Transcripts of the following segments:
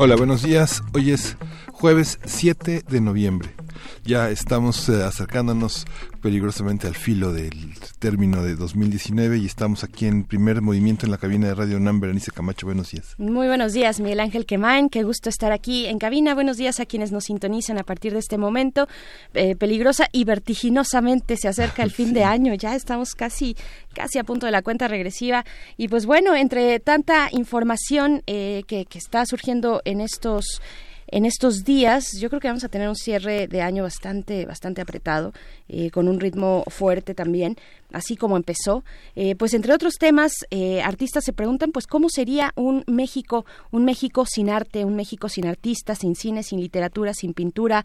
Hola, buenos días. Hoy es jueves 7 de noviembre. Ya estamos eh, acercándonos peligrosamente al filo del término de 2019 y estamos aquí en primer movimiento en la cabina de Radio UNAM. Berenice Camacho, buenos días. Muy buenos días, Miguel Ángel Quemain. Qué gusto estar aquí en cabina. Buenos días a quienes nos sintonizan a partir de este momento. Eh, peligrosa y vertiginosamente se acerca el fin de año. Ya estamos casi, casi a punto de la cuenta regresiva. Y pues bueno, entre tanta información eh, que, que está surgiendo en estos en estos días yo creo que vamos a tener un cierre de año bastante bastante apretado eh, con un ritmo fuerte también así como empezó. Eh, pues entre otros temas eh, artistas se preguntan pues cómo sería un México un México sin arte un México sin artistas sin cine sin literatura sin pintura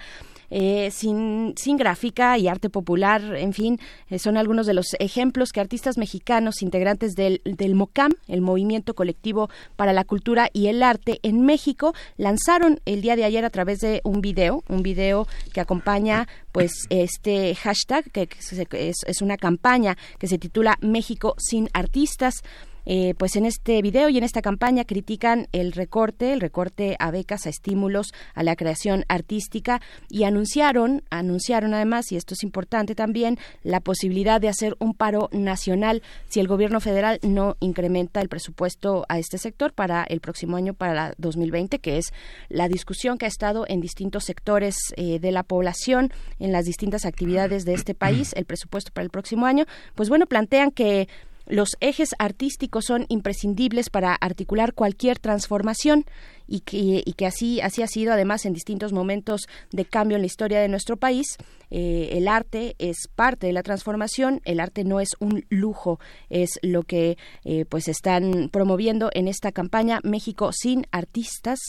eh, sin, sin gráfica y arte popular, en fin, eh, son algunos de los ejemplos que artistas mexicanos, integrantes del, del MOCAM, el Movimiento Colectivo para la Cultura y el Arte en México, lanzaron el día de ayer a través de un video, un video que acompaña pues este hashtag, que es, es una campaña que se titula México sin artistas. Eh, pues en este video y en esta campaña critican el recorte, el recorte a becas, a estímulos, a la creación artística y anunciaron, anunciaron además, y esto es importante también, la posibilidad de hacer un paro nacional si el gobierno federal no incrementa el presupuesto a este sector para el próximo año, para la 2020, que es la discusión que ha estado en distintos sectores eh, de la población, en las distintas actividades de este país, el presupuesto para el próximo año. Pues bueno, plantean que los ejes artísticos son imprescindibles para articular cualquier transformación y que, y que así, así ha sido además en distintos momentos de cambio en la historia de nuestro país. Eh, el arte es parte de la transformación, el arte no es un lujo, es lo que eh, pues están promoviendo en esta campaña México sin artistas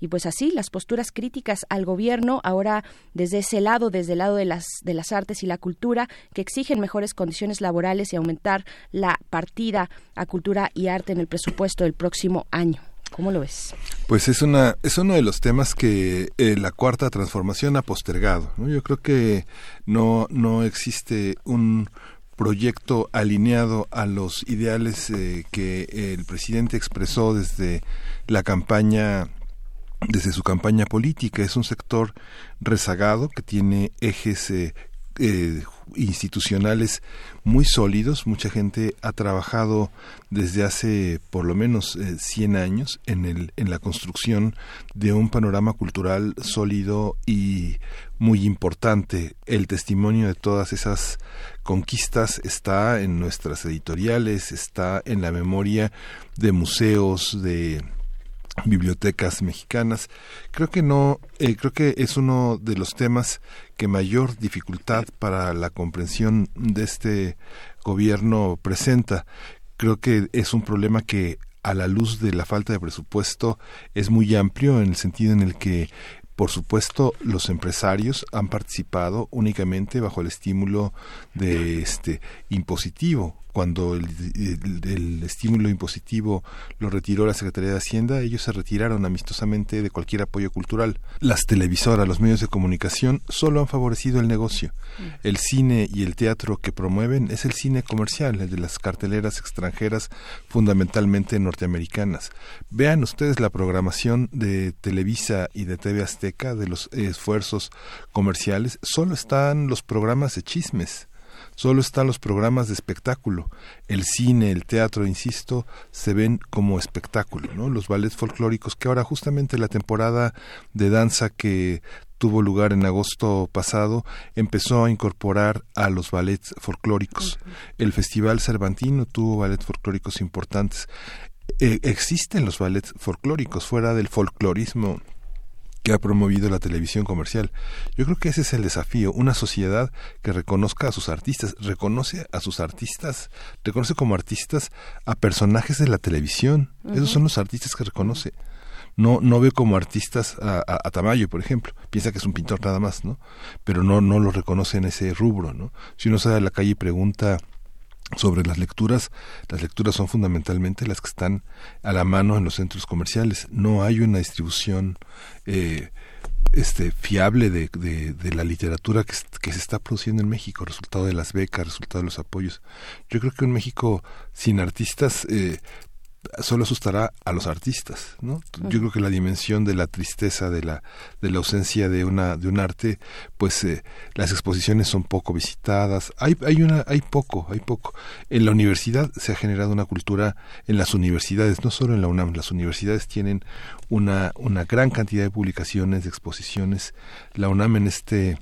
y pues así las posturas críticas al gobierno ahora desde ese lado, desde el lado de las, de las artes y la cultura que exigen mejores condiciones laborales y aumentar la partida a cultura y arte en el presupuesto del próximo año. ¿Cómo lo ves? Pues es una es uno de los temas que eh, la cuarta transformación ha postergado. Yo creo que no no existe un proyecto alineado a los ideales eh, que el presidente expresó desde la campaña desde su campaña política es un sector rezagado que tiene ejes eh, eh, institucionales muy sólidos. Mucha gente ha trabajado desde hace por lo menos 100 eh, años en, el, en la construcción de un panorama cultural sólido y muy importante. El testimonio de todas esas conquistas está en nuestras editoriales, está en la memoria de museos, de bibliotecas mexicanas. Creo que no, eh, creo que es uno de los temas que mayor dificultad para la comprensión de este gobierno presenta. Creo que es un problema que a la luz de la falta de presupuesto es muy amplio en el sentido en el que por supuesto, los empresarios han participado únicamente bajo el estímulo de este impositivo, cuando el, estímulo impositivo lo retiró la Secretaría de Hacienda, ellos se retiraron amistosamente de cualquier apoyo cultural. Las televisoras, los medios de comunicación solo han favorecido el negocio. Mm. El cine y el teatro que promueven es el cine comercial, el de las carteleras extranjeras, fundamentalmente norteamericanas. Vean ustedes la programación de Televisa y de TV Azteca de los esfuerzos comerciales, solo están los programas de chismes Solo están los programas de espectáculo. El cine, el teatro, insisto, se ven como espectáculo, ¿no? Los ballets folclóricos, que ahora justamente la temporada de danza que tuvo lugar en agosto pasado, empezó a incorporar a los ballets folclóricos. El Festival Cervantino tuvo ballets folclóricos importantes. Eh, existen los ballets folclóricos fuera del folclorismo que ha promovido la televisión comercial. Yo creo que ese es el desafío, una sociedad que reconozca a sus artistas, reconoce a sus artistas, reconoce como artistas a personajes de la televisión. Esos son los artistas que reconoce. no no ve como artistas a, a, Tamayo, por ejemplo. Piensa que es un pintor nada más, ¿no? Pero no no lo reconoce en ese rubro, ¿no? Si uno sale a la calle y pregunta sobre las lecturas, las lecturas son fundamentalmente las que están a la mano en los centros comerciales. No hay una distribución eh, este fiable de, de, la literatura que, que, se está produciendo en México, resultado de las becas, resultado de los apoyos. Yo creo que en México sin artistas eh, solo asustará a los artistas, ¿no? Yo creo que la dimensión de la tristeza, de la, de la ausencia de una, de un arte, pues eh, las exposiciones son poco visitadas, hay, hay una, hay poco, hay poco. En la universidad se ha generado una cultura, en las universidades, no solo en la UNAM, las universidades tienen una, una gran cantidad de publicaciones, de exposiciones. La UNAM en este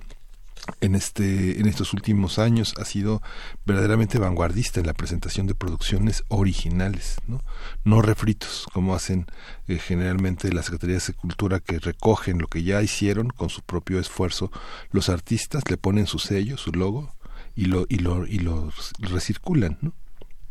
en este en estos últimos años ha sido verdaderamente vanguardista en la presentación de producciones originales no no refritos como hacen eh, generalmente las secretarías de cultura que recogen lo que ya hicieron con su propio esfuerzo. Los artistas le ponen su sello su logo y lo y lo y lo recirculan no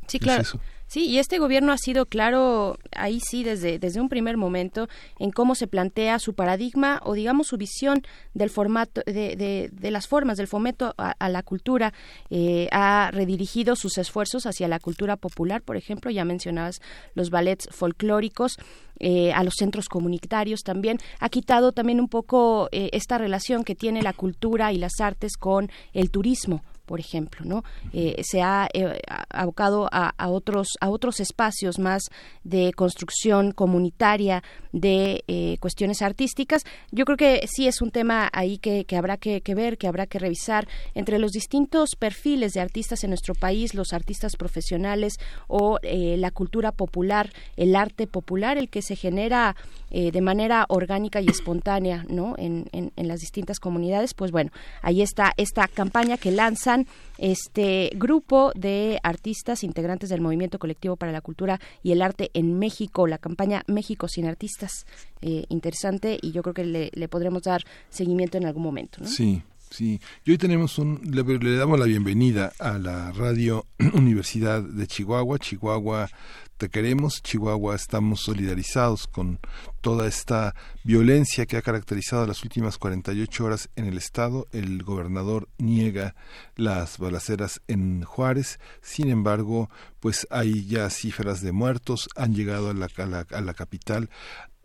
sí claro Sí, y este gobierno ha sido claro ahí sí desde, desde un primer momento en cómo se plantea su paradigma o digamos su visión del formato de, de, las formas del fomento a, la cultura. Eh, ha redirigido sus esfuerzos hacia la cultura popular, por ejemplo, ya mencionabas los ballets folclóricos. Eh, a los centros comunitarios también ha quitado también un poco eh, esta relación que tiene la cultura y las artes con el turismo por ejemplo, ¿no? Eh, se ha eh, abocado a, otros a otros espacios más de construcción comunitaria de eh, cuestiones artísticas. Yo creo que sí es un tema ahí que, habrá que, ver, que habrá que revisar entre los distintos perfiles de artistas en nuestro país, los artistas profesionales o la cultura popular, el arte popular, el que se genera de manera orgánica y espontánea, ¿no? En, en, en las distintas comunidades. Pues bueno, ahí está esta campaña que lanzan este grupo de artistas integrantes del Movimiento Colectivo para la Cultura y el Arte en México, la campaña México sin Artistas. Eh, interesante y yo creo que le, podremos dar seguimiento en algún momento. Sí. Sí, y hoy tenemos un, le, le, damos la bienvenida a la Radio Universidad de Chihuahua. Chihuahua te queremos, Chihuahua, estamos solidarizados con toda esta violencia que ha caracterizado las últimas 48 horas en el estado. El gobernador niega las balaceras en Juárez, sin embargo, pues hay ya cifras de muertos, han llegado a la, a la capital,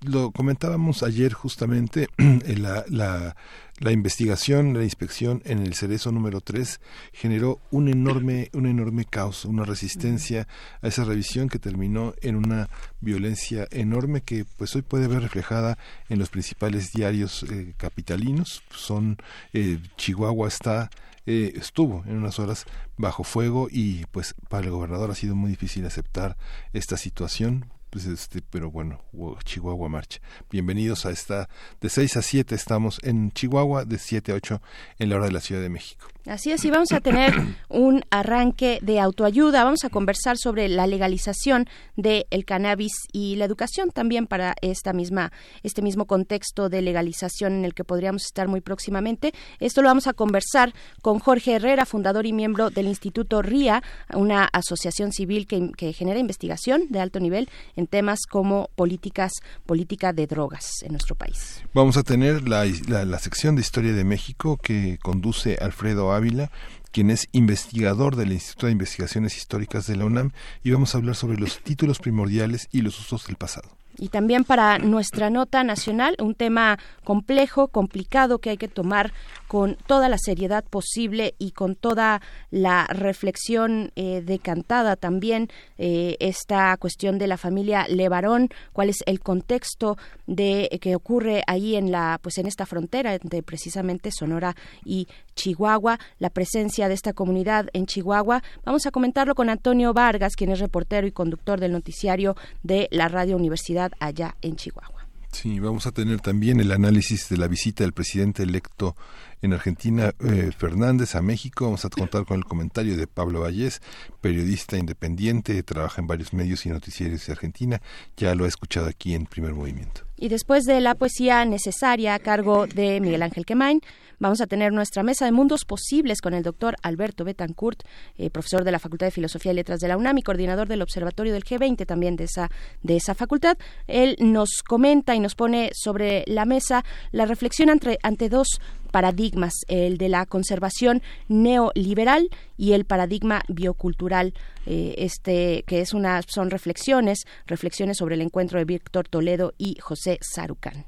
lo comentábamos ayer justamente, la, la, la, investigación, la inspección en el cerezo número 3 generó un enorme, un enorme caos, una resistencia a esa revisión que terminó en una violencia enorme que pues hoy puede ver reflejada en los principales diarios eh, capitalinos. Son eh, Chihuahua está eh, estuvo en unas horas bajo fuego y pues para el gobernador ha sido muy difícil aceptar esta situación pues este, pero bueno, Chihuahua Marcha. Bienvenidos a esta, de 6 a 7 estamos en Chihuahua, de 7 a 8 en la hora de la Ciudad de México. Así es, y vamos a tener un arranque de autoayuda, vamos a conversar sobre la legalización del cannabis y la educación también para esta misma, este mismo contexto de legalización en el que podríamos estar muy próximamente. Esto lo vamos a conversar con Jorge Herrera, fundador y miembro del Instituto RIA, una asociación civil que, que genera investigación de alto nivel en temas como políticas, política de drogas en nuestro país. Vamos a tener la, la, la sección de Historia de México que conduce Alfredo Ávila, quien es investigador del Instituto de Investigaciones Históricas de la UNAM, y vamos a hablar sobre los títulos primordiales y los usos del pasado. Y también para nuestra nota nacional, un tema complejo, complicado, que hay que tomar con toda la seriedad posible y con toda la reflexión eh, decantada también eh, esta cuestión de la familia Levarón, cuál es el contexto de eh, que ocurre ahí en la pues en esta frontera entre precisamente Sonora y Chihuahua, la presencia de esta comunidad en Chihuahua. Vamos a comentarlo con Antonio Vargas, quien es reportero y conductor del noticiario de la Radio Universidad allá en Chihuahua. Sí, vamos a tener también el análisis de la visita del presidente electo en Argentina, eh, Fernández, a México. Vamos a contar con el comentario de Pablo Vallés, periodista independiente, trabaja en varios medios y noticieros de Argentina. Ya lo ha escuchado aquí en Primer Movimiento. Y después de la poesía necesaria a cargo de Miguel Ángel Quemain, vamos a tener nuestra mesa de mundos posibles con el doctor Alberto Betancourt, eh, profesor de la Facultad de Filosofía y Letras de la UNAM y coordinador del Observatorio del G20 también de esa, de esa facultad. Él nos comenta y nos pone sobre la mesa la reflexión ante, ante dos paradigmas, el de la conservación neoliberal y el paradigma biocultural, eh, este que es una son reflexiones, reflexiones sobre el encuentro de Víctor Toledo y José Sarucán.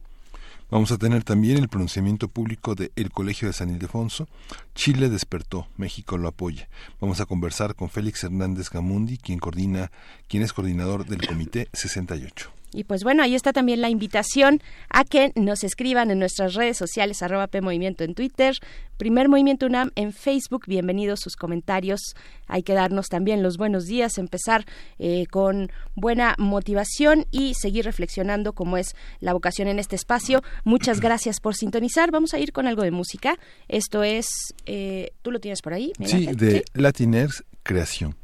Vamos a tener también el pronunciamiento público del el Colegio de San Ildefonso. Chile despertó, México lo apoya. Vamos a conversar con Félix Hernández Gamundi, quien coordina, quien es coordinador del Comité 68. Y pues bueno, ahí está también la invitación a que nos escriban en nuestras redes sociales, arroba P Movimiento en Twitter, Primer Movimiento UNAM en Facebook. Bienvenidos sus comentarios. Hay que darnos también los buenos días, empezar eh, con buena motivación y seguir reflexionando como es la vocación en este espacio. Muchas gracias por sintonizar. Vamos a ir con algo de música. Esto es, eh, ¿tú lo tienes por ahí? Sí, de Latiners Creación.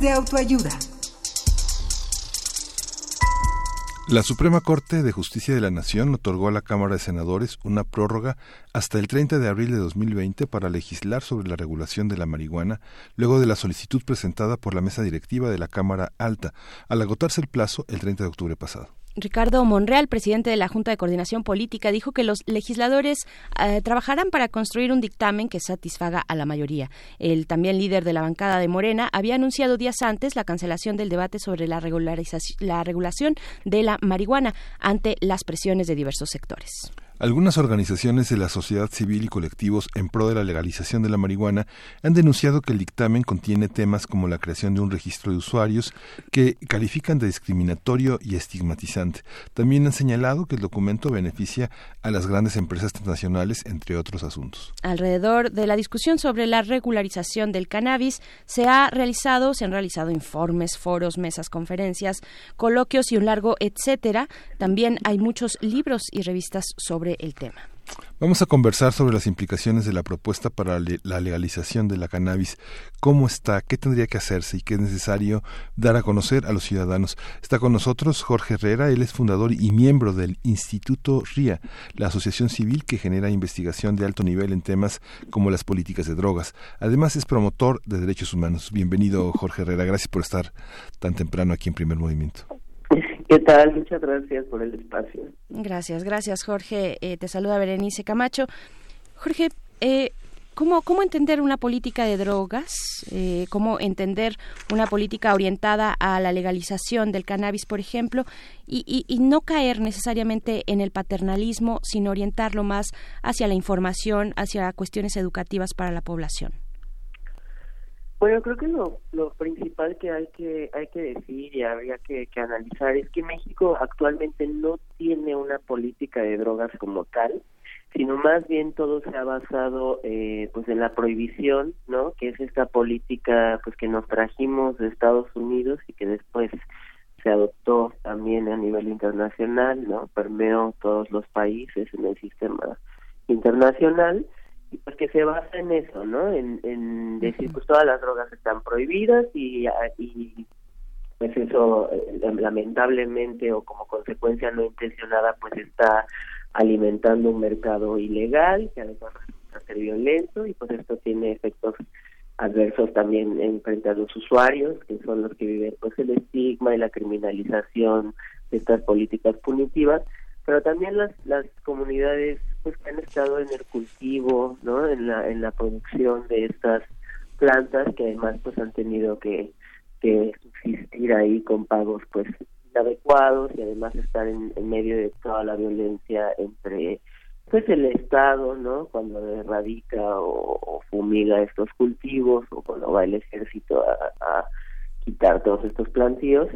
De autoayuda. La Suprema Corte de Justicia de la Nación otorgó a la Cámara de Senadores una prórroga hasta el 30 de abril de 2020 para legislar sobre la regulación de la marihuana, luego de la solicitud presentada por la mesa directiva de la Cámara Alta, al agotarse el plazo el 30 de octubre pasado. Ricardo Monreal, presidente de la Junta de Coordinación Política, dijo que los legisladores eh, trabajarán para construir un dictamen que satisfaga a la mayoría. El también líder de la bancada de Morena había anunciado días antes la cancelación del debate sobre la, la regulación de la marihuana ante las presiones de diversos sectores. Algunas organizaciones de la sociedad civil y colectivos en pro de la legalización de la marihuana han denunciado que el dictamen contiene temas como la creación de un registro de usuarios que califican de discriminatorio y estigmatizante. También han señalado que el documento beneficia a las grandes empresas transnacionales, entre otros asuntos. Alrededor de la discusión sobre la regularización del cannabis se ha realizado, se han realizado informes, foros, mesas, conferencias, coloquios y un largo etcétera. También hay muchos libros y revistas sobre el tema. Vamos a conversar sobre las implicaciones de la propuesta para la legalización de la cannabis, cómo está, qué tendría que hacerse y qué es necesario dar a conocer a los ciudadanos. Está con nosotros Jorge Herrera, él es fundador y miembro del Instituto RIA, la asociación civil que genera investigación de alto nivel en temas como las políticas de drogas. Además es promotor de derechos humanos. Bienvenido Jorge Herrera, gracias por estar tan temprano aquí en Primer Movimiento. ¿Qué tal? Muchas gracias por el espacio. Gracias, gracias Jorge. Eh, te saluda Berenice Camacho. Jorge, eh, ¿cómo, ¿cómo entender una política de drogas? Eh, ¿Cómo entender una política orientada a la legalización del cannabis, por ejemplo? Y, y, no caer necesariamente en el paternalismo, sino orientarlo más hacia la información, hacia cuestiones educativas para la población. Bueno, creo que lo, lo principal que hay que hay que decir y habría que, analizar es que México actualmente no tiene una política de drogas como tal, sino más bien todo se ha basado eh, pues en la prohibición, ¿no? Que es esta política pues que nos trajimos de Estados Unidos y que después se adoptó también a nivel internacional, ¿no? Permeó todos los países en el sistema internacional pues que se basa en eso, ¿no? En, decir, pues todas las drogas están prohibidas y, y pues eso eh, lamentablemente o como consecuencia no intencionada pues está alimentando un mercado ilegal que además resulta ser violento y pues esto tiene efectos adversos también en frente a los usuarios que son los que viven pues el estigma y la criminalización de estas políticas punitivas pero también las las comunidades pues que han estado en el cultivo no en la en la producción de estas plantas que además pues han tenido que que subsistir ahí con pagos pues inadecuados y además estar en, medio de toda la violencia entre pues el estado no cuando erradica o, fumiga estos cultivos o cuando va el ejército a, a quitar todos estos plantíos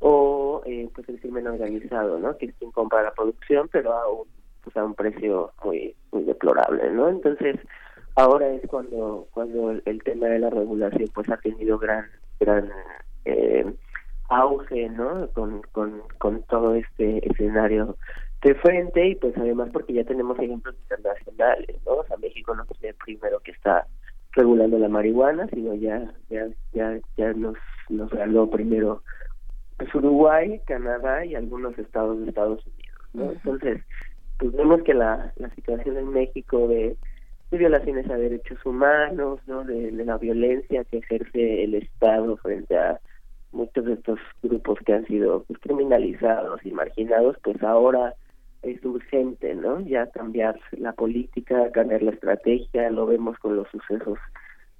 o eh, pues el crimen organizado, ¿no? Que es quien compra la producción, pero a un, pues a un precio muy muy deplorable, ¿no? Entonces ahora es cuando cuando el, tema de la regulación pues ha tenido gran gran eh, auge, ¿no? Con, con con todo este escenario de frente y pues además porque ya tenemos ejemplos internacionales, ¿no? O sea, México no es el primero que está regulando la marihuana, sino ya ya ya ya nos nos ganó primero pues Uruguay, Canadá y algunos estados de Estados Unidos, ¿no? Entonces, pues vemos que la, la situación en México de, violaciones a derechos humanos, ¿no? De, la violencia que ejerce el Estado frente a muchos de estos grupos que han sido pues, criminalizados y marginados, pues ahora es urgente, ¿no? Ya cambiar la política, cambiar la estrategia, lo vemos con los sucesos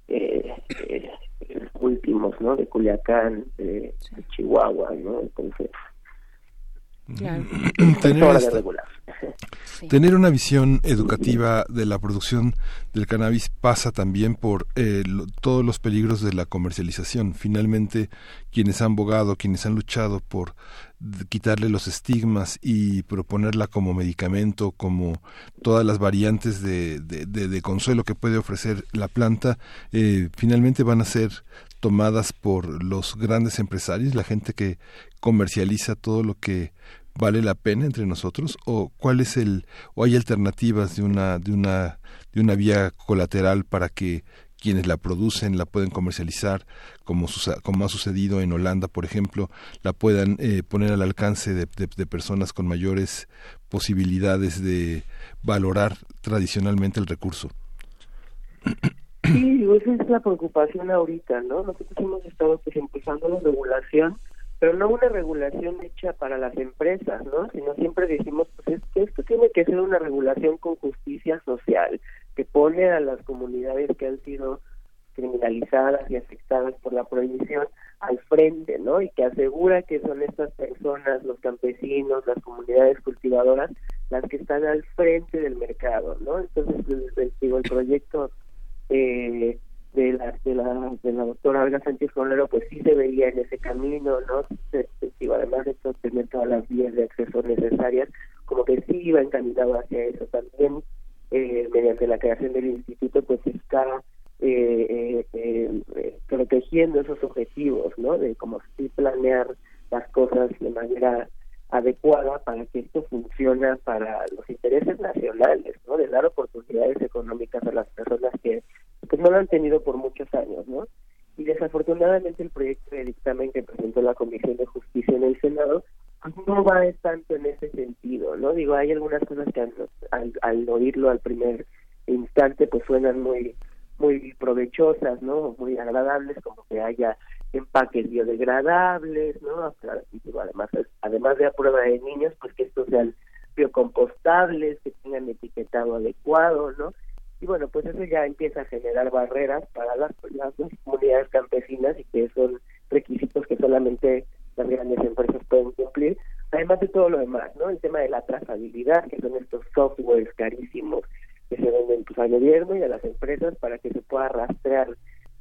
eh, eh, últimos, ¿no? De Culiacán, de, Chihuahua, ¿no? Entonces, tener, una visión educativa de la producción del cannabis pasa también por eh, todos los peligros de la comercialización. Finalmente, quienes han bogado, quienes han luchado por quitarle los estigmas y proponerla como medicamento, como todas las variantes de, de, consuelo que puede ofrecer la planta, eh, finalmente van a ser tomadas por los grandes empresarios, la gente que comercializa todo lo que vale la pena entre nosotros o cuál es el o hay alternativas de una de una de una vía colateral para que quienes la producen la pueden comercializar como, como ha sucedido en Holanda por ejemplo la puedan eh, poner al alcance de, de, personas con mayores posibilidades de valorar tradicionalmente el recurso sí esa es la preocupación ahorita no nosotros hemos estado pues empezando la regulación pero no una regulación hecha para las empresas, ¿no? Sino siempre decimos, pues esto tiene que ser una regulación con justicia social, que pone a las comunidades que han sido criminalizadas y afectadas por la prohibición al frente, ¿no? Y que asegura que son estas personas, los campesinos, las comunidades cultivadoras, las que están al frente del mercado, ¿no? Entonces, el, el proyecto eh, de la, de la, de la doctora Olga Sánchez Colero, pues sí se veía en ese camino, ¿no? Se, además de tener todas las vías de acceso necesarias, como que sí iba encaminado hacia eso también, eh, mediante la creación del instituto, pues está eh, eh, eh, protegiendo esos objetivos, ¿no? De cómo sí planear las cosas de manera adecuada para que esto funcione para los intereses nacionales, ¿no? De dar oportunidades económicas a las personas que pues no lo han tenido por muchos años, ¿no? Y desafortunadamente el proyecto de dictamen que presentó la Comisión de Justicia en el Senado pues no va tanto en ese sentido, ¿no? Digo, hay algunas cosas que al, al, oírlo al primer instante pues suenan muy muy provechosas, ¿no? Muy agradables, como que haya empaques biodegradables, ¿no? además, además de a prueba de niños, pues que estos sean biocompostables, que tengan etiquetado adecuado, ¿no? y bueno, pues eso ya empieza a generar barreras para las, las, comunidades campesinas y que son requisitos que solamente las grandes empresas pueden cumplir, además de todo lo demás, ¿no? El tema de la trazabilidad, que son estos softwares carísimos que se venden pues, al gobierno y a las empresas para que se pueda rastrear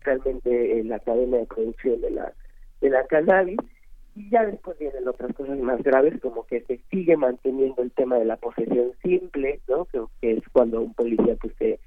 realmente la cadena de producción de la de la cannabis. Y ya después vienen otras cosas más graves como que se sigue manteniendo el tema de la posesión simple no que, es cuando un policía pues te,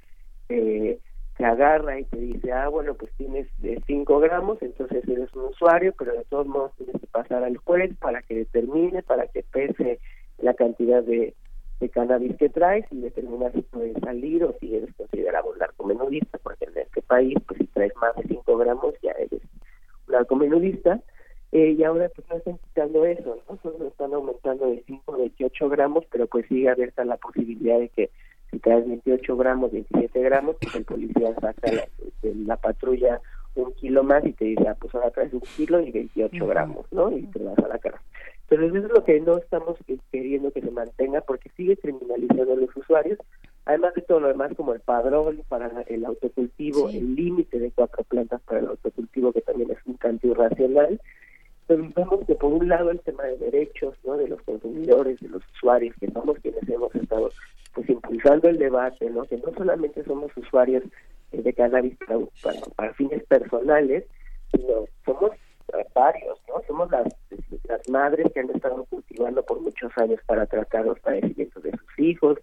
te agarra y te dice ah bueno pues tienes de 5 gramos entonces eres un usuario pero de todos modos tienes que pasar al juez para que determine para que pese la cantidad de, de cannabis que traes y determina si puedes salir o si eres considerado un narcomenudista porque en este país pues más de 5 gramos ya eres un narcomenudista eh, y ahora pues no están quitando eso, ¿no? Solo están aumentando de 5 a 28 gramos, pero pues sigue abierta la posibilidad de que si traes 28 gramos, 27 gramos, pues el policía saca la, de la patrulla un kilo más y te dice, ah, pues ahora traes un kilo y 28 gramos, ¿no? Y te vas a la cara. Pero eso es lo que no estamos queriendo que se mantenga porque sigue criminalizando a los usuarios, todo lo demás como el padrón para el autocultivo, el límite de cuatro plantas para el autocultivo que también es un canto irracional, vemos que por un lado el tema de derechos ¿no? de los consumidores, de los usuarios, que somos quienes hemos estado pues impulsando el debate, ¿no? que no solamente somos usuarios eh, de cannabis para, para, fines personales, sino somos varios, ¿no? Somos las, las madres que han estado cultivando por muchos años para tratar los padecimientos de sus hijos,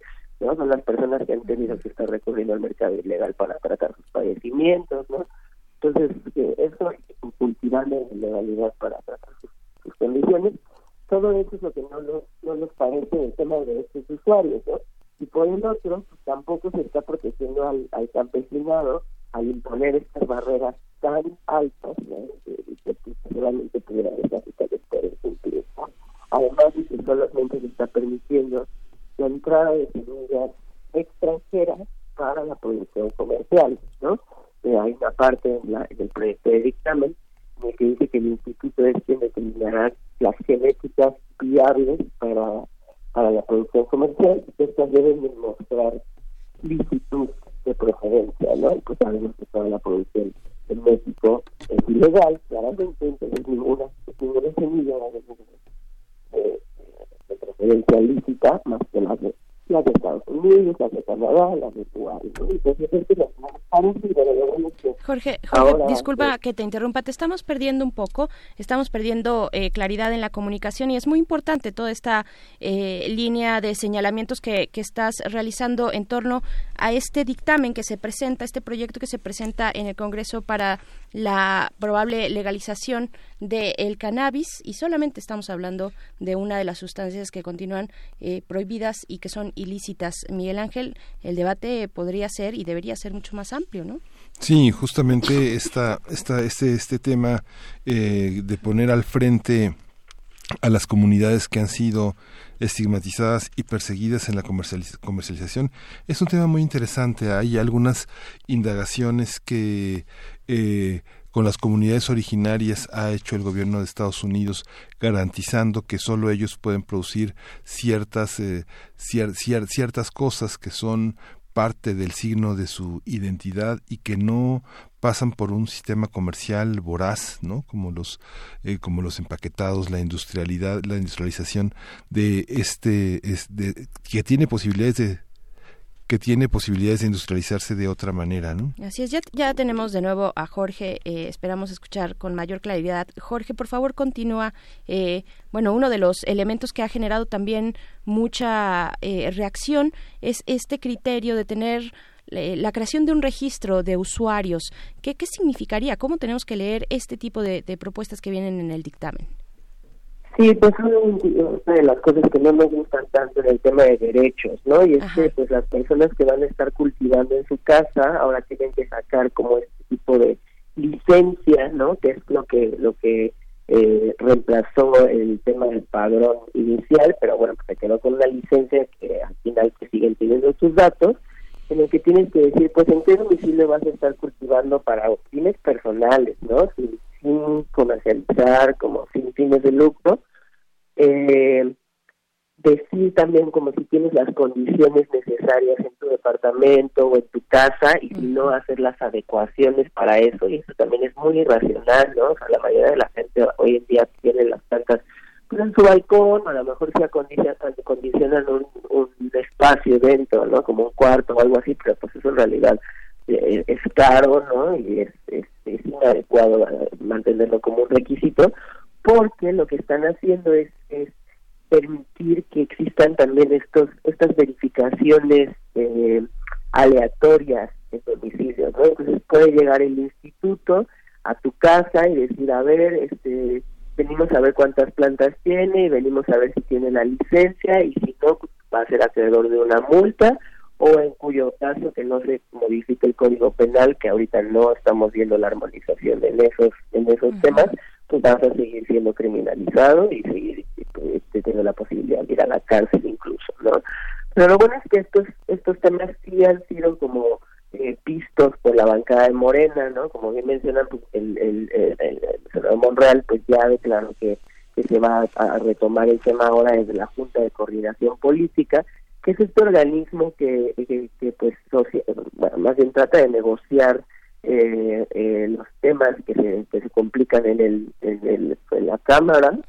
¿no? Son las personas que han tenido que estar recurriendo al mercado ilegal para tratar sus padecimientos, ¿no? Entonces, eh, eso cultivando legalidad para tratar sus, condiciones, todo eso es lo que no nos, no nos parece el tema de estos usuarios, ¿no? Y por el otro, pues, tampoco se está protegiendo al, al campesinado al imponer estas barreras tan altas, ¿no? que, solamente pudiera capitales pueden cumplir. Además de que solamente se está permitiendo la entrada de semillas extranjeras para la producción comercial, ¿no? hay una parte en, la, el proyecto de dictamen en el que dice que el instituto es quien determinará las genéticas viables para, para la producción comercial y que estas deben demostrar licitud de procedencia, ¿no? Y pues sabemos que toda la producción en México es ilegal, claramente, entonces ninguna, ninguna semilla procedencia lícita más que la de las de Estados Unidos, las de Canadá, las de Jorge, Jorge disculpa que te interrumpa, te estamos perdiendo un poco, estamos perdiendo eh, claridad en la comunicación y es muy importante toda esta eh, línea de señalamientos que, que estás realizando en torno a este dictamen que se presenta, este proyecto que se presenta en el Congreso para la probable legalización del cannabis. Y solamente estamos hablando de una de las sustancias que continúan eh, prohibidas y que son ilícitas. Miguel Ángel, el debate podría ser y debería ser mucho más amplio, ¿no? Sí, justamente esta, esta, este, este tema eh, de poner al frente a las comunidades que han sido estigmatizadas y perseguidas en la comercialización es un tema muy interesante. Hay algunas indagaciones que eh, con las comunidades originarias ha hecho el gobierno de Estados Unidos garantizando que solo ellos pueden producir ciertas eh, ciertas cosas que son parte del signo de su identidad y que no pasan por un sistema comercial voraz, ¿no? Como los eh, como los empaquetados, la industrialidad, la industrialización de este que tiene posibilidades de que tiene posibilidades de industrializarse de otra manera, ¿no? Así es, ya, tenemos de nuevo a Jorge, eh, esperamos escuchar con mayor claridad. Jorge, por favor, continúa. Eh, bueno, uno de los elementos que ha generado también mucha eh, reacción es este criterio de tener la creación de un registro de usuarios. ¿Qué, ¿Qué significaría? ¿Cómo tenemos que leer este tipo de propuestas que vienen en el dictamen? Sí, pues una de las cosas que no nos gustan tanto en el tema de derechos, ¿no? Y es que pues las personas que van a estar cultivando en su casa ahora tienen que sacar como este tipo de licencia, ¿no? Que es lo que lo que eh, reemplazó el tema del padrón inicial, pero bueno, pues se quedó con una licencia que al final que siguen teniendo sus datos, en el que tienes que decir, pues en qué domicilio vas a estar cultivando para fines personales, ¿no? Sin comercializar, como sin fines de lucro, eh, decir también como si tienes las condiciones necesarias en tu departamento o en tu casa y si no hacer las adecuaciones para eso y eso también es muy irracional, ¿no? O sea, la mayoría de la gente hoy en día tiene las plantas pues, en su balcón, a lo mejor se acondicionan, un, un espacio dentro, ¿no? Como un cuarto o algo así, pero pues eso en realidad eh, es caro, ¿no? Y es, es, inadecuado eh, mantenerlo como un requisito porque lo que están haciendo es, es permitir que existan también estos estas verificaciones eh, aleatorias en domicilio, ¿no? Entonces puede llegar el instituto a tu casa y decir, a ver, este venimos a ver cuántas plantas tiene y venimos a ver si tiene la licencia y si no, pues, va a ser acreedor de una multa o en cuyo caso que no se modifique el código penal, que ahorita no estamos viendo la armonización en esos en esos temas, pues vas a seguir siendo criminalizado y seguir este, teniendo la posibilidad de ir a la cárcel incluso, ¿no? Pero lo bueno es que estos estos temas sí han sido como eh, pistos por la bancada de Morena, ¿no? Como bien mencionan, pues el, el, el, senador Monreal pues ya declaró que, que se va a retomar el tema ahora desde la Junta de Coordinación Política, que es este organismo que, que, pues bueno, más bien trata de negociar eh, eh, los temas que se, que se complican en el en, el, la cámara.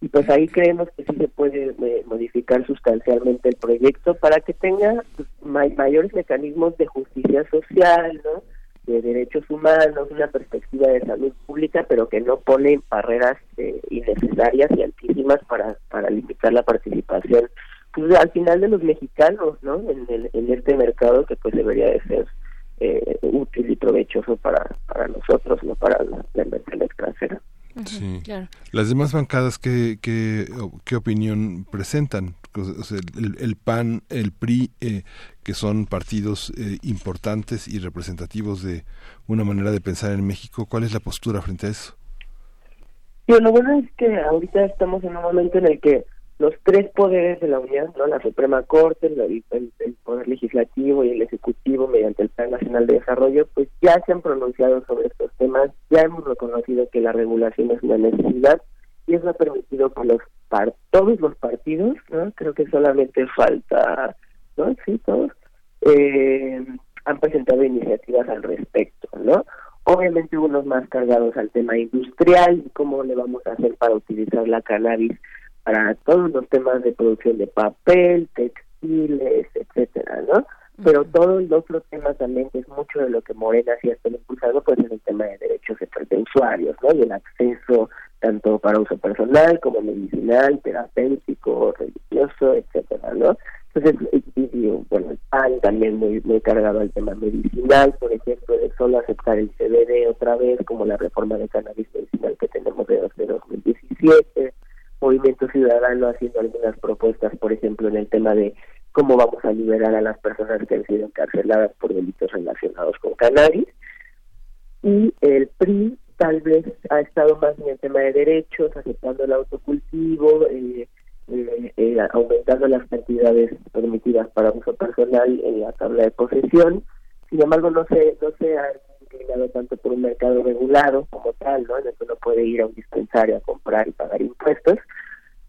Y pues ahí creemos que sí se puede eh, modificar sustancialmente el proyecto para que tenga pues, mayores mecanismos de justicia social no de derechos humanos una perspectiva de salud pública pero que no pone barreras eh, innecesarias y altísimas para para limitar la participación pues al final de los mexicanos no en, el, en este mercado que pues debería de ser eh, útil y provechoso para, para nosotros, no para la, la extranjera. Sí. Las demás bancadas, ¿qué, qué, qué opinión presentan? el, PAN, el PRI, eh, que son partidos eh, importantes y representativos de una manera de pensar en México, ¿cuál es la postura frente a eso? lo bueno es que ahorita estamos en un momento en el que los tres poderes de la Unión, ¿no? la Suprema Corte, el, Poder Legislativo y el Ejecutivo mediante el Plan Nacional de Desarrollo, pues ya se han pronunciado sobre estos temas, ya hemos reconocido que la regulación es una necesidad y eso ha permitido que los todos los partidos, ¿no? creo que solamente falta, ¿no? Sí, todos, eh, han presentado iniciativas al respecto, ¿no? Obviamente unos más cargados al tema industrial y cómo le vamos a hacer para utilizar la cannabis para todos los temas de producción de papel, textiles, etcétera, ¿no? Pero todo el otro tema también, que es mucho de lo que Morena sí está impulsando, pues es el tema de derechos de usuarios, ¿no? Y el acceso tanto para uso personal como medicinal, terapéutico, religioso, etcétera, ¿no? Entonces, y, bueno, el PAN también muy, muy cargado al tema medicinal, por ejemplo, de solo aceptar el CBD otra vez, como la reforma de cannabis medicinal que tenemos de, de 2017, Movimiento Ciudadano haciendo algunas propuestas, por ejemplo, en el tema de cómo vamos a liberar a las personas que han sido encarceladas por delitos relacionados con cannabis. Y el PRI tal vez ha estado más en el tema de derechos, aceptando el autocultivo, eh, eh, eh, aumentando las cantidades permitidas para uso personal en la tabla de posesión. Sin embargo, no se, no se ha tanto por un mercado regulado como tal, ¿no? En el que uno puede ir a un dispensario a comprar y pagar impuestos.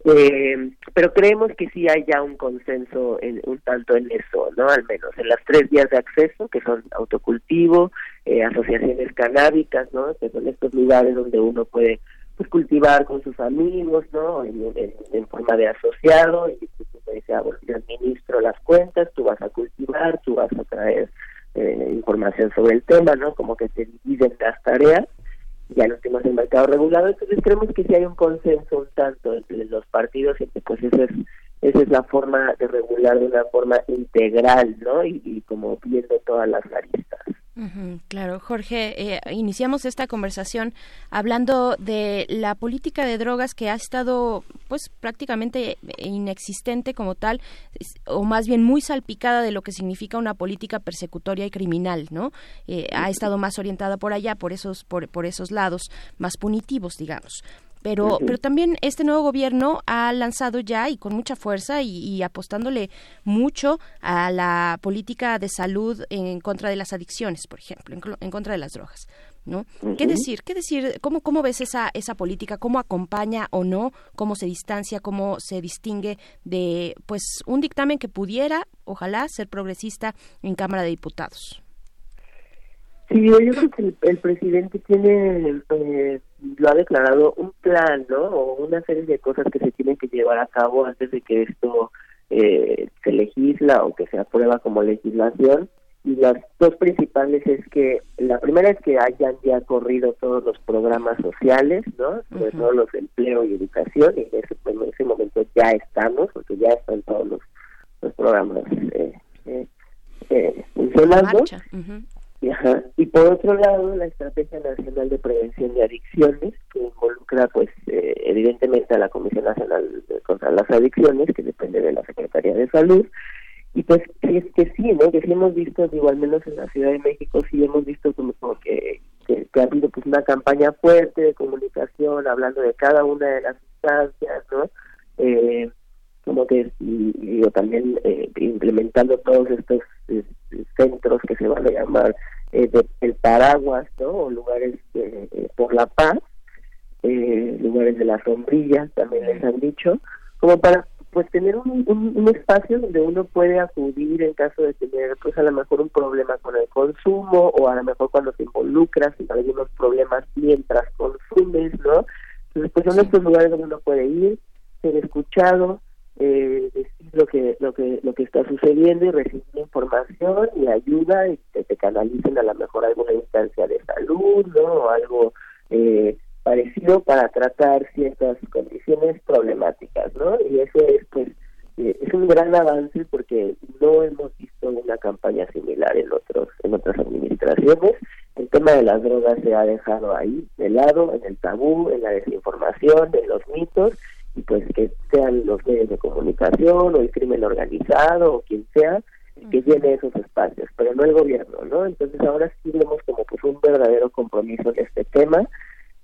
Eh, pero creemos que sí hay ya un consenso en, un tanto en eso, ¿no? Al menos en las tres vías de acceso, que son autocultivo, eh, asociaciones canábicas, ¿no? Que son estos lugares donde uno puede pues, cultivar con sus amigos, ¿no? En, forma de asociado, y uno dice, ah, yo administro las cuentas, tú vas a cultivar, tú vas a traer eh, información sobre el tema, ¿no? Como que se dividen las tareas ya no tenemos el mercado regulado, entonces creemos que sí hay un consenso un tanto entre los partidos y pues esa es, esa es la forma de regular de una forma integral, ¿no? Y, y como viendo todas las aristas claro, Jorge, eh, iniciamos esta conversación hablando de la política de drogas que ha estado, pues, prácticamente inexistente como tal, o más bien muy salpicada de lo que significa una política persecutoria y criminal, ¿no? Eh, ha estado más orientada por allá, por esos, por, por esos lados más punitivos, digamos pero, pero también este nuevo gobierno ha lanzado ya y con mucha fuerza y, apostándole mucho a la política de salud en contra de las adicciones, por ejemplo, en, contra de las drogas. ¿no? ¿Qué decir? ¿Qué decir? ¿Cómo, ¿Cómo ves esa, esa política? ¿Cómo acompaña o no? ¿Cómo se distancia? ¿Cómo se distingue de pues un dictamen que pudiera, ojalá, ser progresista en Cámara de Diputados? Sí, yo creo que el, presidente tiene, eh, lo ha declarado, un plan, ¿no? O una serie de cosas que se tienen que llevar a cabo antes de que esto eh, se legisla o que se aprueba como legislación. Y las dos principales es que, la primera es que hayan ya corrido todos los programas sociales, ¿no? Sobre todo los de empleo y educación, y en ese, en ese momento ya estamos, porque ya están todos los, los programas eh, eh, eh funcionando. Y por otro lado, la Estrategia Nacional de Prevención de Adicciones, que involucra, pues, eh, evidentemente a la Comisión Nacional contra las Adicciones, que depende de la Secretaría de Salud. Y pues, sí, es que sí, ¿no? Que sí hemos visto, digo, al menos en la Ciudad de México, sí hemos visto como, que, que, ha habido pues una campaña fuerte de comunicación, hablando de cada una de las sustancias, ¿no? Eh, como que y, también eh, implementando todos estos eh, centros que se van a llamar eh, el paraguas, ¿no? O lugares por la paz, lugares de la sombrilla, también les han dicho, como para pues tener un, un, espacio donde uno puede acudir en caso de tener pues a lo mejor un problema con el consumo o a lo mejor cuando te involucras en algunos problemas mientras consumes, ¿no? Entonces pues son estos lugares donde uno puede ir, ser escuchado, eh, decir lo que lo que lo que está sucediendo y recibir información y ayuda y que te canalicen a lo mejor alguna instancia de salud no o algo eh, parecido para tratar ciertas condiciones problemáticas no y eso es pues eh, es un gran avance porque no hemos visto una campaña similar en otros en otras administraciones. El tema de las drogas se ha dejado ahí de lado en el tabú en la desinformación en los mitos y pues que sean los medios de comunicación o el crimen organizado o quien sea que llene esos espacios, pero no el gobierno, ¿no? Entonces ahora sí vemos como pues un verdadero compromiso en este tema.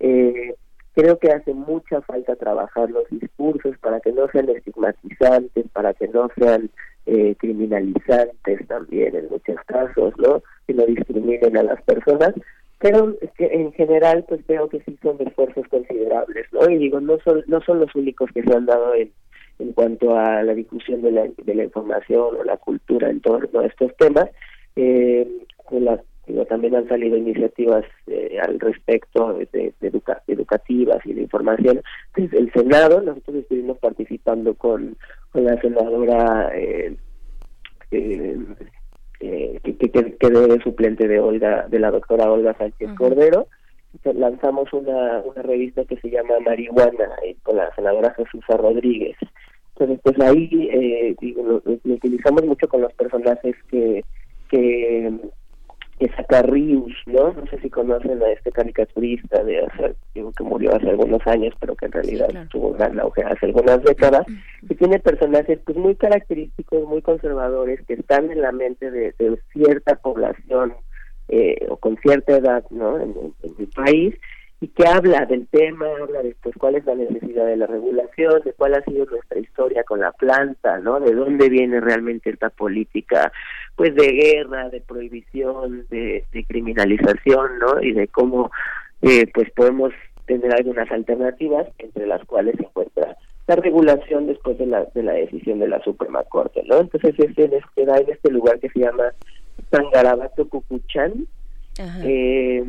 Eh, creo que hace mucha falta trabajar los discursos para que no sean estigmatizantes, para que no sean eh, criminalizantes también en muchos casos, ¿no? Que no discriminen a las personas, pero en general pues veo que sí son esfuerzos considerables no y digo no son no son los únicos que se han dado en en cuanto a la difusión de la, de la información o la cultura en torno a estos temas. Eh, las, también han salido iniciativas eh, al respecto de, educativas y de información desde el Senado. Nosotros estuvimos participando con, con la senadora eh, eh eh, que, que, quedé suplente de Olga, de la doctora Olga Sánchez Cordero. Lanzamos una, una revista que se llama Marihuana eh, con la senadora Jesús Rodríguez. Entonces, pues ahí eh, lo, utilizamos mucho con los personajes que, que es Rius, ¿no? No sé si conocen a este caricaturista de hace, digo, que murió hace algunos años, pero que en realidad tuvo gran auge hace algunas décadas, que tiene personajes pues muy característicos, muy conservadores, que están en la mente de, cierta población eh, o con cierta edad, ¿no? En, el país, y que habla del tema, habla de pues, cuál es la necesidad de la regulación, de cuál ha sido nuestra historia con la planta, ¿no? De dónde viene realmente esta política, pues de guerra, de prohibición, de, criminalización, ¿no? Y de cómo, eh, pues podemos tener algunas alternativas, entre las cuales se encuentra la regulación después de la, de la decisión de la Suprema Corte, ¿no? Entonces, este, este da en este lugar que se llama Sangarabato Cucuchán, eh,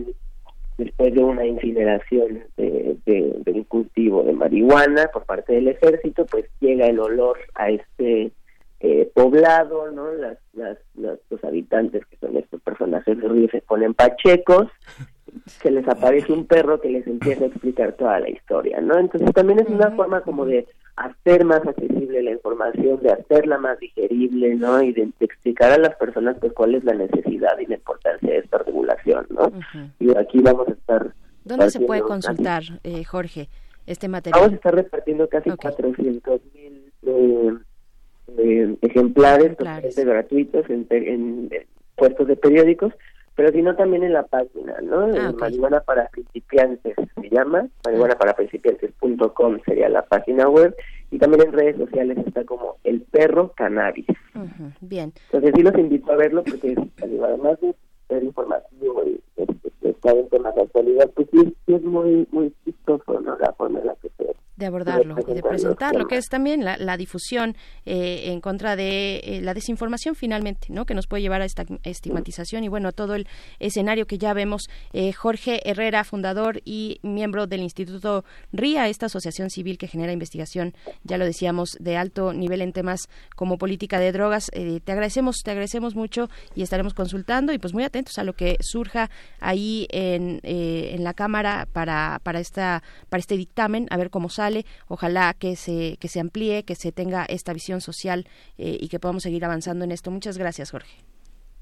después de una incineración de, de, cultivo de marihuana por parte del ejército, pues llega el olor a este eh, poblado, ¿no? Las, las, los habitantes que son estos personajes de río se ponen pachecos, se les aparece un perro que les empieza a explicar toda la historia, ¿no? Entonces también es una forma como de hacer más accesible la información, de hacerla más digerible, ¿no? Y de, explicar a las personas pues cuál es la necesidad y la importancia de esta regulación, ¿no? Y aquí vamos a estar... ¿Dónde se puede consultar, eh, Jorge, este material? Vamos a estar repartiendo casi 400 mil eh, eh, ejemplares, totalmente gratuitos en, en puestos de periódicos pero sino también en la página, ¿no? Ah, marihuana para principiantes se llama, marihuana para principiantes.com sería la página web y también en redes sociales está como el perro cannabis. bien. Entonces sí los invito a verlo porque además de ser informativo y estar en temas de actualidad, pues sí, es muy, muy chistoso, ¿no? La forma en la que se de abordarlo y de presentarlo, que es también la, difusión eh, en contra de eh, la desinformación finalmente, ¿no? Que nos puede llevar a esta estigmatización y bueno, todo el escenario que ya vemos. Eh, Jorge Herrera, fundador y miembro del Instituto RIA, esta asociación civil que genera investigación, ya lo decíamos, de alto nivel en temas como política de drogas. te agradecemos, te agradecemos mucho y estaremos consultando y pues muy atentos a lo que surja ahí en, en la Cámara para, para, esta, para este dictamen, a ver cómo sale Ojalá que se, que se amplíe, que se tenga esta visión social eh, y que podamos seguir avanzando en esto. Muchas gracias, Jorge.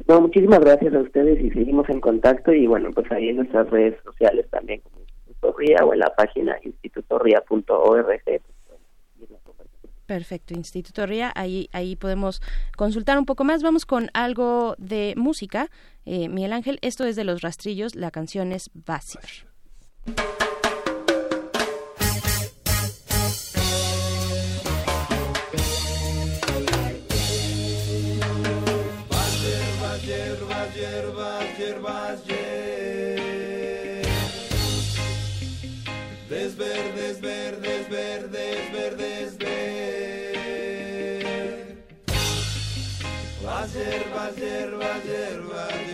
No, muchísimas gracias a ustedes y seguimos en contacto y bueno, pues ahí en nuestras redes sociales también, como Instituto RIA o en la página institutoria.org. Perfecto, Instituto RIA, ahí, ahí podemos consultar un poco más. Vamos con algo de música. Eh, Miguel Ángel, esto es de Los Rastrillos, la canción es verdes, hierbas, hierbas, hierbas,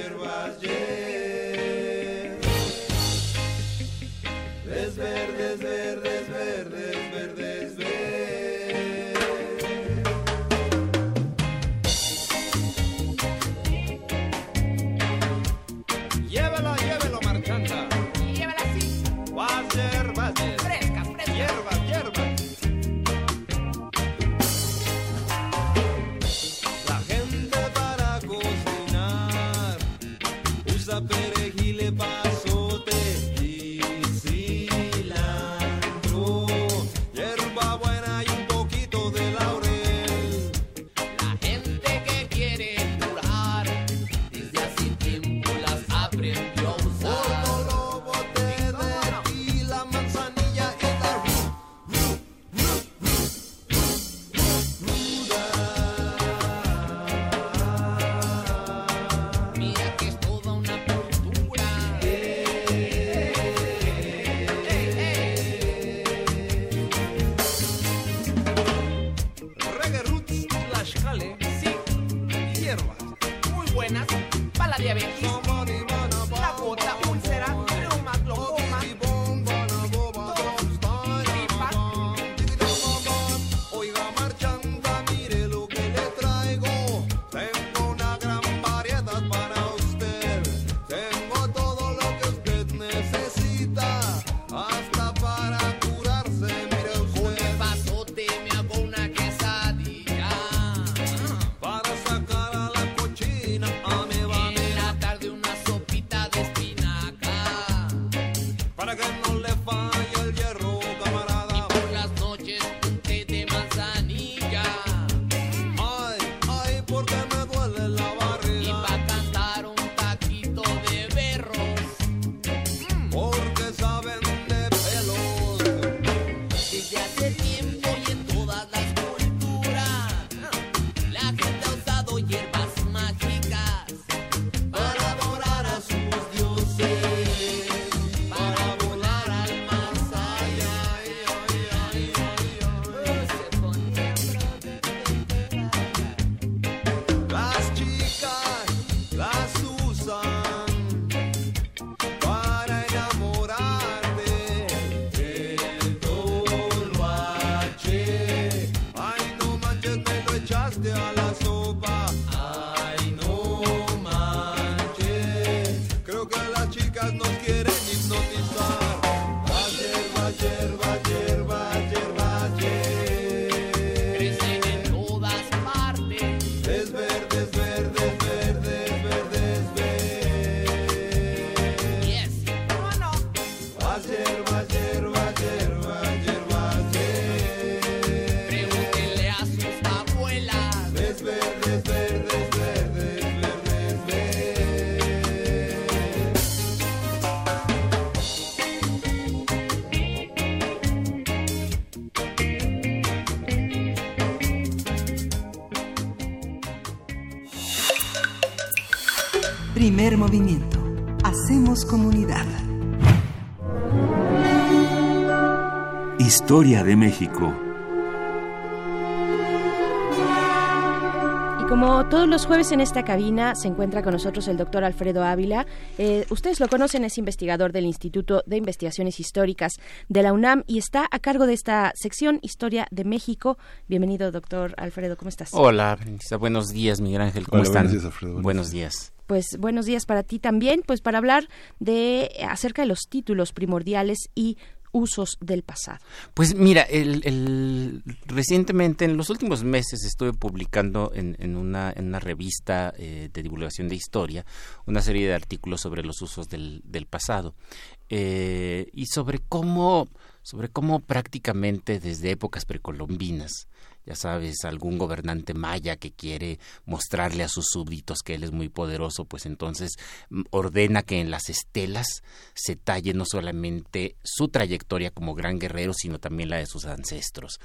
movimiento. Hacemos comunidad. Historia de México. Y como todos los jueves en esta cabina se encuentra con nosotros el doctor Alfredo Ávila. Eh, ustedes lo conocen, es investigador del Instituto de Investigaciones Históricas de la UNAM y está a cargo de esta sección Historia de México. Bienvenido, doctor Alfredo, ¿cómo estás? Hola, buenos días, Miguel Ángel, ¿cómo Hola, están? buenos días, Alfredo, buenos buenos días. Pues buenos días para ti también, pues para hablar de acerca de los títulos primordiales y usos del pasado. Pues mira, el- recientemente, en los últimos meses, estuve publicando en, en una, en una revista eh, de divulgación de historia una serie de artículos sobre los usos del, del pasado eh, y sobre cómo, sobre cómo prácticamente desde épocas precolombinas ya sabes, algún gobernante maya que quiere mostrarle a sus súbditos que él es muy poderoso, pues entonces mm, ordena que en las estelas se talle no solamente su trayectoria como gran guerrero, sino también la de sus ancestros.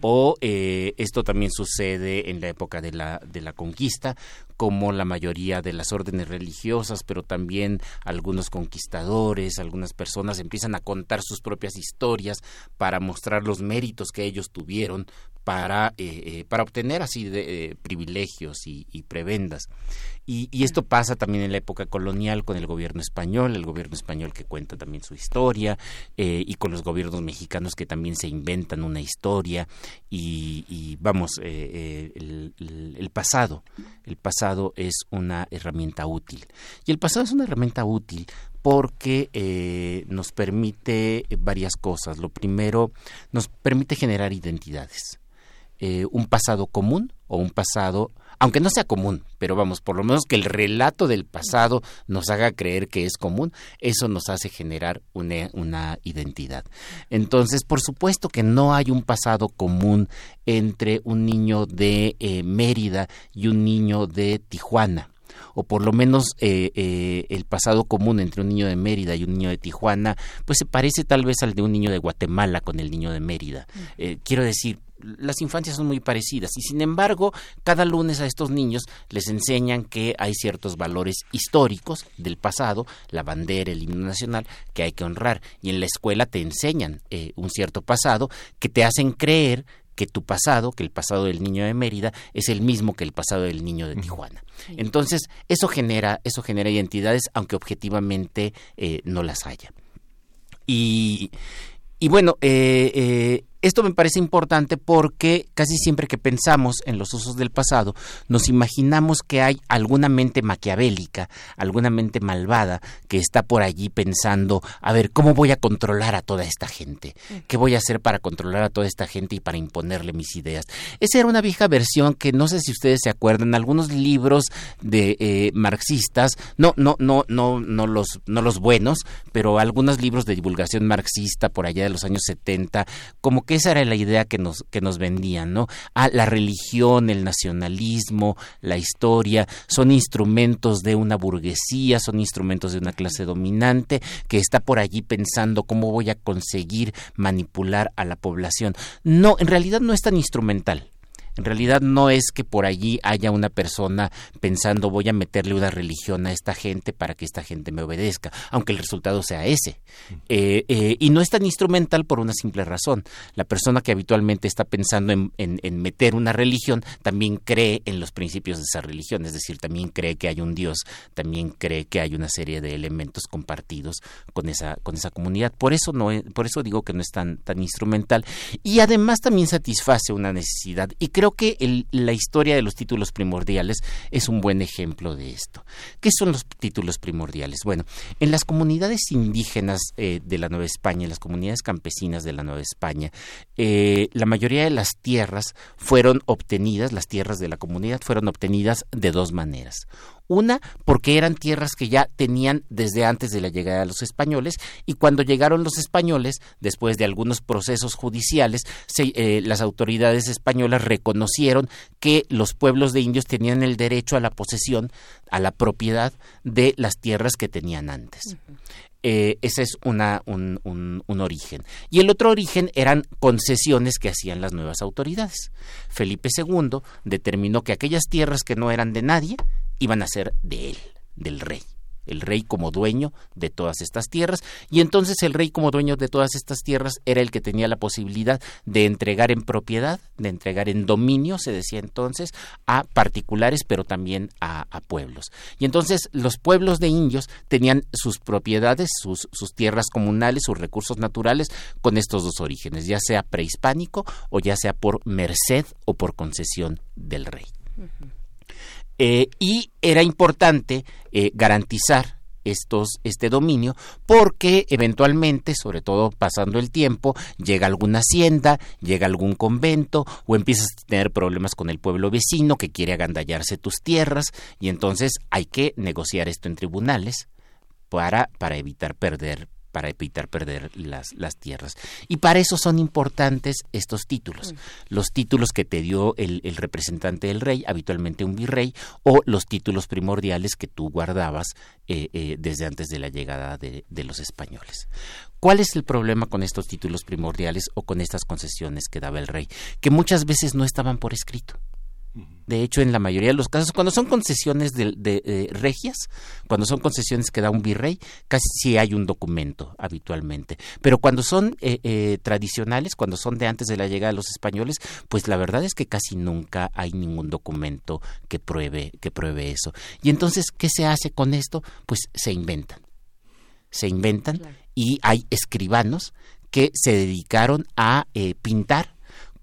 O eh, esto también sucede en la época de la, de la conquista, como la mayoría de las órdenes religiosas, pero también algunos conquistadores, algunas personas empiezan a contar sus propias historias para mostrar los méritos que ellos tuvieron para, eh, eh, para obtener así de, eh, privilegios y, y prebendas. Y, y esto pasa también en la época colonial con el gobierno español, el gobierno español que cuenta también su historia, eh, y con los gobiernos mexicanos que también se inventan una historia. Y, y vamos, eh, el, el- el pasado, el pasado es una herramienta útil. Y el pasado es una herramienta útil porque eh, nos permite varias cosas. Lo primero, nos permite generar identidades eh, un pasado común o un pasado, aunque no sea común, pero vamos, por lo menos que el relato del pasado nos haga creer que es común, eso nos hace generar una, una identidad. Entonces, por supuesto que no hay un pasado común entre un niño de eh, Mérida y un niño de Tijuana o por lo menos eh, eh, el pasado común entre un niño de Mérida y un niño de Tijuana, pues se parece tal vez al de un niño de Guatemala con el niño de Mérida. Eh, quiero decir, las infancias son muy parecidas y sin embargo cada lunes a estos niños les enseñan que hay ciertos valores históricos del pasado, la bandera, el himno nacional, que hay que honrar y en la escuela te enseñan eh, un cierto pasado que te hacen creer que tu pasado, que el pasado del niño de Mérida es el mismo que el pasado del niño de Tijuana. Entonces, eso genera, eso genera identidades, aunque objetivamente eh, no las haya. Y, y bueno, eh, eh, esto me parece importante porque casi siempre que pensamos en los usos del pasado, nos imaginamos que hay alguna mente maquiavélica, alguna mente malvada que está por allí pensando, a ver, ¿cómo voy a controlar a toda esta gente? ¿Qué voy a hacer para controlar a toda esta gente y para imponerle mis ideas? Esa era una vieja versión que no sé si ustedes se acuerdan, algunos libros de eh, marxistas, no, no, no, no, no los, no los buenos, pero algunos libros de divulgación marxista por allá de los años 70, como que esa era la idea que nos, que nos vendían, ¿no? Ah, la religión, el nacionalismo, la historia, son instrumentos de una burguesía, son instrumentos de una clase dominante que está por allí pensando cómo voy a conseguir manipular a la población. No, en realidad no es tan instrumental. En realidad no es que por allí haya una persona pensando voy a meterle una religión a esta gente para que esta gente me obedezca, aunque el resultado sea ese. Eh, eh, y no es tan instrumental por una simple razón. La persona que habitualmente está pensando en, en- en meter una religión también cree en los principios de esa religión, es decir, también cree que hay un Dios, también cree que hay una serie de elementos compartidos con esa, con esa comunidad. Por eso no es- por eso digo que no es tan, tan instrumental. Y además también satisface una necesidad. Y creo que el- la historia de los títulos primordiales es un buen ejemplo de esto. ¿Qué son los títulos primordiales? Bueno, en las comunidades indígenas eh, de la Nueva España, en las comunidades campesinas de la Nueva España, eh, la mayoría de las tierras fueron obtenidas, las tierras de la comunidad fueron obtenidas de dos maneras. Una, porque eran tierras que ya tenían desde antes de la llegada de los españoles y cuando llegaron los españoles, después de algunos procesos judiciales, se- eh, las autoridades españolas reconocieron que los pueblos de indios tenían el derecho a la posesión, a la propiedad de las tierras que tenían antes. Eh, ese es una, un, un- un origen. Y el otro origen eran concesiones que hacían las nuevas autoridades. Felipe II determinó que aquellas tierras que no eran de nadie iban a ser de él. del rey el rey como dueño de todas estas tierras, y entonces el rey como dueño de todas estas tierras era el que tenía la posibilidad de entregar en propiedad, de entregar en dominio, se decía entonces, a particulares, pero también a, pueblos. Y entonces los pueblos de indios tenían sus propiedades, sus, tierras comunales, sus recursos naturales con estos dos orígenes, ya sea prehispánico o ya sea por merced o por concesión del rey. Eh, y era importante eh, garantizar estos, este dominio porque eventualmente, sobre todo pasando el tiempo, llega alguna hacienda, llega algún convento o empiezas a tener problemas con el pueblo vecino que quiere agandallarse tus tierras y entonces hay que negociar esto en tribunales para, para evitar perder para evitar perder las, las tierras. Y para eso son importantes estos títulos. Mm. Los títulos que te dio el, representante del rey, habitualmente un virrey, o los títulos primordiales que tú guardabas eh, eh, desde antes de la llegada de, de los españoles. ¿Cuál es el problema con estos títulos primordiales o con estas concesiones que daba el rey? Que muchas veces no estaban por escrito. De hecho, en la mayoría de los casos, cuando son concesiones de, eh, regias, cuando son concesiones que da un virrey, casi sí hay un documento habitualmente. Pero cuando son eh, eh, tradicionales, cuando son de antes de la llegada de los españoles, pues la verdad es que casi nunca hay ningún documento que pruebe, que pruebe eso. Y entonces, ¿qué se hace con esto? Pues se inventan. Se inventan y hay escribanos que se dedicaron a pintar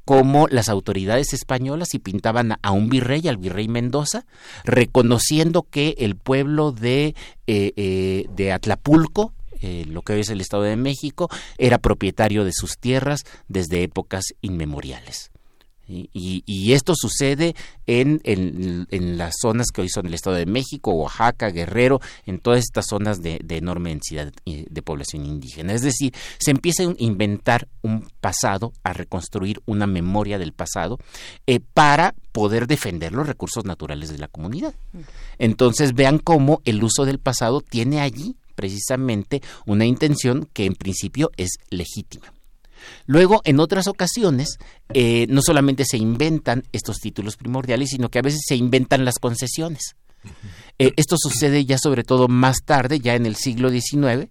como las autoridades españolas y pintaban a un virrey, al virrey Mendoza, reconociendo que el pueblo de, eh, eh, de Atlapulco, eh, lo que hoy es el Estado de México, era propietario de sus tierras desde épocas inmemoriales. Y, esto sucede en, en, las zonas que hoy son el Estado de México, Oaxaca, Guerrero, en todas estas zonas de, enorme densidad de población indígena. Es decir, se empieza a inventar un pasado, a reconstruir una memoria del pasado eh, para poder defender los recursos naturales de la comunidad. Entonces vean cómo el uso del pasado tiene allí precisamente una intención que en principio es legítima. Luego, en otras ocasiones, eh, no solamente se inventan estos títulos primordiales, sino que a veces se inventan las concesiones. Eh, esto sucede ya sobre todo más tarde, ya en el siglo XIX,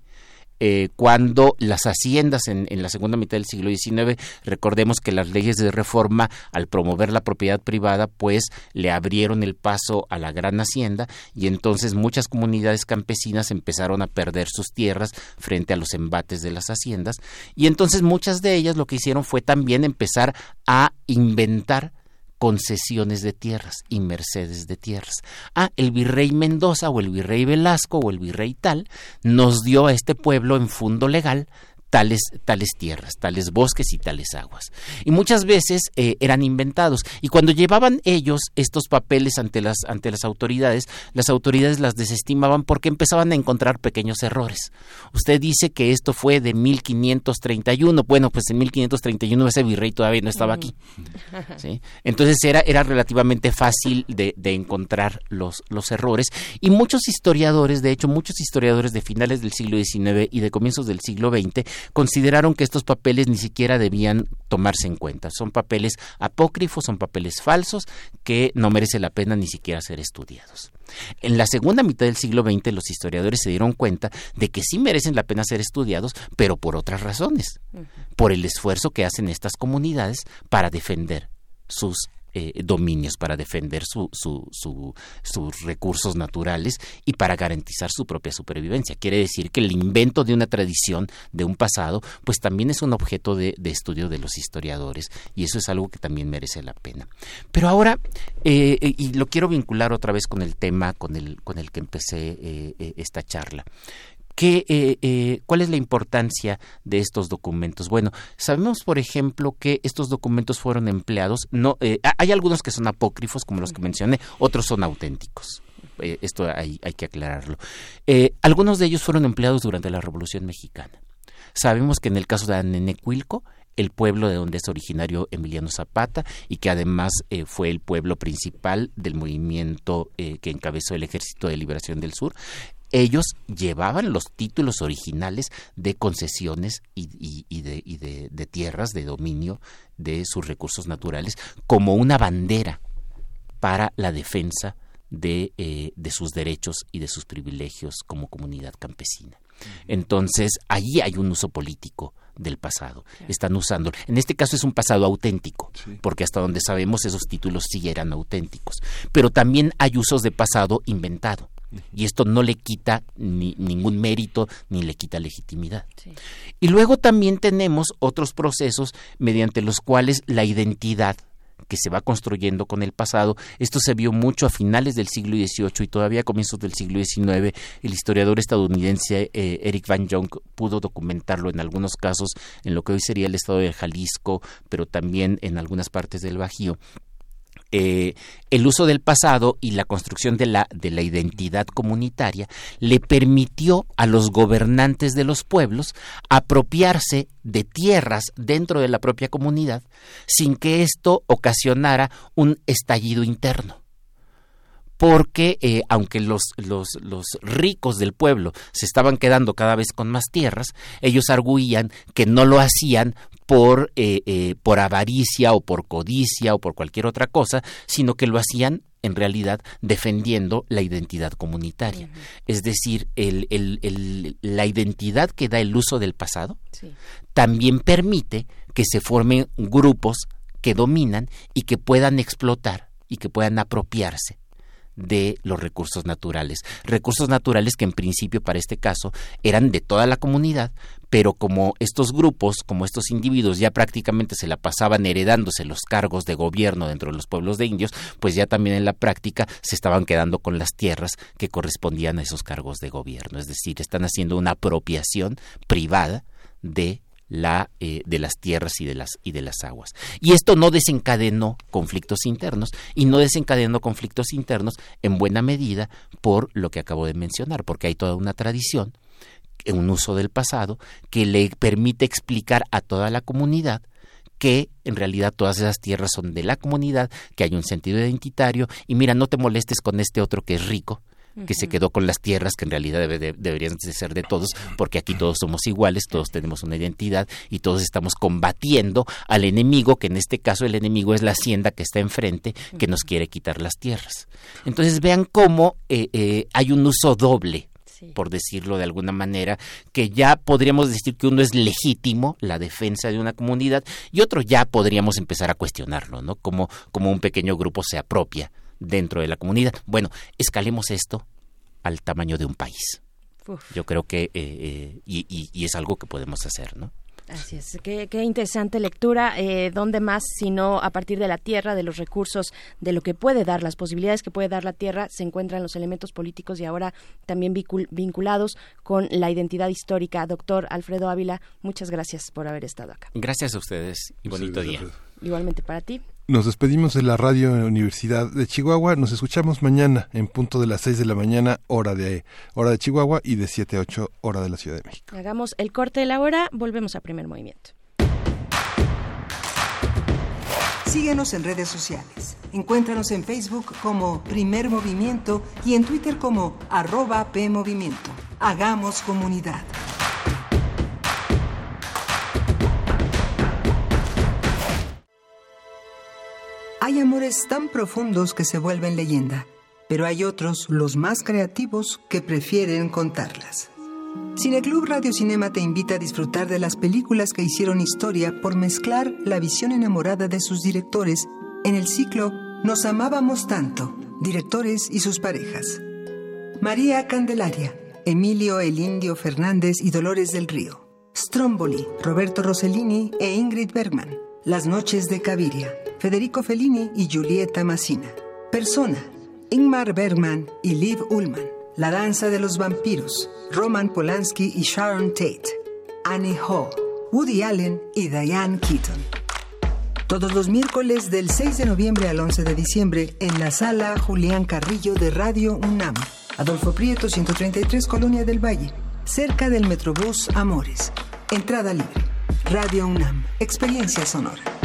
eh, cuando las haciendas en, la segunda mitad del siglo XIX, recordemos que las leyes de reforma, al promover la propiedad privada, pues le abrieron el paso a la gran hacienda y entonces muchas comunidades campesinas empezaron a perder sus tierras frente a los embates de las haciendas y entonces muchas de ellas lo que hicieron fue también empezar a inventar concesiones de tierras y mercedes de tierras. Ah, el virrey Mendoza o el virrey Velasco o el virrey tal nos dio a este pueblo en fundo legal tales, tales tierras, tales bosques y tales aguas. Y muchas veces eh, eran inventados. Y cuando llevaban ellos estos papeles ante las, ante las autoridades, las autoridades las desestimaban porque empezaban a encontrar pequeños errores. Usted dice que esto fue de 1531. Bueno, pues en 1531 ese virrey todavía no estaba aquí. ¿sí? Entonces era, era relativamente fácil de, de encontrar los, los errores. Y muchos historiadores, de hecho, muchos historiadores de finales del siglo XIX y de comienzos del siglo XX, consideraron que estos papeles ni siquiera debían tomarse en cuenta. Son papeles apócrifos, son papeles falsos que no merece la pena ni siquiera ser estudiados. En la segunda mitad del siglo XX los historiadores se dieron cuenta de que sí merecen la pena ser estudiados, pero por otras razones, por el esfuerzo que hacen estas comunidades para defender sus eh, dominios para defender su, sus recursos naturales y para garantizar su propia supervivencia. Quiere decir que el invento de una tradición, de un pasado, pues también es un objeto de, estudio de los historiadores y eso es algo que también merece la pena. Pero ahora, eh, y lo quiero vincular otra vez con el tema con el, con el que empecé eh, esta charla. ¿Qué, eh, eh, ¿Cuál es la importancia de estos documentos? Bueno, sabemos, por ejemplo, que estos documentos fueron empleados. No, eh, hay algunos que son apócrifos, como los que mencioné, otros son auténticos. esto hay, hay, que aclararlo. algunos de ellos fueron empleados durante la Revolución Mexicana. Sabemos que en el caso de Anenecuilco, el pueblo de donde es originario Emiliano Zapata y que además fue el pueblo principal del movimiento que encabezó el Ejército de Liberación del Sur ellos llevaban los títulos originales de concesiones y, de, de, tierras de dominio de sus recursos naturales como una bandera para la defensa de, eh, de sus derechos y de sus privilegios como comunidad campesina. Entonces, ahí hay un uso político del pasado. Están usando. En este caso es un pasado auténtico, porque hasta donde sabemos esos títulos sí eran auténticos. Pero también hay usos de pasado inventado. Y esto no le quita ni, ningún mérito ni le quita legitimidad. Y luego también tenemos otros procesos mediante los cuales la identidad que se va construyendo con el pasado. Esto se vio mucho a finales del siglo XVIII y todavía a comienzos del siglo XIX. El historiador estadounidense eh, Eric Van Jong pudo documentarlo en algunos casos en lo que hoy sería el estado de Jalisco, pero también en algunas partes del Bajío. Eh, el uso del pasado y la construcción de la, de la identidad comunitaria le permitió a los gobernantes de los pueblos apropiarse de tierras dentro de la propia comunidad sin que esto ocasionara un estallido interno. Porque eh, aunque los, los, los, ricos del pueblo se estaban quedando cada vez con más tierras, ellos arguían que no lo hacían por, eh, eh, por avaricia o por codicia o por cualquier otra cosa, sino que lo hacían en realidad defendiendo la identidad comunitaria. Es decir, el, el, la identidad que da el uso del pasado también permite que se formen grupos que dominan y que puedan explotar y que puedan apropiarse de los recursos naturales. Recursos naturales que en principio para este caso eran de toda la comunidad, pero como estos grupos, como estos individuos ya prácticamente se la pasaban heredándose los cargos de gobierno dentro de los pueblos de indios, pues ya también en la práctica se estaban quedando con las tierras que correspondían a esos cargos de gobierno. Es decir, están haciendo una apropiación privada de la, eh, de las tierras y de las, y de las aguas. Y esto no desencadenó conflictos internos y no desencadenó conflictos internos en buena medida por lo que acabo de mencionar, porque hay toda una tradición, un uso del pasado, que le permite explicar a toda la comunidad que en realidad todas esas tierras son de la comunidad, que hay un sentido identitario y mira, no te molestes con este otro que es rico, que se quedó con las tierras que en realidad deberían de ser de todos, porque aquí todos somos iguales, todos tenemos una identidad y todos estamos combatiendo al enemigo, que en este caso el enemigo es la hacienda que está enfrente, que nos quiere quitar las tierras. Entonces vean cómo eh, eh, hay un uso doble por decirlo de alguna manera, que ya podríamos decir que uno es legítimo, la defensa de una comunidad, y otro ya podríamos empezar a cuestionarlo, ¿no? Como, como un pequeño grupo se apropia dentro de la comunidad. Bueno, escalemos esto al tamaño de un país. Yo creo que, eh, eh, y, y, es algo que podemos hacer, ¿no? Así es, qué, interesante lectura. Eh, ¿Dónde más sino a partir de la tierra, de los recursos, de lo que puede dar, las posibilidades que puede dar la tierra, se encuentran los elementos políticos y ahora también vinculados con la identidad histórica? Doctor Alfredo Ávila, muchas gracias por haber estado acá. Gracias a ustedes y bonito día. Igualmente para ti. Nos despedimos de la Radio Universidad de Chihuahua. Nos escuchamos mañana en punto de las 6 de la mañana, hora de, hora de Chihuahua, y de 7 a 8, hora de la Ciudad de México. Hagamos el corte de la hora, volvemos a primer movimiento. Síguenos en redes sociales. Encuéntranos en Facebook como Primer Movimiento y en Twitter como arroba PMovimiento. Hagamos comunidad. Hay amores tan profundos que se vuelven leyenda, pero hay otros, los más creativos, que prefieren contarlas. Cineclub Radio Cinema te invita a disfrutar de las películas que hicieron historia por mezclar la visión enamorada de sus directores en el ciclo Nos amábamos tanto, directores y sus parejas. María Candelaria, Emilio El Indio Fernández y Dolores del Río. Stromboli, Roberto Rossellini e Ingrid Bergman. Las noches de Caviria, Federico Fellini y Giulietta Massina. Persona, Ingmar Bergman y Liv Ullman. La danza de los vampiros, Roman Polanski y Sharon Tate. Annie Hall, Woody Allen y Diane Keaton. Todos los miércoles del 6 de noviembre al 11 de diciembre en la sala Julián Carrillo de Radio UNAM. Adolfo Prieto, 133, Colonia del Valle, cerca del Metrobús Amores. Entrada libre. Radio UNAM, experiencia sonora.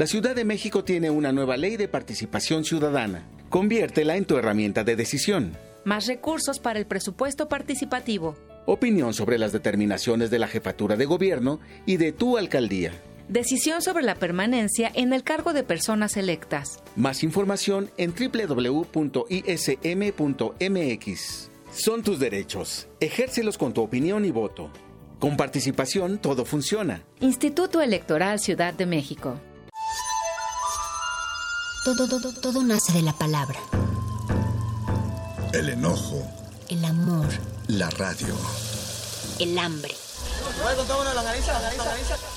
La Ciudad de México tiene una nueva ley de participación ciudadana. Conviértela en tu herramienta de decisión. Más recursos para el presupuesto participativo. Opinión sobre las determinaciones de la jefatura de gobierno y de tu alcaldía. decisión sobre la permanencia en el cargo de personas electas. Más información en www.ism.mx. Son tus derechos. Ejércelos con tu opinión y voto. Con participación todo funciona. Instituto Electoral Ciudad de México. Todo, todo, todo nace de la palabra. El enojo. El amor. La radio. El hambre.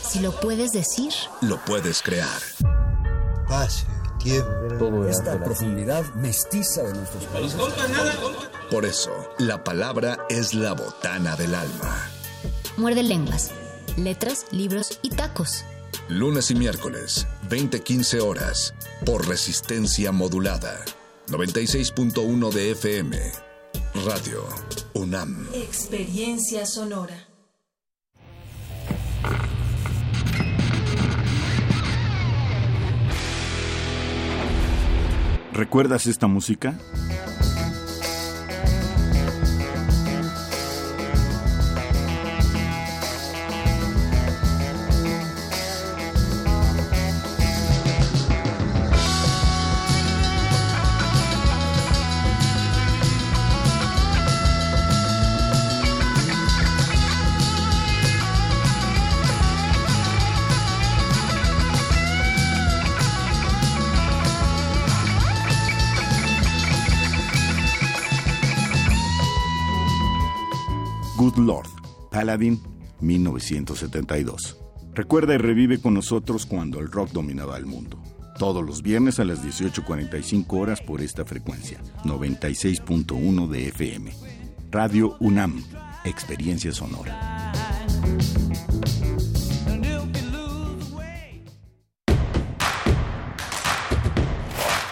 Si lo puedes decir, lo puedes crear. Paz, tiempo. Todo esta profundidad mestiza de nuestros países. Por eso, la palabra es la botana del alma. Muerde lenguas, letras, libros y tacos. Lunes y miércoles, 20-15 horas, por resistencia modulada. 96.1 de FM. Radio UNAM. Experiencia sonora. ¿Recuerdas esta música? Paladin, 1972. Recuerda y revive con nosotros cuando el rock dominaba el mundo. Todos los viernes a las 18.45 horas por esta frecuencia, 96.1 de FM. Radio UNAM, Experiencia Sonora.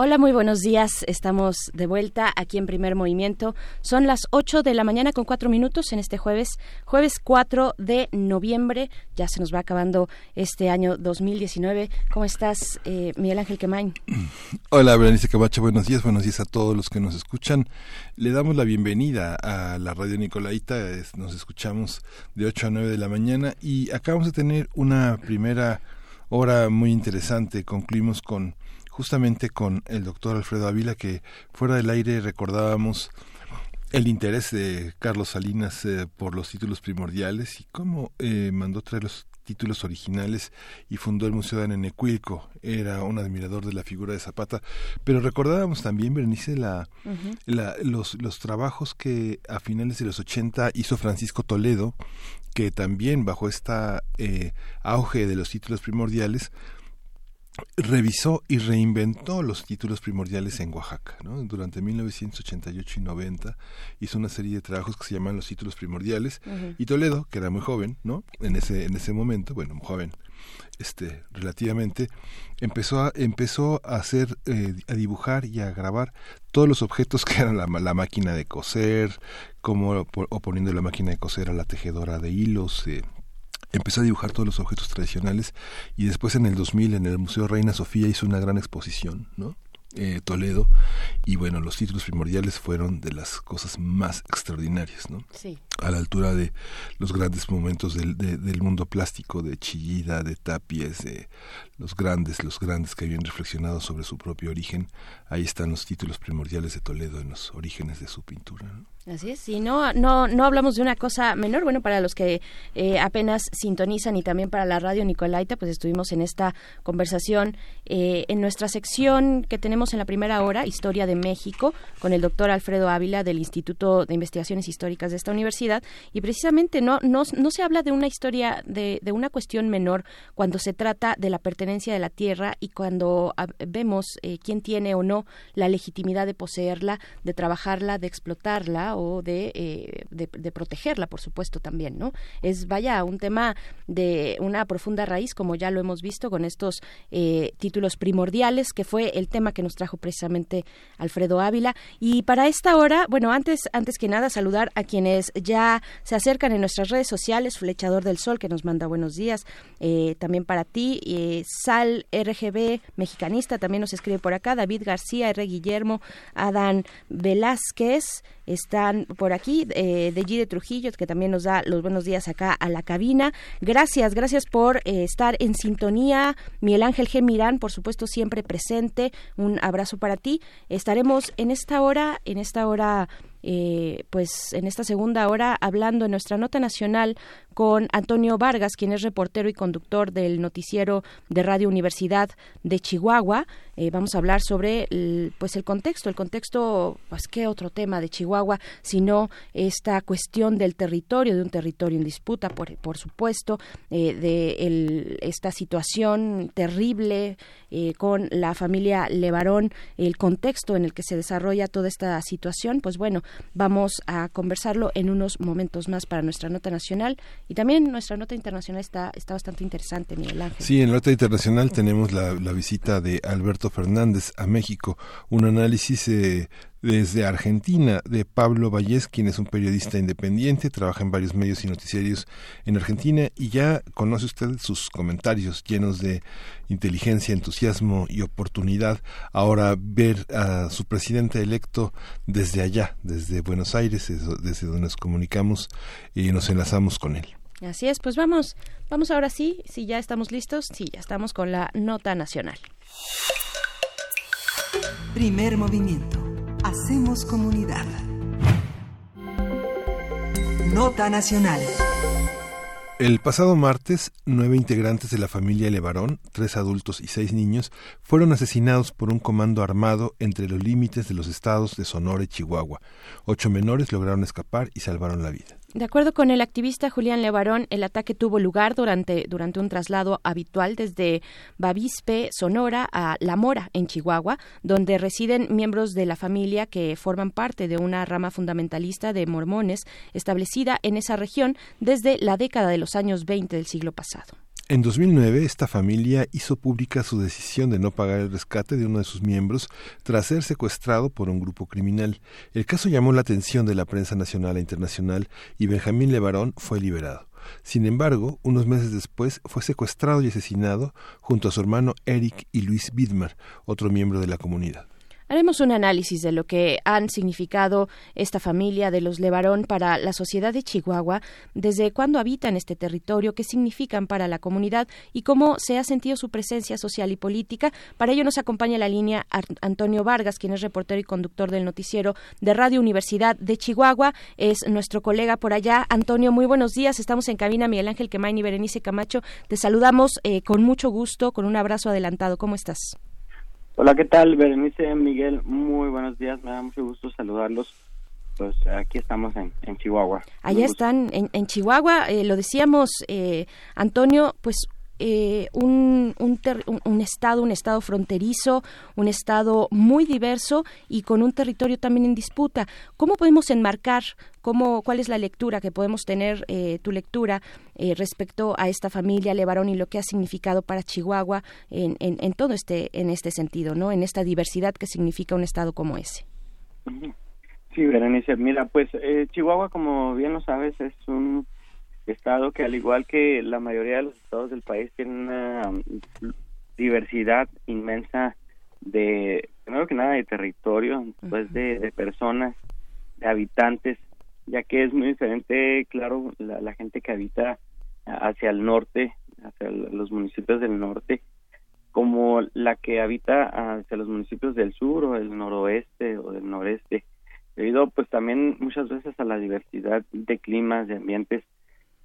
Hola, muy buenos días. Estamos de vuelta aquí en Primer Movimiento. Son las 8 de la mañana con 4 minutos en este jueves, jueves 4 de noviembre. Ya se nos va acabando este año 2019. ¿Cómo estás, eh, Miguel Ángel Quemain? Hola, Berenice Camacho. Buenos días. Buenos días a todos los que nos escuchan. Le damos la bienvenida a la Radio Nicolaita. Nos escuchamos de 8 a 9 de la mañana y acabamos de tener una primera hora muy interesante. Concluimos con justamente con el doctor Alfredo Ávila, que fuera del aire recordábamos el interés de Carlos Salinas eh, por los títulos primordiales y cómo eh, mandó traer los títulos originales y fundó el Museo de Nenecuilco. Era un admirador de la figura de Zapata. Pero recordábamos también, Berenice, la, la, los, los trabajos que a finales de los 80 hizo Francisco Toledo, que también bajo esta eh, auge de los títulos primordiales, revisó y reinventó los títulos primordiales en Oaxaca. ¿no? Durante 1988 y 90 hizo una serie de trabajos que se llaman los títulos primordiales y Toledo, que era muy joven, ¿no? En ese en ese momento, bueno, muy joven, este relativamente empezó a empezó a hacer eh, a dibujar y a grabar todos los objetos que eran la, la máquina de coser, como o poniendo la máquina de coser a la tejedora de hilos, eh, empezó a dibujar todos los objetos tradicionales y después en el 2000 en el Museo Reina Sofía hizo una gran exposición, ¿no? Eh, Toledo y bueno los títulos primordiales fueron de las cosas más extraordinarias no sí. a la altura de los grandes momentos del, de, del mundo plástico de Chillida de Tapies de los grandes los grandes que habían reflexionado sobre su propio origen ahí están los títulos primordiales de Toledo en los orígenes de su pintura ¿no? Así es, y no, no, no hablamos de una cosa menor. Bueno, para los que eh, apenas sintonizan y también para la radio Nicolaita, pues estuvimos en esta conversación eh, en nuestra sección que tenemos en la primera hora, Historia de México, con el doctor Alfredo Ávila del Instituto de Investigaciones Históricas de esta universidad. Y precisamente no, no, no se habla de una historia, de, de una cuestión menor cuando se trata de la pertenencia de la tierra y cuando vemos eh, quién tiene o no la legitimidad de poseerla, de trabajarla, de explotarla o de, eh, de, de, protegerla, por supuesto, también, ¿no? Es, vaya, un tema de una profunda raíz, como ya lo hemos visto con estos eh, títulos primordiales, que fue el tema que nos trajo precisamente Alfredo Ávila. Y para esta hora, bueno, antes, antes que nada, saludar a quienes ya se acercan en nuestras redes sociales, Flechador del Sol, que nos manda buenos días, también para ti, Sal RGB, mexicanista, también nos escribe por acá, David García, R. Guillermo, Adán Velázquez, están por aquí, eh, de G de Trujillo, que también nos da los buenos días acá a la cabina. Gracias, gracias por eh, estar en sintonía. Miguel Ángel G. Mirán, por supuesto, siempre presente. Un abrazo para ti. Estaremos en esta hora, en esta hora eh, pues en esta segunda hora hablando en nuestra nota nacional con Antonio Vargas, quien es reportero y conductor del noticiero de Radio Universidad de Chihuahua. Eh, vamos a hablar sobre el, pues el contexto, el contexto, pues qué otro tema de Chihuahua, sino esta cuestión del territorio, de un territorio en disputa, por, por supuesto, eh, de el, esta situación terrible eh, con la familia Levarón, el contexto en el que se desarrolla toda esta situación. Pues bueno, vamos a conversarlo en unos momentos más para nuestra nota nacional y también nuestra nota internacional está, está bastante interesante, Miguel Ángel. Sí, en la nota internacional tenemos la, la visita de Alberto Fernández a México, un análisis eh, desde Argentina de Pablo Vallés, quien es un periodista independiente, trabaja en varios medios y noticiarios en Argentina y ya conoce usted sus comentarios llenos de inteligencia, entusiasmo y oportunidad. Ahora ver a su presidente electo desde allá, desde Buenos Aires, desde donde nos comunicamos y nos enlazamos con él. Así es, pues vamos, vamos ahora sí, si ya estamos listos, sí, ya estamos con la nota nacional. Primer movimiento. Hacemos comunidad. Nota nacional. El pasado martes, nueve integrantes de la familia Levarón, tres adultos y seis niños, fueron asesinados por un comando armado entre los límites de los estados de Sonora y Chihuahua. Ocho menores lograron escapar y salvaron la vida. De acuerdo con el activista Julián Levarón, el ataque tuvo lugar durante, durante un traslado habitual desde Bavispe, Sonora, a La Mora, en Chihuahua, donde residen miembros de la familia que forman parte de una rama fundamentalista de mormones establecida en esa región desde la década de los años 20 del siglo pasado. En 2009, esta familia hizo pública su decisión de no pagar el rescate de uno de sus miembros tras ser secuestrado por un grupo criminal. El caso llamó la atención de la prensa nacional e internacional y Benjamín Levarón fue liberado. Sin embargo, unos meses después fue secuestrado y asesinado junto a su hermano Eric y Luis Bidmar, otro miembro de la comunidad. Haremos un análisis de lo que han significado esta familia de los Levarón para la sociedad de Chihuahua, desde cuándo habitan este territorio, qué significan para la comunidad y cómo se ha sentido su presencia social y política. Para ello nos acompaña la línea Antonio Vargas, quien es reportero y conductor del noticiero de Radio Universidad de Chihuahua. Es nuestro colega por allá. Antonio, muy buenos días. Estamos en cabina. Miguel Ángel Quemain y Berenice Camacho. Te saludamos eh, con mucho gusto, con un abrazo adelantado. ¿Cómo estás? Hola, ¿qué tal? Berenice, Miguel, muy buenos días, me da mucho gusto saludarlos. Pues aquí estamos en, en Chihuahua. Allá están, en, en Chihuahua, eh, lo decíamos, eh, Antonio, pues eh, un, un, un, estado, un estado fronterizo, un estado muy diverso y con un territorio también en disputa. ¿Cómo podemos enmarcar, cómo, cuál es la lectura que podemos tener, eh, tu lectura eh, respecto a esta familia Levarón y lo que ha significado para Chihuahua en, en, en, todo este, en este sentido, ¿no? En esta diversidad que significa un estado como ese. Sí, Berenice, mira, pues Chihuahua, como bien lo sabes, es un estado que al igual que la mayoría de los estados del país tiene una um, diversidad inmensa de primero que nada de territorio después de, de, personas de habitantes ya que es muy diferente claro la, la, gente que habita hacia el norte hacia los municipios del norte como la que habita hacia los municipios del sur o del noroeste o del noreste debido pues también muchas veces a la diversidad de climas de ambientes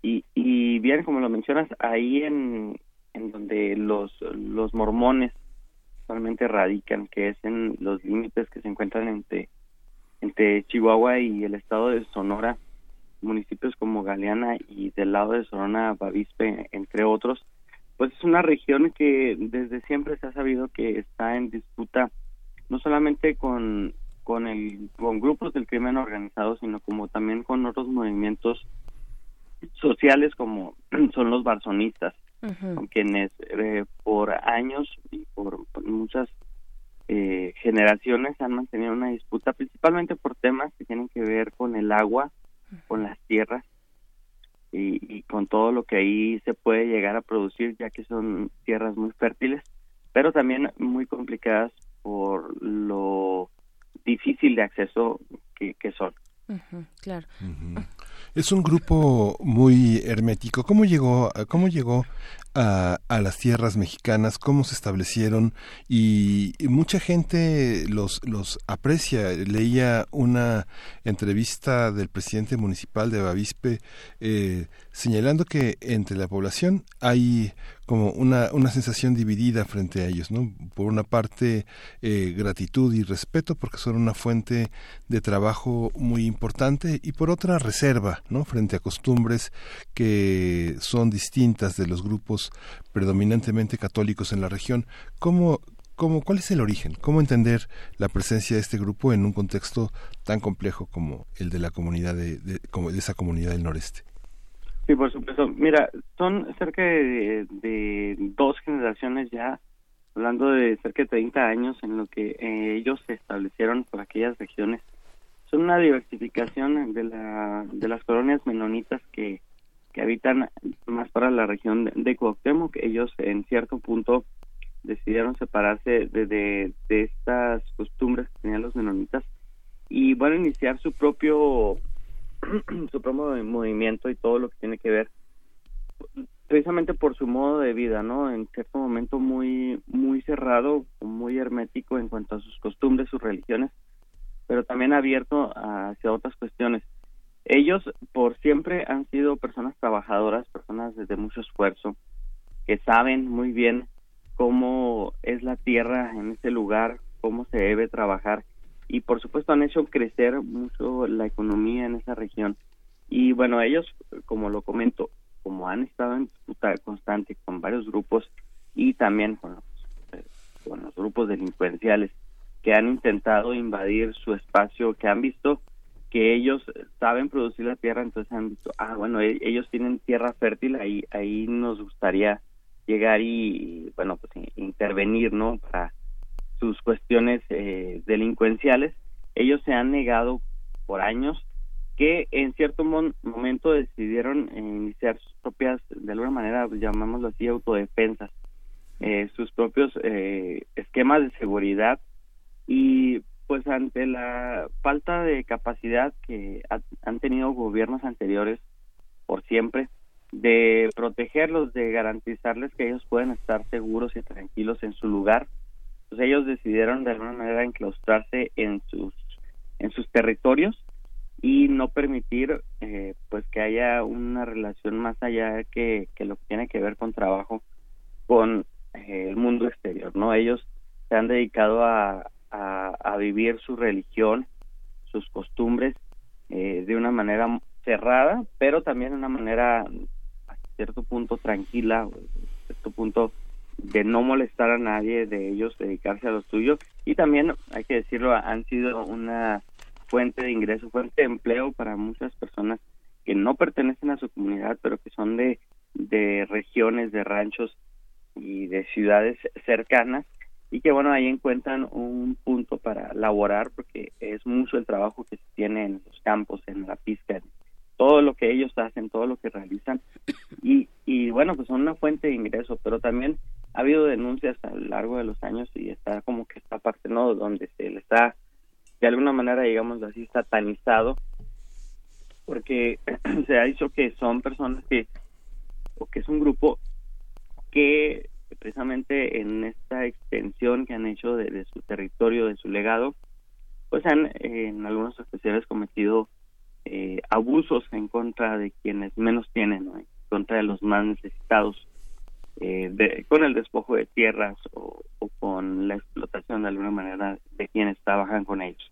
y, y bien, como lo mencionas, ahí en, en donde los, los mormones actualmente radican, que es en los límites que se encuentran entre, entre Chihuahua y el estado de Sonora, municipios como Galeana y del lado de Sonora, Bavispe, entre otros, pues es una región que desde siempre se ha sabido que está en disputa no solamente con con el con grupos del crimen organizado sino como también con otros movimientos sociales como son los barzonistas, con quienes eh, por años y por, muchas eh, generaciones han mantenido una disputa, principalmente por temas que tienen que ver con el agua con las tierras y, con todo lo que ahí se puede llegar a producir, ya que son tierras muy fértiles, pero también muy complicadas por lo difícil de acceso que, son. claro. Es un grupo muy hermético. ¿Cómo llegó, cómo llegó a, a, las tierras mexicanas, cómo se establecieron y, mucha gente los, los aprecia. Leía una entrevista del presidente municipal de Bavispe eh, señalando que entre la población hay como una, una sensación dividida frente a ellos, ¿no? Por una parte, eh, gratitud y respeto porque son una fuente de trabajo muy importante y por otra, reserva, ¿no? Frente a costumbres que son distintas de los grupos predominantemente católicos en la región. ¿Cómo, cómo, ¿Cuál es el origen? ¿Cómo entender la presencia de este grupo en un contexto tan complejo como el de la comunidad de, como de esa comunidad del noreste? Sí, por supuesto. Mira, son cerca de, dos generaciones ya, hablando de cerca de 30 años en lo que eh, ellos se establecieron por aquellas regiones. Son una diversificación de, la, de las colonias menonitas que, que habitan más para la región de Cuauhtémoc. Ellos en cierto punto decidieron separarse de, de, estas costumbres que tenían los menonitas y van a iniciar su propio su propio movimiento y todo lo que tiene que ver precisamente por su modo de vida, ¿no? En cierto momento muy muy cerrado, muy hermético en cuanto a sus costumbres, sus religiones, pero también abierto hacia otras cuestiones. Ellos por siempre han sido personas trabajadoras, personas de mucho esfuerzo, que saben muy bien cómo es la tierra en ese lugar, cómo se debe trabajar y por supuesto han hecho crecer mucho la economía en esa región. Y bueno, ellos, como lo comento, como han estado en disputa constante con varios grupos y también con los, eh, con los grupos delincuenciales que han intentado invadir su espacio, que han visto que ellos saben producir la tierra, entonces han visto, ah, bueno, e-, ellos tienen tierra fértil, ahí, ahí nos gustaría llegar y, bueno, pues intervenir, ¿no? Para sus cuestiones eh, delincuenciales, ellos se han negado por años que en cierto momento decidieron iniciar sus propias, de alguna manera, llamémoslo así, autodefensas, eh, sus propios eh, esquemas de seguridad y pues ante la falta de capacidad que han tenido gobiernos anteriores por siempre de protegerlos, de garantizarles que ellos pueden estar seguros y tranquilos en su lugar, pues ellos decidieron de alguna manera enclaustrarse en sus en sus territorios y no permitir eh, pues que haya una relación más allá que, que lo que tiene que ver con trabajo con eh, el mundo exterior no ellos se han dedicado a, a, vivir su religión sus costumbres eh, de una manera cerrada pero también de una manera a cierto punto tranquila a cierto punto de no molestar a nadie, de ellos dedicarse a lo suyo. Y también, hay que decirlo, han sido una fuente de ingreso, fuente de empleo para muchas personas que no pertenecen a su comunidad, pero que son de, de regiones, de ranchos y de ciudades cercanas y que bueno, ahí encuentran un punto para laborar porque es mucho el trabajo que se tiene en los campos, en la pizca, todo lo que ellos hacen, todo lo que realizan y, y bueno, pues son una fuente de ingreso, pero también ha habido denuncias a lo largo de los años y está como que esta parte, ¿no? Donde se le está, de alguna manera, digamos así, satanizado, porque se ha dicho que son personas que, o que es un grupo que precisamente en esta extensión que han hecho de, su territorio, de su legado, pues han en algunos especiales cometido eh, abusos en contra de quienes menos tienen, en contra de los más necesitados eh, con el despojo de tierras o, con la explotación de alguna manera de quienes trabajan con ellos.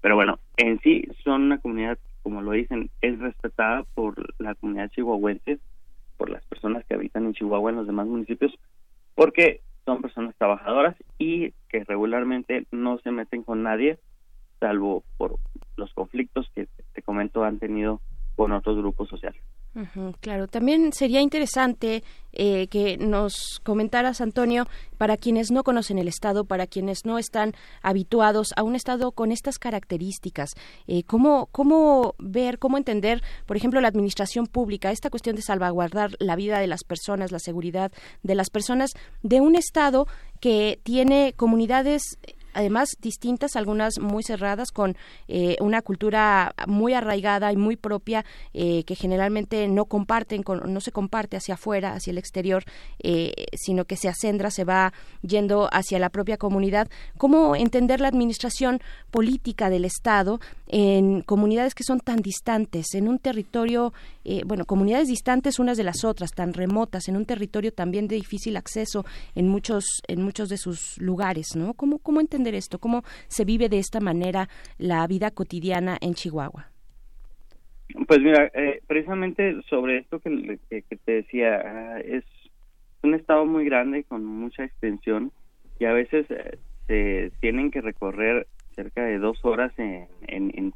Pero bueno, en sí son una comunidad, como lo dicen, es respetada por la comunidad chihuahuense, por las personas que habitan en Chihuahua en los demás municipios, porque son personas trabajadoras y que regularmente no se meten con nadie, salvo por los conflictos que te comento han tenido con otros grupos sociales. Claro, también sería interesante eh, que nos comentaras, Antonio, para quienes no conocen el Estado, para quienes no están habituados a un Estado con estas características, eh, ¿cómo, cómo ver, cómo entender, por ejemplo, la administración pública, esta cuestión de salvaguardar la vida de las personas, la seguridad de las personas, de un Estado que tiene comunidades además distintas, algunas muy cerradas, con eh, una cultura muy arraigada y muy propia eh, que generalmente no comparten, con, no se comparte hacia afuera, hacia el exterior, eh, sino que se acendra, se va yendo hacia la propia comunidad. ¿Cómo entender la administración política del Estado en comunidades que son tan distantes, en un territorio, bueno, comunidades distantes unas de las otras, tan remotas, en un territorio también de difícil acceso en muchos, en muchos de sus lugares, ¿no? ¿Cómo, cómo entender esto? ¿Cómo se vive de esta manera la vida cotidiana en Chihuahua? Pues mira, eh, precisamente sobre esto que, te decía, ah, es un estado muy grande con mucha extensión y a veces eh, se tienen que recorrer cerca de dos horas en, en,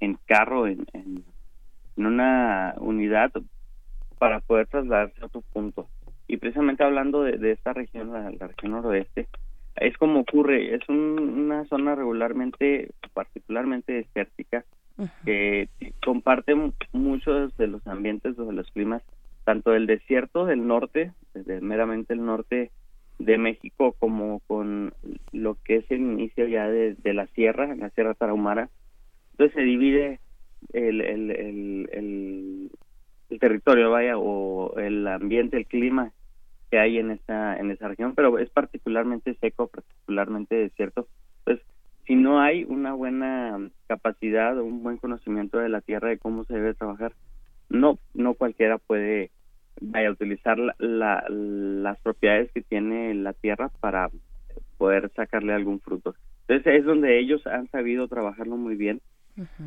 en, carro, en, en, una unidad para poder trasladarse a otro punto. Y precisamente hablando de, esta región, la región noroeste, es como ocurre, es una zona regularmente, particularmente desértica, que comparte muchos de los ambientes, de los climas, tanto del desierto del norte, desde meramente el norte de México, como con lo que es el inicio ya de, la sierra, la sierra tarahumara. Entonces se divide el, el, el, el territorio, vaya, o el ambiente, el clima que hay en esa en esa región, pero es particularmente seco, particularmente desierto. Pues si no hay una buena capacidad o un buen conocimiento de la tierra de cómo se debe trabajar, no no cualquiera puede vaya utilizar la, las propiedades que tiene la tierra para poder sacarle algún fruto. Entonces es donde ellos han sabido trabajarlo muy bien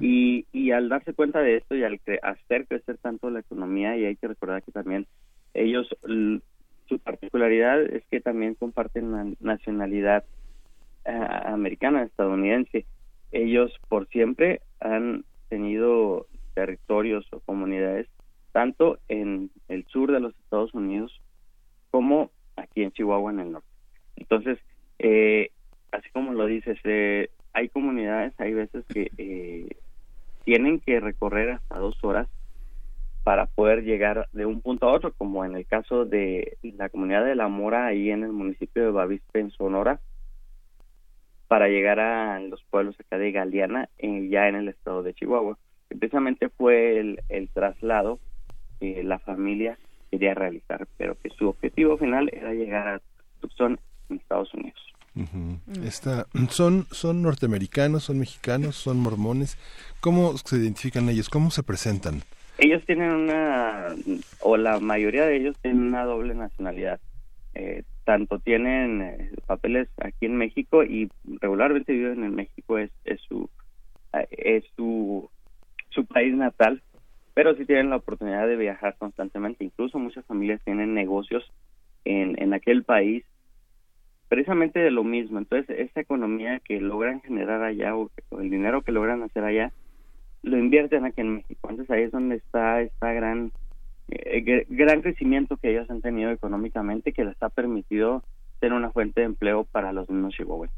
y, y al darse cuenta de esto y al hacer crecer tanto la economía y hay que recordar que también ellos su particularidad es que también comparten la nacionalidad eh, americana, estadounidense. Ellos por siempre han tenido territorios o comunidades tanto en el sur de los Estados Unidos como aquí en Chihuahua en el norte. Entonces, eh, así como lo dices, eh, hay comunidades, hay veces que tienen que recorrer hasta dos horas para poder llegar de un punto a otro, como en el caso de la comunidad de La Mora, ahí en el municipio de Bavispe, en Sonora, para llegar a los pueblos acá de Galeana, ya en el estado de Chihuahua. precisamente fue el, traslado que la familia quería realizar, pero que su objetivo final era llegar a Tucson, en Estados Unidos. son, son norteamericanos, son mexicanos, son mormones. ¿Cómo se identifican ellos? ¿Cómo se presentan? Ellos tienen una, o la mayoría de ellos tienen una doble nacionalidad. Eh, tanto tienen eh, papeles aquí en México y regularmente viven en México, es, es su eh, es su, su país natal, pero sí tienen la oportunidad de viajar constantemente. Incluso muchas familias tienen negocios en, en aquel país precisamente de lo mismo. Entonces, esa economía que logran generar allá o el dinero que logran hacer allá lo invierten aquí en México. Entonces ahí es donde está esta gran eh, gran crecimiento que ellos han tenido económicamente que les ha permitido tener una fuente de empleo para los mismos chihuahuenses.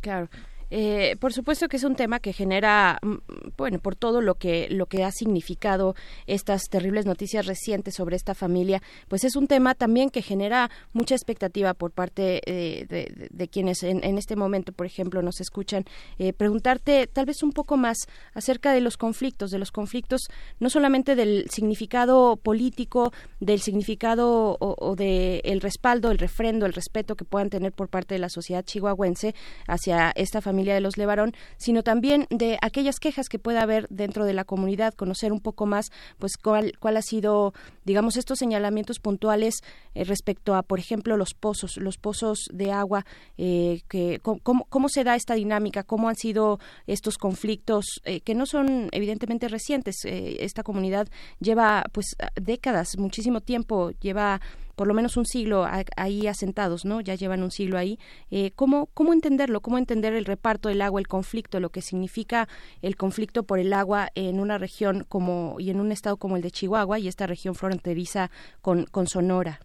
claro. Eh, por supuesto que es un tema que genera, mm, bueno, por todo lo que lo que ha significado estas terribles noticias recientes sobre esta familia, pues es un tema también que genera mucha expectativa por parte eh, de, quienes en, este momento, por ejemplo, nos escuchan. Eh, preguntarte tal vez un poco más acerca de los conflictos, de los conflictos no solamente del significado político, del significado o, o de el respaldo, el refrendo, el respeto que puedan tener por parte de la sociedad chihuahuense hacia esta familia familia de los Levarón, sino también de aquellas quejas que pueda haber dentro de la comunidad, conocer un poco más, pues cuál, cuál ha sido, digamos, estos señalamientos puntuales eh, respecto a, por ejemplo, los pozos, los pozos de agua, eh, que cómo, cómo, se da esta dinámica, cómo han sido estos conflictos eh, que no son evidentemente recientes. esta comunidad lleva, pues, décadas, muchísimo tiempo, lleva por lo menos un siglo ahí asentados, ¿no? Ya llevan un siglo ahí. Eh, ¿cómo, ¿Cómo entenderlo? ¿Cómo entender el reparto del agua, el conflicto, lo que significa el conflicto por el agua en una región como y en un estado como el de Chihuahua y esta región fronteriza con, con Sonora?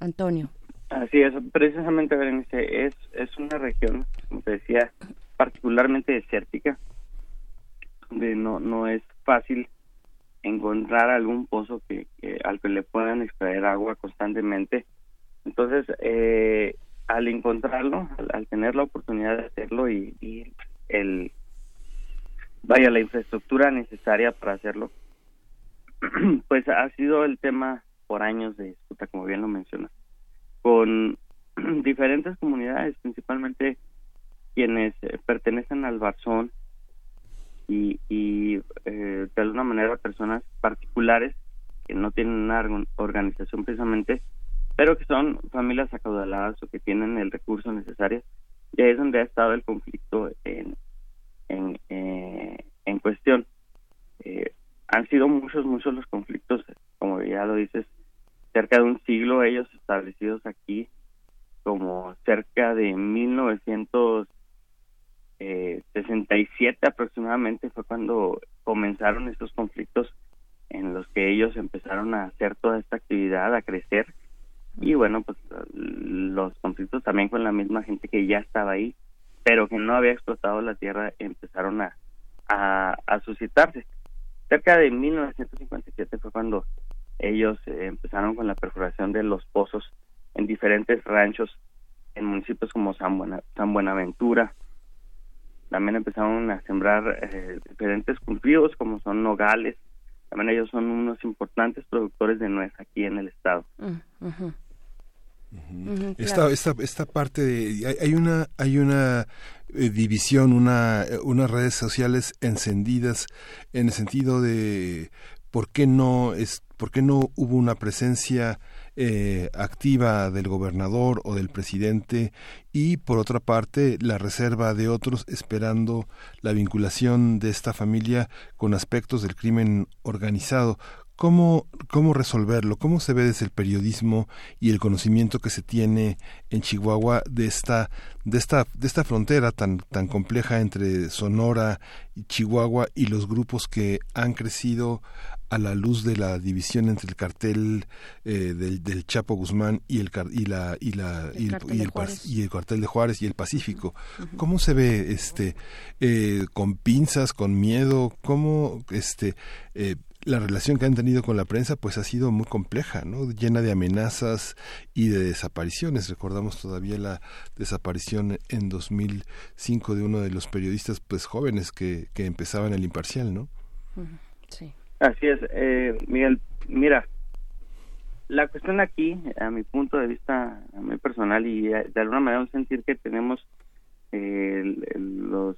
Antonio. Así es, precisamente, Berenice, es, es una región, como te decía, particularmente desértica, donde no, no es fácil encontrar algún pozo que, al que le puedan extraer agua constantemente. Entonces, eh, al encontrarlo, al, tener la oportunidad de hacerlo y, y, el vaya la infraestructura necesaria para hacerlo, pues ha sido el tema por años de disputa, como bien lo mencionas, con diferentes comunidades, principalmente quienes eh, pertenecen al Barzón y, y eh, de alguna manera personas particulares que no tienen una organización precisamente, pero que son familias acaudaladas o que tienen el recurso necesario. Y ahí es donde ha estado el conflicto en, en, eh, en cuestión. Eh, han sido muchos, muchos los conflictos, como ya lo dices, cerca de un siglo ellos establecidos aquí, como cerca de 1900 eh, 67 aproximadamente fue cuando comenzaron estos conflictos en los que ellos empezaron a hacer toda esta actividad, a crecer y bueno, pues los conflictos también con la misma gente que ya estaba ahí, pero que no había explotado la tierra empezaron a, a, suscitarse. Cerca de 1957 fue cuando ellos eh, empezaron con la perforación de los pozos en diferentes ranchos en municipios como San, San Buenaventura, también empezaron a sembrar eh, diferentes cultivos como son nogales. También ellos son unos importantes productores de nuez aquí en el estado. Mm, esta, esta, esta parte de, hay, una hay una eh, división una unas redes sociales encendidas en el sentido de por qué no es por qué no hubo una presencia eh, activa del gobernador o del presidente y por otra parte la reserva de otros esperando la vinculación de esta familia con aspectos del crimen organizado. ¿Cómo, ¿Cómo resolverlo? ¿Cómo se ve desde el periodismo y el conocimiento que se tiene en Chihuahua de esta, de esta, de esta frontera tan, tan compleja entre Sonora y Chihuahua y los grupos que han crecido a la luz de la división entre el cartel eh, del, del, Chapo Guzmán y el y la y la y, el, y, el, cartel de Juárez y el Pacífico cómo se ve este eh, con pinzas con miedo cómo este eh, la relación que han tenido con la prensa pues ha sido muy compleja, ¿no? llena de amenazas y de desapariciones. Recordamos todavía la desaparición en 2005 de uno de los periodistas pues jóvenes que, que empezaban el imparcial, ¿no? Sí. Así es, eh, Miguel. Mira, la cuestión aquí, a mi punto de vista muy personal y de alguna manera un sentir que tenemos eh, los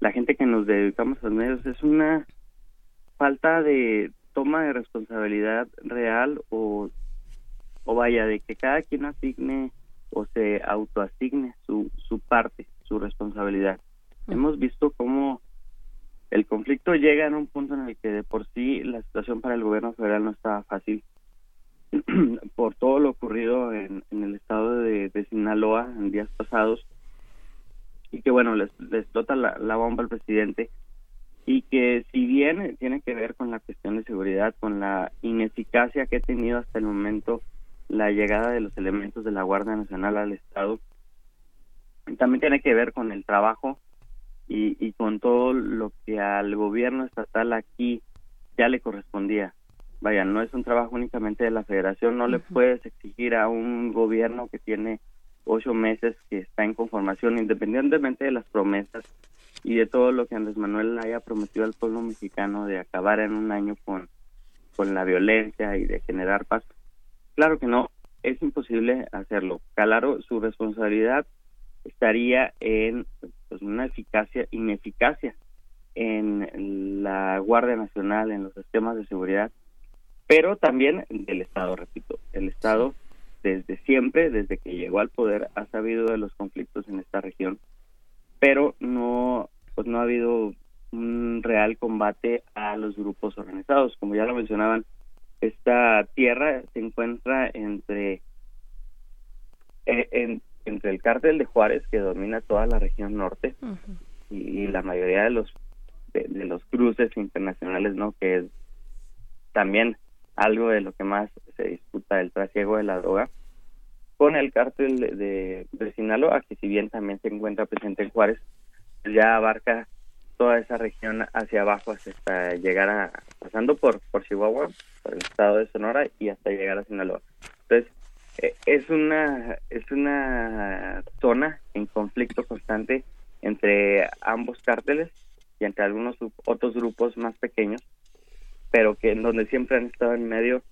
la gente que nos dedicamos a los medios es una falta de toma de responsabilidad real o o vaya de que cada quien asigne o se autoasigne su su parte, su responsabilidad. Hemos visto cómo el conflicto llega en un punto en el que de por sí la situación para el gobierno federal no estaba fácil. Por todo lo ocurrido en, el estado de, Sinaloa en días pasados y que bueno les, explota la, la, bomba al presidente y que si bien tiene que ver con la cuestión de seguridad con la ineficacia que ha tenido hasta el momento la llegada de los elementos de la Guardia Nacional al estado también tiene que ver con el trabajo y, y con todo lo que al gobierno estatal aquí ya le correspondía. Vaya, no es un trabajo únicamente de la federación, no le puedes exigir a un gobierno que tiene ocho meses que está en conformación, independientemente de las promesas y de todo lo que Andrés Manuel haya prometido al pueblo mexicano de acabar en un año con, con la violencia y de generar paz. Claro que no, es imposible hacerlo. Claro, su responsabilidad estaría en pues, una eficacia, ineficacia en la Guardia Nacional, en los sistemas de seguridad, pero también del Estado, repito, el Estado desde siempre, desde que llegó al poder, ha sabido de los conflictos en esta región, pero no, pues no ha habido un real combate a los grupos organizados, como ya lo mencionaban, esta tierra se encuentra entre eh, entre el cártel de Juárez que domina toda la región norte y, la mayoría de los de, los cruces internacionales no que es también algo de lo que más se disputa el trasiego de la droga con el cártel de, de, Sinaloa que si bien también se encuentra presente en Juárez ya abarca toda esa región hacia abajo hasta llegar a pasando por por Chihuahua por el estado de Sonora y hasta llegar a Sinaloa. Entonces es una es una zona en conflicto constante entre ambos cárteles y entre algunos otros grupos más pequeños pero que en donde siempre han estado en medio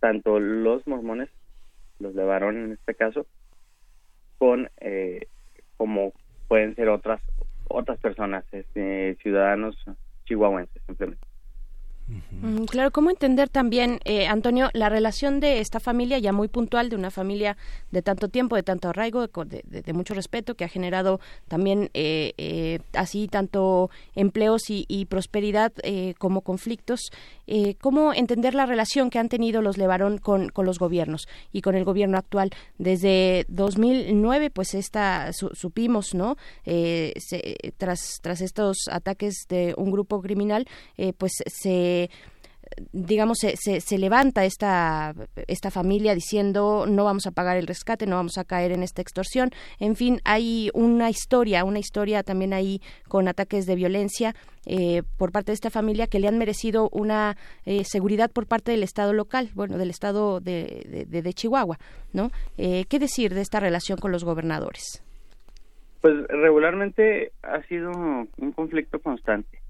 tanto los mormones los de varón en este caso con eh, como pueden ser otras otras personas este, ciudadanos chihuahuenses simplemente Mm, claro, ¿cómo entender también, eh, Antonio, la relación de esta familia ya muy puntual, de una familia de tanto tiempo, de tanto arraigo, de, mucho respeto, que ha generado también eh, eh, así tanto empleos y, prosperidad como conflictos? ¿Cómo entender la relación que han tenido los Levarón con, los gobiernos y con el gobierno actual? Desde 2009, pues esta supimos, ¿no? tras, tras estos ataques de un grupo criminal, pues se digamos, se, se, levanta esta, esta familia diciendo no vamos a pagar el rescate, no vamos a caer en esta extorsión. En fin, hay una historia, una historia también ahí con ataques de violencia eh, por parte de esta familia que le han merecido una eh, seguridad por parte del Estado local, bueno, del Estado de, de, Chihuahua, ¿no? Eh, ¿Qué decir de esta relación con los gobernadores? Pues regularmente ha sido un conflicto constante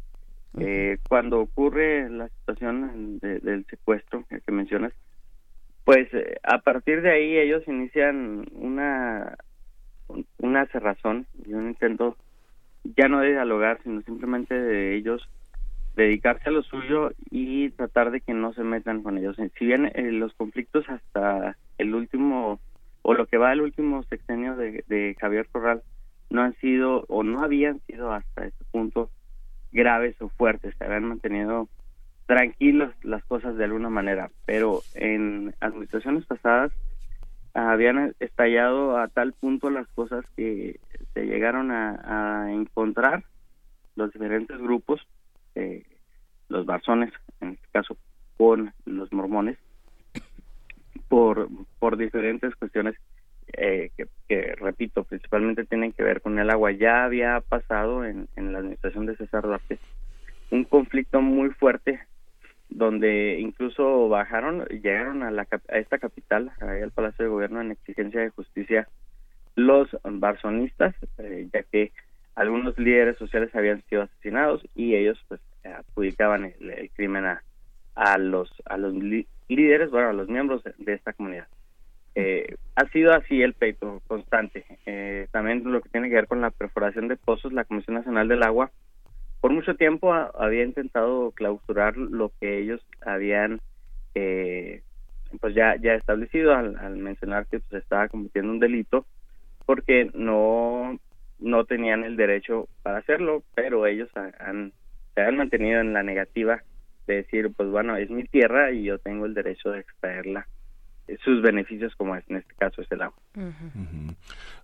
eh, cuando ocurre la situación del secuestro que mencionas, pues eh, a partir de ahí ellos inician una una cerrazón y un intento ya no de dialogar, sino simplemente de ellos dedicarse a lo suyo y tratar de que no se metan con ellos. Si bien eh, los conflictos hasta el último, o lo que va el último sexenio de, de Javier Corral, no han sido o no habían sido hasta este punto graves o fuertes, se habían mantenido tranquilos las cosas de alguna manera, pero en administraciones pasadas habían estallado a tal punto las cosas que se llegaron a, encontrar los diferentes grupos, eh, los barzones, en este caso con los mormones, por, por diferentes cuestiones eh, que, repito, principalmente tienen que ver con el agua. Ya había pasado en, la administración de César Duarte un conflicto muy fuerte donde incluso bajaron, llegaron a, la, a esta capital, al Palacio de Gobierno, en exigencia de justicia los barzonistas, eh, ya que algunos líderes sociales habían sido asesinados y ellos pues adjudicaban el, crimen a, a los a los líderes, bueno, a los miembros de esta comunidad. Eh, ha sido así el pleito constante. Eh, también lo que tiene que ver con la perforación de pozos, la Comisión Nacional del Agua, por mucho tiempo había intentado clausurar lo que ellos habían eh, pues ya ya establecido al, mencionar que pues estaba cometiendo un delito porque no no tenían el derecho para hacerlo pero ellos se han mantenido en la negativa de decir pues bueno es mi tierra y yo tengo el derecho de extraerla sus beneficios como es en este caso es el agua.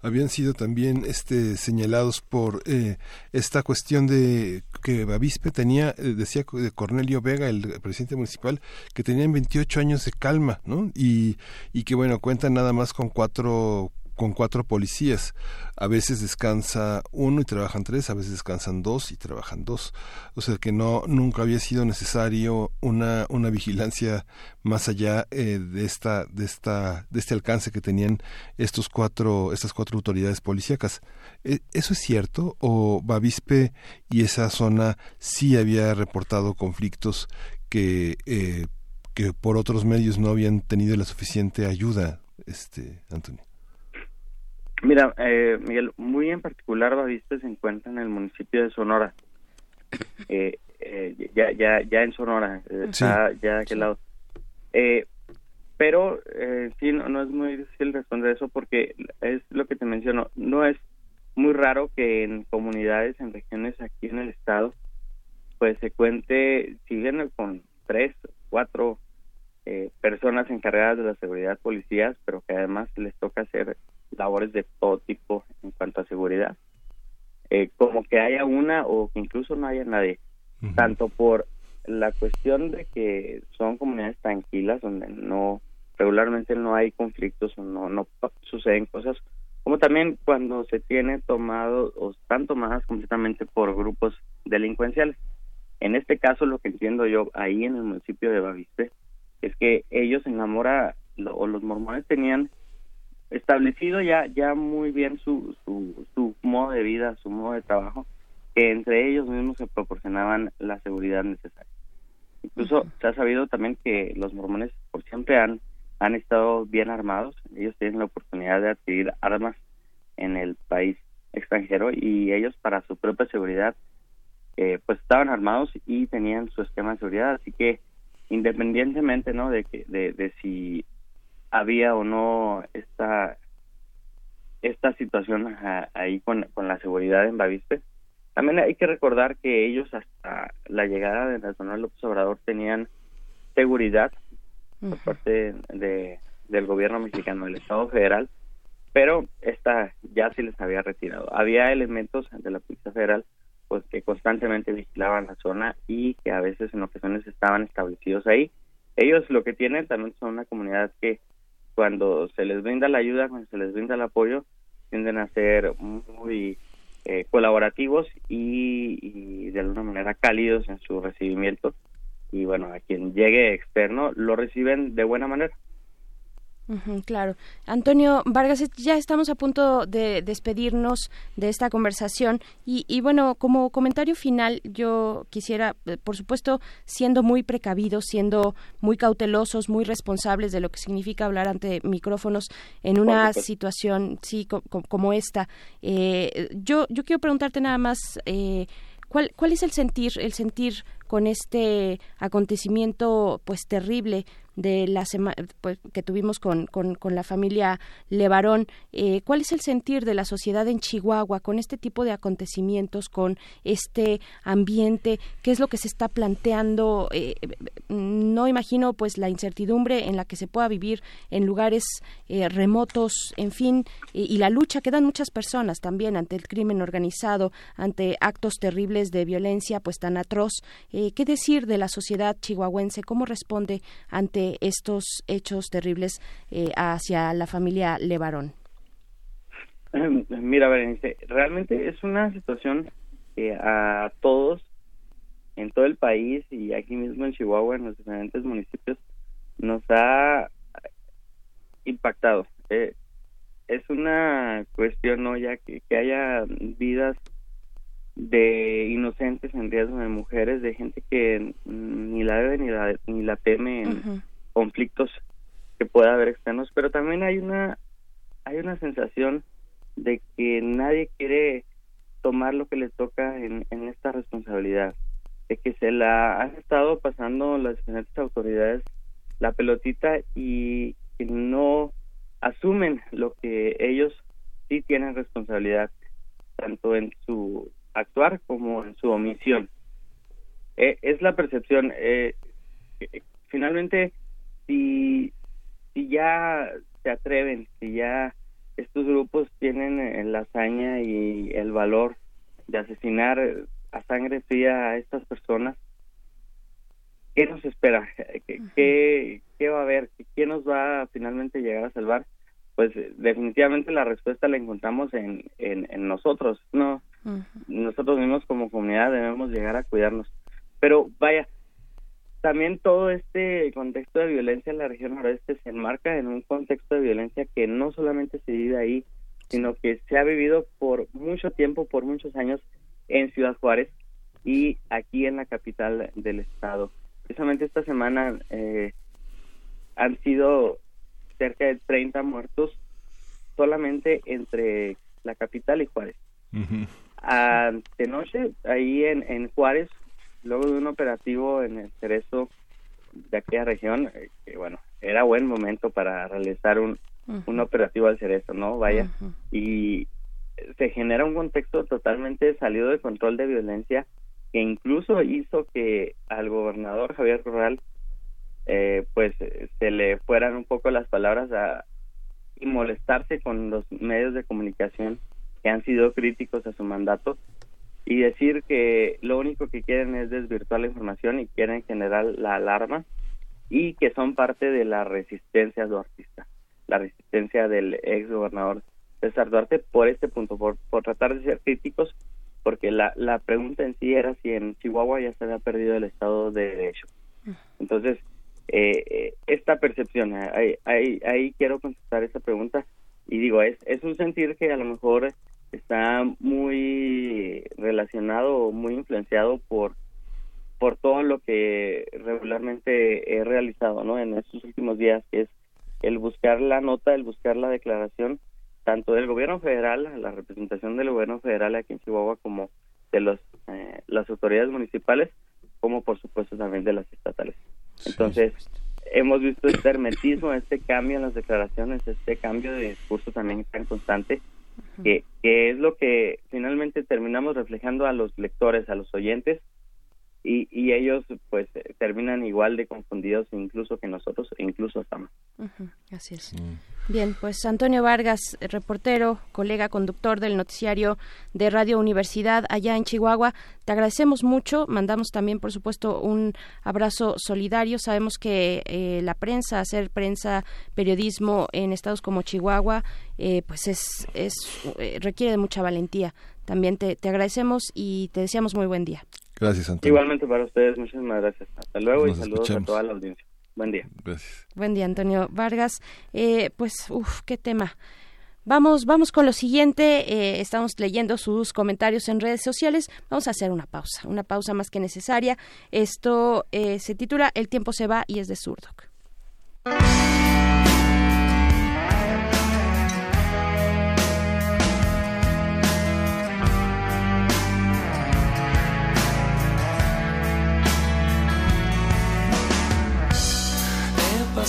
Habían sido también este señalados por eh, esta cuestión de que Bavispe tenía, eh, decía de Cornelio Vega, el presidente municipal, que tenían 28 años de calma, ¿no? Y, y que bueno, cuentan nada más con cuatro con cuatro policías. A veces descansa uno y trabajan tres, a veces descansan dos y trabajan dos. O sea que no nunca había sido necesario una, una vigilancia más allá eh, de esta de esta de este alcance que tenían estos cuatro estas cuatro autoridades policíacas. ¿E, ¿Eso es cierto o Bavispe y esa zona sí había reportado conflictos que eh, que por otros medios no habían tenido la suficiente ayuda, este Antonio? Mira, eh, Miguel, muy en particular Baviste se encuentra en el municipio de Sonora. Eh, eh, ya, ya, ya en Sonora, está ya de aquel lado. pero sí, no, no es muy difícil responder eso porque es lo que te menciono. No es muy raro que en comunidades, en regiones aquí en el estado, pues se cuente, siguen con tres, cuatro eh, personas encargadas de la seguridad policías, pero que además les toca hacer labores de todo tipo en cuanto a seguridad. Eh, como que haya una o que incluso no haya nadie, tanto por la cuestión de que son comunidades tranquilas donde no regularmente no hay conflictos o no, no suceden cosas, como también cuando se tiene tomado o están tomadas completamente por grupos delincuenciales. En este caso, lo que entiendo yo ahí en el municipio de Baviste es que ellos en la mora o los mormones tenían establecido ya ya muy bien su, su, su modo de vida, su modo de trabajo, que entre ellos mismos se proporcionaban la seguridad necesaria. Incluso se ha sabido también que los mormones por siempre han, han estado bien armados, ellos tienen la oportunidad de adquirir armas en el país extranjero y ellos para su propia seguridad eh, pues estaban armados y tenían su esquema de seguridad, así que independientemente no de que de, de si había o no esta esta situación ahí con, con la seguridad en Baviste. También hay que recordar que ellos hasta la llegada de Nacional López Obrador tenían seguridad por parte de, del gobierno mexicano, del Estado federal, pero esta ya se les había retirado. Había elementos de la Policía Federal pues que constantemente vigilaban la zona y que a veces en ocasiones estaban establecidos ahí. Ellos lo que tienen también son una comunidad que cuando se les brinda la ayuda, cuando se les brinda el apoyo, tienden a ser muy eh, colaborativos y, de alguna manera cálidos en su recibimiento. Y bueno, a quien llegue externo lo reciben de buena manera claro. Antonio Vargas, ya estamos a punto de despedirnos de esta conversación y, bueno, como comentario final, yo quisiera, eh, por supuesto, siendo muy precavidos, siendo muy cautelosos, muy responsables de lo que significa hablar ante micrófonos en una situación, sí, como esta. Eh, yo, yo quiero preguntarte nada más. Eh, ¿Cuál, ¿Cuál es el sentir, el sentir con este acontecimiento pues terrible de la semana pues, que tuvimos con, con, la familia Levarón. Eh, ¿Cuál es el sentir de la sociedad en Chihuahua con este tipo de acontecimientos, con este ambiente? ¿Qué es lo que se está planteando? Eh, no imagino pues la incertidumbre en la que se pueda vivir en lugares eh, remotos, en fin, y la lucha que dan muchas personas también ante el crimen organizado, ante actos terribles de violencia pues tan atroz. ¿Qué decir de la sociedad chihuahuense? ¿Cómo responde ante estos hechos terribles eh, hacia la familia Levarón? Mira, Berenice, realmente es una situación que a todos, en todo el país y aquí mismo en Chihuahua, en los diferentes municipios, nos ha impactado. Eh, es una cuestión, ¿no? Ya que, haya vidas de inocentes en riesgo de mujeres, de gente que ni la debe ni la, ni la teme en, conflictos que pueda haber externos, pero también hay una hay una sensación de que nadie quiere tomar lo que le toca en, en esta responsabilidad, de que se la han estado pasando las diferentes autoridades la pelotita y que no asumen lo que ellos sí tienen responsabilidad, tanto en su actuar como en su omisión. Eh, es la percepción. Eh, finalmente, si, si ya se atreven, si ya estos grupos tienen eh, la hazaña y el valor de asesinar a sangre fría a estas personas, ¿qué nos espera? ¿Qué, qué, va a haber? ¿Quién nos va a finalmente llegar a salvar? Pues definitivamente la respuesta la encontramos en, en, nosotros, ¿no? Nosotros mismos como comunidad debemos llegar a cuidarnos. Pero vaya, también todo este contexto de violencia en la región noroeste se enmarca en un contexto de violencia que no solamente se vive ahí, sino que se ha vivido por mucho tiempo, por muchos años en Ciudad Juárez y aquí en la capital del estado. Precisamente esta semana eh, han sido cerca de 30 muertos solamente entre la capital y Juárez. de noche ahí en, en Juárez luego de un operativo en el Cerezo de aquella región, eh, que bueno, era buen momento para realizar un, un operativo al Cerezo, ¿no? Vaya, y se genera un contexto totalmente salido de control de violencia que incluso hizo que al gobernador Javier Corral eh, pues se le fueran un poco las palabras a, y molestarse con los medios de comunicación que han sido críticos a su mandato y decir que lo único que quieren es desvirtuar la información y quieren generar la alarma y que son parte de la resistencia duartista, la resistencia del ex gobernador César Duarte por este punto, por, por tratar de ser críticos, porque la, la pregunta en sí era si en Chihuahua ya se había perdido el Estado de Derecho. Entonces, eh, eh, esta percepción, ahí, ahí, ahí quiero contestar esta pregunta y digo, es, es un sentir que a lo mejor está muy relacionado o muy influenciado por por todo lo que regularmente he realizado no en estos últimos días que es el buscar la nota el buscar la declaración tanto del gobierno federal la representación del gobierno federal aquí en Chihuahua como de los eh, las autoridades municipales como por supuesto también de las estatales. Entonces hemos visto este hermetismo este cambio en las declaraciones este cambio de discurso también tan constante que, que es lo que finalmente terminamos reflejando a los lectores, a los oyentes, y, y ellos pues terminan igual de confundidos incluso que nosotros, e incluso hasta más. Así es. Bien, pues Antonio Vargas, reportero, colega conductor del noticiario de Radio Universidad allá en Chihuahua, te agradecemos mucho. Mandamos también, por supuesto, un abrazo solidario. Sabemos que eh, la prensa, hacer prensa, periodismo en estados como Chihuahua, eh, pues es, es eh, requiere de mucha valentía. También te, te agradecemos y te deseamos muy buen día. Gracias, Antonio. Igualmente para ustedes, muchísimas gracias. Hasta luego y saludos a toda la audiencia. Buen día. Gracias. Buen día, Antonio Vargas. Eh, pues, uff, qué tema. Vamos, vamos con lo siguiente. Eh, estamos leyendo sus comentarios en redes sociales. Vamos a hacer una pausa, una pausa más que necesaria. Esto eh, se titula El tiempo se va y es de Surdoc. He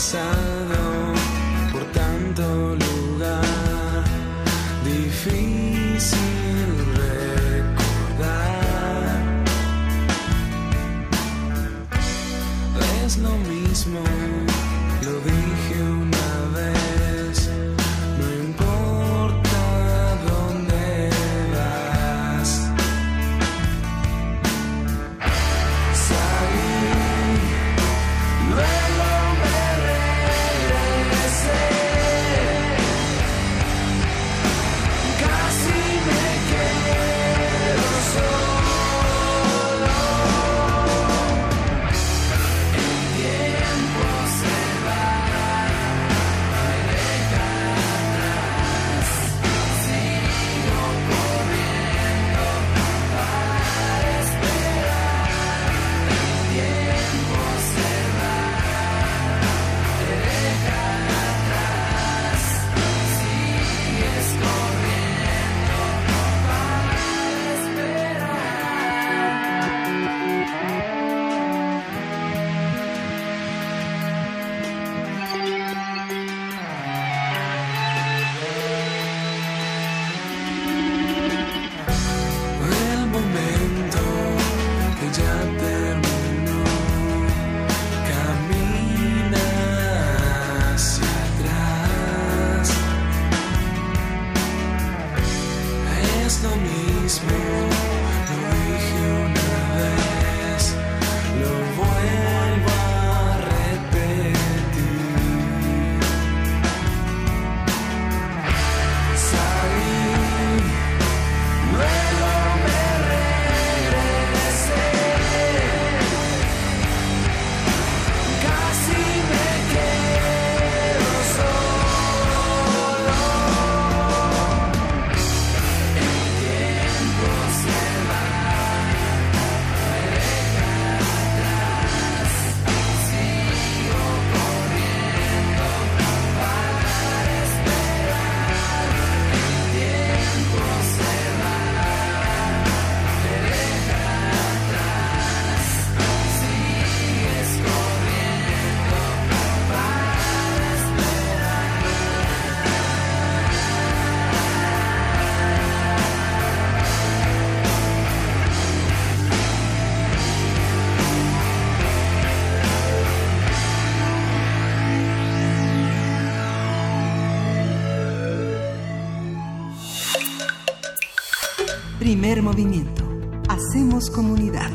Movimiento. Hacemos comunidad.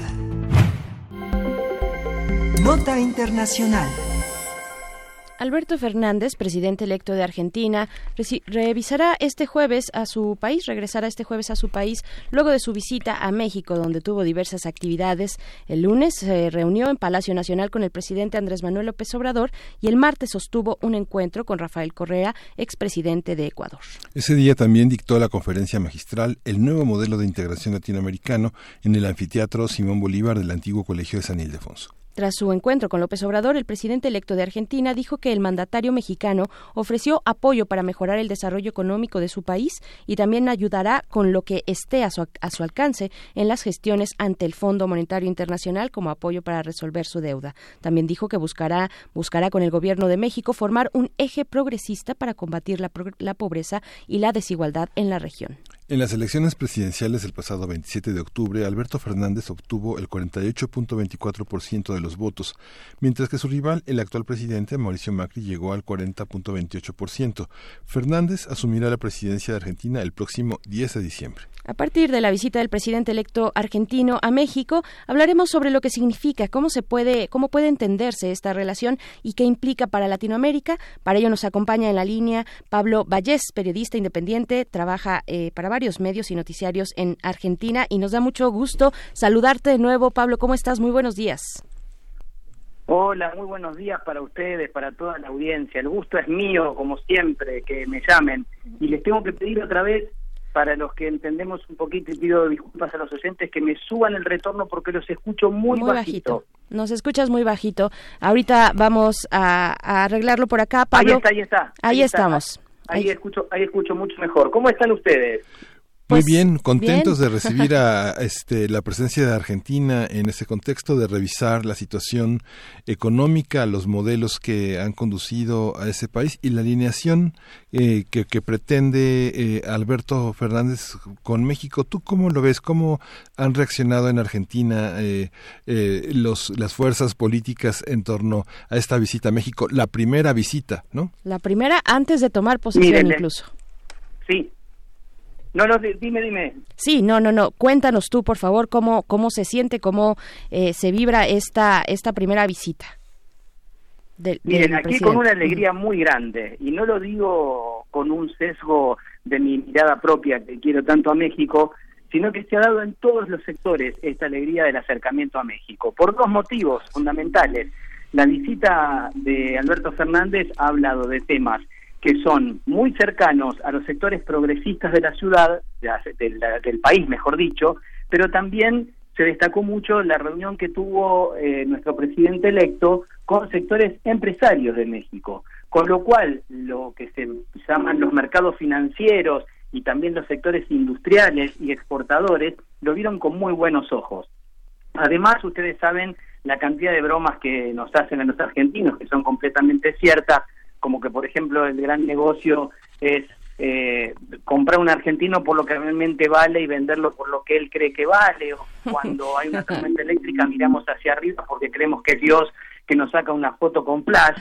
Nota Internacional. Alberto Fernández, presidente electo de Argentina, revisará este jueves a su país, regresará este jueves a su país luego de su visita a México, donde tuvo diversas actividades. El lunes se reunió en Palacio Nacional con el presidente Andrés Manuel López Obrador y el martes sostuvo un encuentro con Rafael Correa, expresidente de Ecuador. Ese día también dictó la conferencia magistral El nuevo modelo de integración latinoamericano en el anfiteatro Simón Bolívar del antiguo Colegio de San Ildefonso. Tras su encuentro con López Obrador, el presidente electo de Argentina dijo que el mandatario mexicano ofreció apoyo para mejorar el desarrollo económico de su país y también ayudará con lo que esté a su, a su alcance en las gestiones ante el Fondo Monetario Internacional como apoyo para resolver su deuda. También dijo que buscará, buscará con el gobierno de México formar un eje progresista para combatir la, la pobreza y la desigualdad en la región. En las elecciones presidenciales del pasado 27 de octubre, Alberto Fernández obtuvo el 48.24% de los votos, mientras que su rival, el actual presidente Mauricio Macri, llegó al 40.28%. Fernández asumirá la presidencia de Argentina el próximo 10 de diciembre. A partir de la visita del presidente electo argentino a México, hablaremos sobre lo que significa, cómo se puede, cómo puede entenderse esta relación y qué implica para Latinoamérica. Para ello nos acompaña en la línea Pablo Vallés, periodista independiente, trabaja eh, para varios medios y noticiarios en Argentina y nos da mucho gusto saludarte de nuevo, Pablo. ¿Cómo estás? Muy buenos días. Hola, muy buenos días para ustedes, para toda la audiencia. El gusto es mío, como siempre, que me llamen. Y les tengo que pedir otra vez para los que entendemos un poquito y pido disculpas a los oyentes que me suban el retorno porque los escucho muy, bajito. Nos escuchas muy bajito. Ahorita vamos a, arreglarlo por acá, Pablo. Ahí está, ahí está. Ahí, estamos. Ahí, escucho, ahí escucho mucho mejor. ¿Cómo están ustedes? Muy pues, bien, contentos de recibir a este, la presencia de Argentina en ese contexto, de revisar la situación económica, los modelos que han conducido a ese país y la alineación eh, que, pretende eh, Alberto Fernández con México. ¿Tú cómo lo ves? ¿Cómo han reaccionado en Argentina eh, los, las fuerzas políticas en torno a esta visita a México? La primera visita, ¿no? La primera antes de tomar posesión incluso. Sí, no, no, dime, dime. Sí, no, no, no. Cuéntanos tú, por favor, cómo, cómo se siente, cómo eh, se vibra esta, esta primera visita. Miren, aquí con una alegría muy grande, y no lo digo con un sesgo de mi mirada propia, que quiero tanto a México, sino que se ha dado en todos los sectores esta alegría del acercamiento a México, por dos motivos fundamentales. La visita de Alberto Fernández ha hablado de temas que son muy cercanos a los sectores progresistas de la ciudad, del país mejor dicho, pero también se destacó mucho la reunión que tuvo eh, nuestro presidente electo con sectores empresarios de México, con lo cual lo que se llaman los mercados financieros y también los sectores industriales y exportadores lo vieron con muy buenos ojos. Además, ustedes saben la cantidad de bromas que nos hacen a los argentinos, que son completamente ciertas, como que, por ejemplo, el gran negocio es eh, comprar un argentino por lo que realmente vale y venderlo por lo que él cree que vale, o cuando hay una tormenta eléctrica miramos hacia arriba porque creemos que es Dios que nos saca una foto con flash.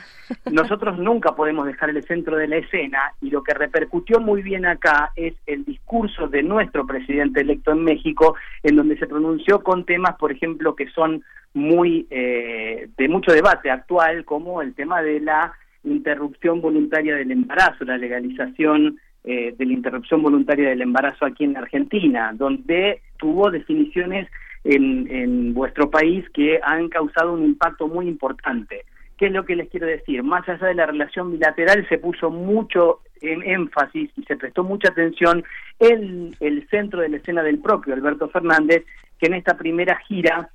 Nosotros nunca podemos dejar el centro de la escena y lo que repercutió muy bien acá es el discurso de nuestro presidente electo en México, en donde se pronunció con temas, por ejemplo, que son muy eh, de mucho debate actual, como el tema de la interrupción voluntaria del embarazo, la legalización eh, de la interrupción voluntaria del embarazo aquí en Argentina, donde tuvo definiciones en, en vuestro país que han causado un impacto muy importante. ¿Qué es lo que les quiero decir? Más allá de la relación bilateral se puso mucho en énfasis y se prestó mucha atención en el centro de la escena del propio Alberto Fernández, que en esta primera gira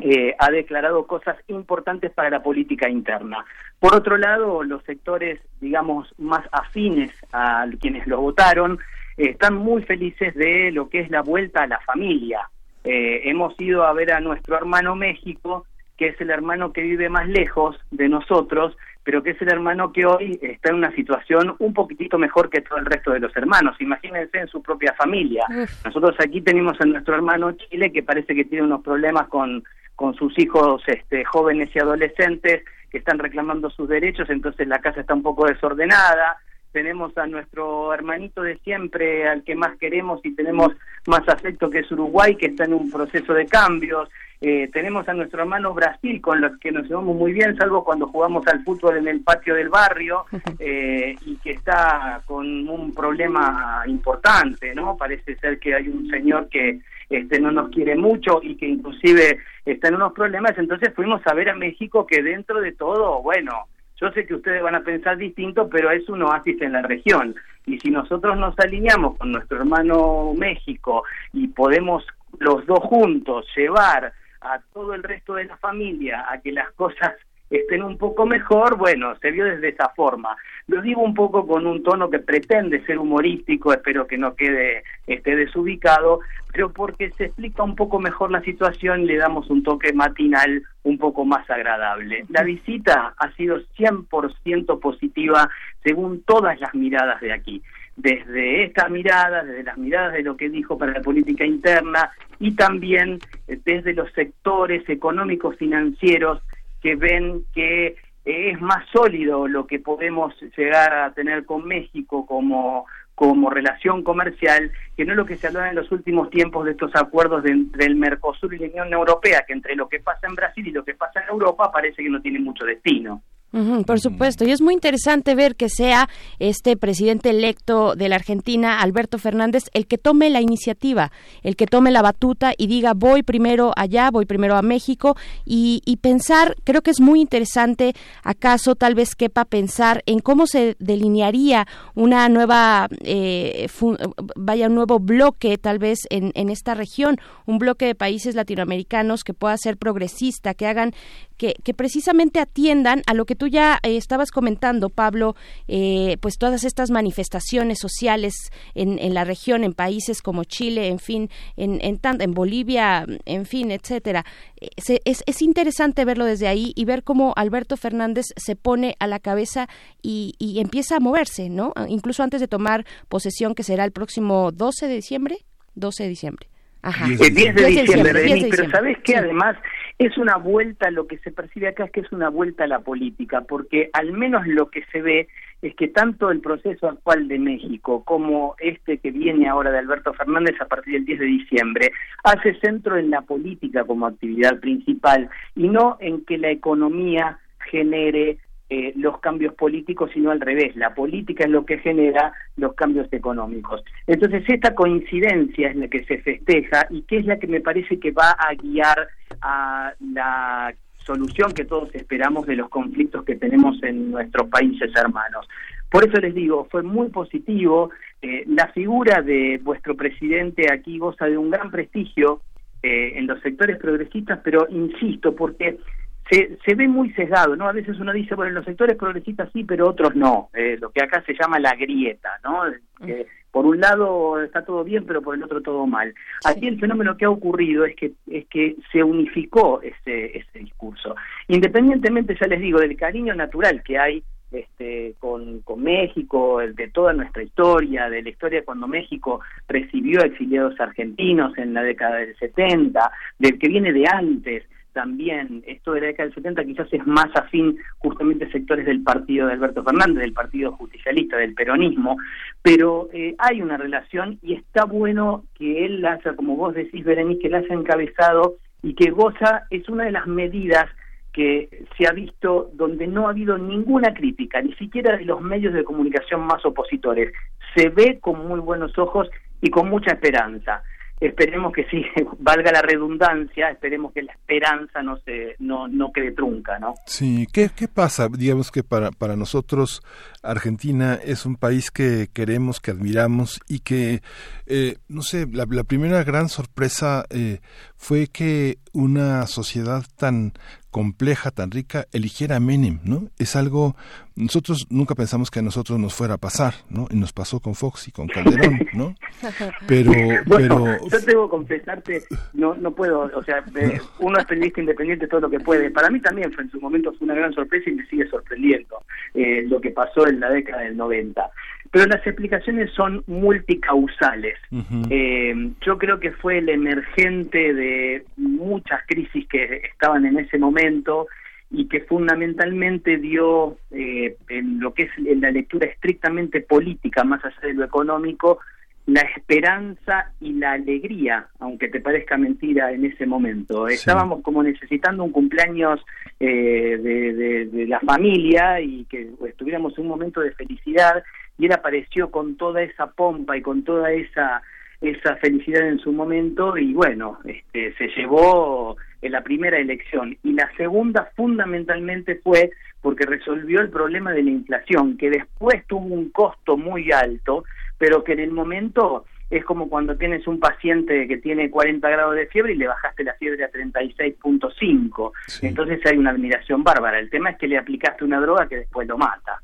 eh, ha declarado cosas importantes para la política interna. Por otro lado, los sectores, digamos, más afines a quienes lo votaron, eh, están muy felices de lo que es la vuelta a la familia. Eh, hemos ido a ver a nuestro hermano México, que es el hermano que vive más lejos de nosotros, pero que es el hermano que hoy está en una situación un poquitito mejor que todo el resto de los hermanos. Imagínense en su propia familia. Nosotros aquí tenemos a nuestro hermano Chile que parece que tiene unos problemas con con sus hijos este, jóvenes y adolescentes que están reclamando sus derechos, entonces la casa está un poco desordenada. tenemos a nuestro hermanito de siempre, al que más queremos y tenemos más afecto que es Uruguay, que está en un proceso de cambios, eh, tenemos a nuestro hermano Brasil, con los que nos llevamos muy bien, salvo cuando jugamos al fútbol en el patio del barrio, eh, y que está con un problema importante, ¿no? Parece ser que hay un señor que este, no nos quiere mucho y que inclusive está en unos problemas, entonces fuimos a ver a México que dentro de todo, bueno, yo sé que ustedes van a pensar distinto, pero es un oasis en la región. Y si nosotros nos alineamos con nuestro hermano México y podemos los dos juntos llevar a todo el resto de la familia a que las cosas estén un poco mejor, bueno, se vio desde esa forma. Lo digo un poco con un tono que pretende ser humorístico, espero que no quede esté desubicado, pero porque se explica un poco mejor la situación, le damos un toque matinal un poco más agradable. La visita ha sido 100% positiva según todas las miradas de aquí desde esta mirada, desde las miradas de lo que dijo para la política interna y también eh, desde los sectores económicos financieros que ven que es más sólido lo que podemos llegar a tener con México como como relación comercial, que no lo que se hablaba en los últimos tiempos de estos acuerdos de, entre el Mercosur y la Unión Europea, que entre lo que pasa en Brasil y lo que pasa en Europa parece que no tiene mucho destino por supuesto, y es muy interesante ver que sea este presidente electo de la Argentina, Alberto Fernández, el que tome la iniciativa, el que tome la batuta y diga voy primero allá, voy primero a México y, pensar, creo que es muy interesante, acaso tal vez quepa pensar en cómo se delinearía una nueva, eh, vaya un nuevo bloque tal vez en, en esta región, un bloque de países latinoamericanos que pueda ser progresista, que hagan que, precisamente atiendan a lo que tú ya eh, estabas comentando, Pablo, eh, pues todas estas manifestaciones sociales en, en, la región, en países como Chile, en fin, en, en, en Bolivia, en fin, etcétera. Eh, es, es, interesante verlo desde ahí y ver cómo Alberto Fernández se pone a la cabeza y, y empieza a moverse, ¿no? Incluso antes de tomar posesión, que será el próximo 12 de diciembre. 12 de diciembre. Ajá. El 10 de, diciembre, pero ¿sabes qué? Además, es una vuelta, lo que se percibe acá es que es una vuelta a la política, porque al menos lo que se ve es que tanto el proceso actual de México como este que viene ahora de Alberto Fernández a partir del 10 de diciembre hace centro en la política como actividad principal y no en que la economía genere eh, los cambios políticos, sino al revés. La política es lo que genera los cambios económicos. Entonces, esta coincidencia es la que se festeja y que es la que me parece que va a guiar a la solución que todos esperamos de los conflictos que tenemos en nuestros países hermanos. Por eso les digo, fue muy positivo. Eh, la figura de vuestro presidente aquí goza de un gran prestigio eh, en los sectores progresistas, pero insisto, porque se, se ve muy sesgado, ¿no? A veces uno dice, bueno, en los sectores progresistas sí, pero otros no, eh, lo que acá se llama la grieta, ¿no? Que por un lado está todo bien, pero por el otro todo mal. Aquí el fenómeno que ha ocurrido es que es que se unificó ese, ese discurso. Independientemente, ya les digo, del cariño natural que hay este, con, con México, de toda nuestra historia, de la historia cuando México recibió exiliados argentinos en la década del 70, del que viene de antes, también esto de la década del 70 quizás es más afín justamente a sectores del partido de Alberto Fernández, del partido justicialista, del peronismo, pero eh, hay una relación y está bueno que él la haya, como vos decís, Berenice, que la haya encabezado y que goza, es una de las medidas que se ha visto donde no ha habido ninguna crítica, ni siquiera de los medios de comunicación más opositores. Se ve con muy buenos ojos y con mucha esperanza esperemos que sí, valga la redundancia, esperemos que la esperanza no se no, no quede trunca, ¿no? Sí, ¿qué, qué pasa? Digamos que para, para nosotros Argentina es un país que queremos, que admiramos y que, eh, no sé, la, la, primera gran sorpresa eh, fue que una sociedad tan compleja, tan rica, eligiera a Menem, ¿no? Es algo, nosotros nunca pensamos que a nosotros nos fuera a pasar, ¿no? Y nos pasó con Fox y con Calderón, ¿no? Pero, pero... Yo tengo que confesarte, no, no puedo, o sea, uno es periodista independiente todo lo que puede. Para mí también fue en su momento fue una gran sorpresa y me sigue sorprendiendo eh, lo que pasó en la década del 90 pero las explicaciones son multicausales. eh, yo creo que fue el emergente de muchas crisis que estaban en ese momento y que fundamentalmente dio eh, en lo que es en la lectura estrictamente política, más allá de lo económico, la esperanza y la alegría, aunque te parezca mentira en ese momento. Estábamos como necesitando un cumpleaños eh, de, la familia y que estuviéramos en un momento de felicidad y él apareció con toda esa pompa y con toda esa esa felicidad en su momento y bueno, este, se llevó en la primera elección y la segunda fundamentalmente fue porque resolvió el problema de la inflación, que después tuvo un costo muy alto, pero que en el momento es como cuando tienes un paciente que tiene 40 grados de fiebre y le bajaste la fiebre a 36.5. Entonces hay una admiración bárbara. El tema es que le aplicaste una droga que después lo mata.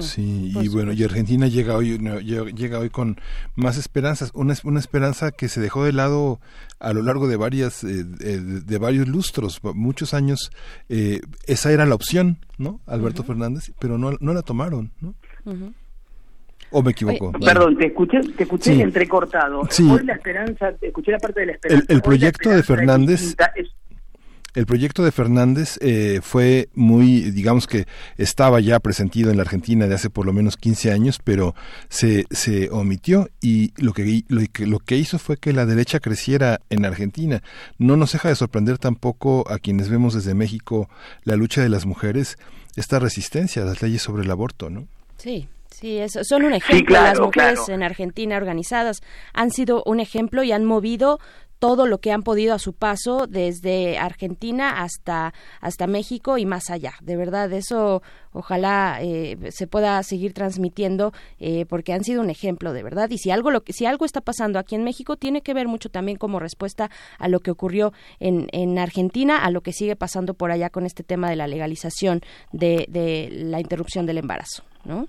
Sí, y bueno, y Argentina llega hoy llega hoy con más esperanzas, una, una esperanza que se dejó de lado a lo largo de varias eh, de, varios lustros, muchos años eh, esa era la opción, ¿no? Alberto Fernández, pero no, no la tomaron, ¿no? ¿O me equivoco? perdón, te escuché, te escuché entrecortado. Hoy la esperanza, escuché la parte de la esperanza. El, proyecto de Fernández... El proyecto de Fernández eh, fue muy, digamos que estaba ya presentido en la Argentina de hace por lo menos 15 años, pero se, se omitió y lo que, lo, lo que hizo fue que la derecha creciera en Argentina. No nos deja de sorprender tampoco a quienes vemos desde México la lucha de las mujeres, esta resistencia a las leyes sobre el aborto, ¿no? Sí, Sí, son un ejemplo. las mujeres en Argentina organizadas han sido un ejemplo y han movido todo lo que han podido a su paso desde Argentina hasta hasta México y más allá. De verdad, eso ojalá eh, se pueda seguir transmitiendo eh, porque han sido un ejemplo de verdad. Y si algo lo que si algo está pasando aquí en México tiene que ver mucho también como respuesta a lo que ocurrió en, en Argentina, a lo que sigue pasando por allá con este tema de la legalización de, de la interrupción del embarazo, ¿no?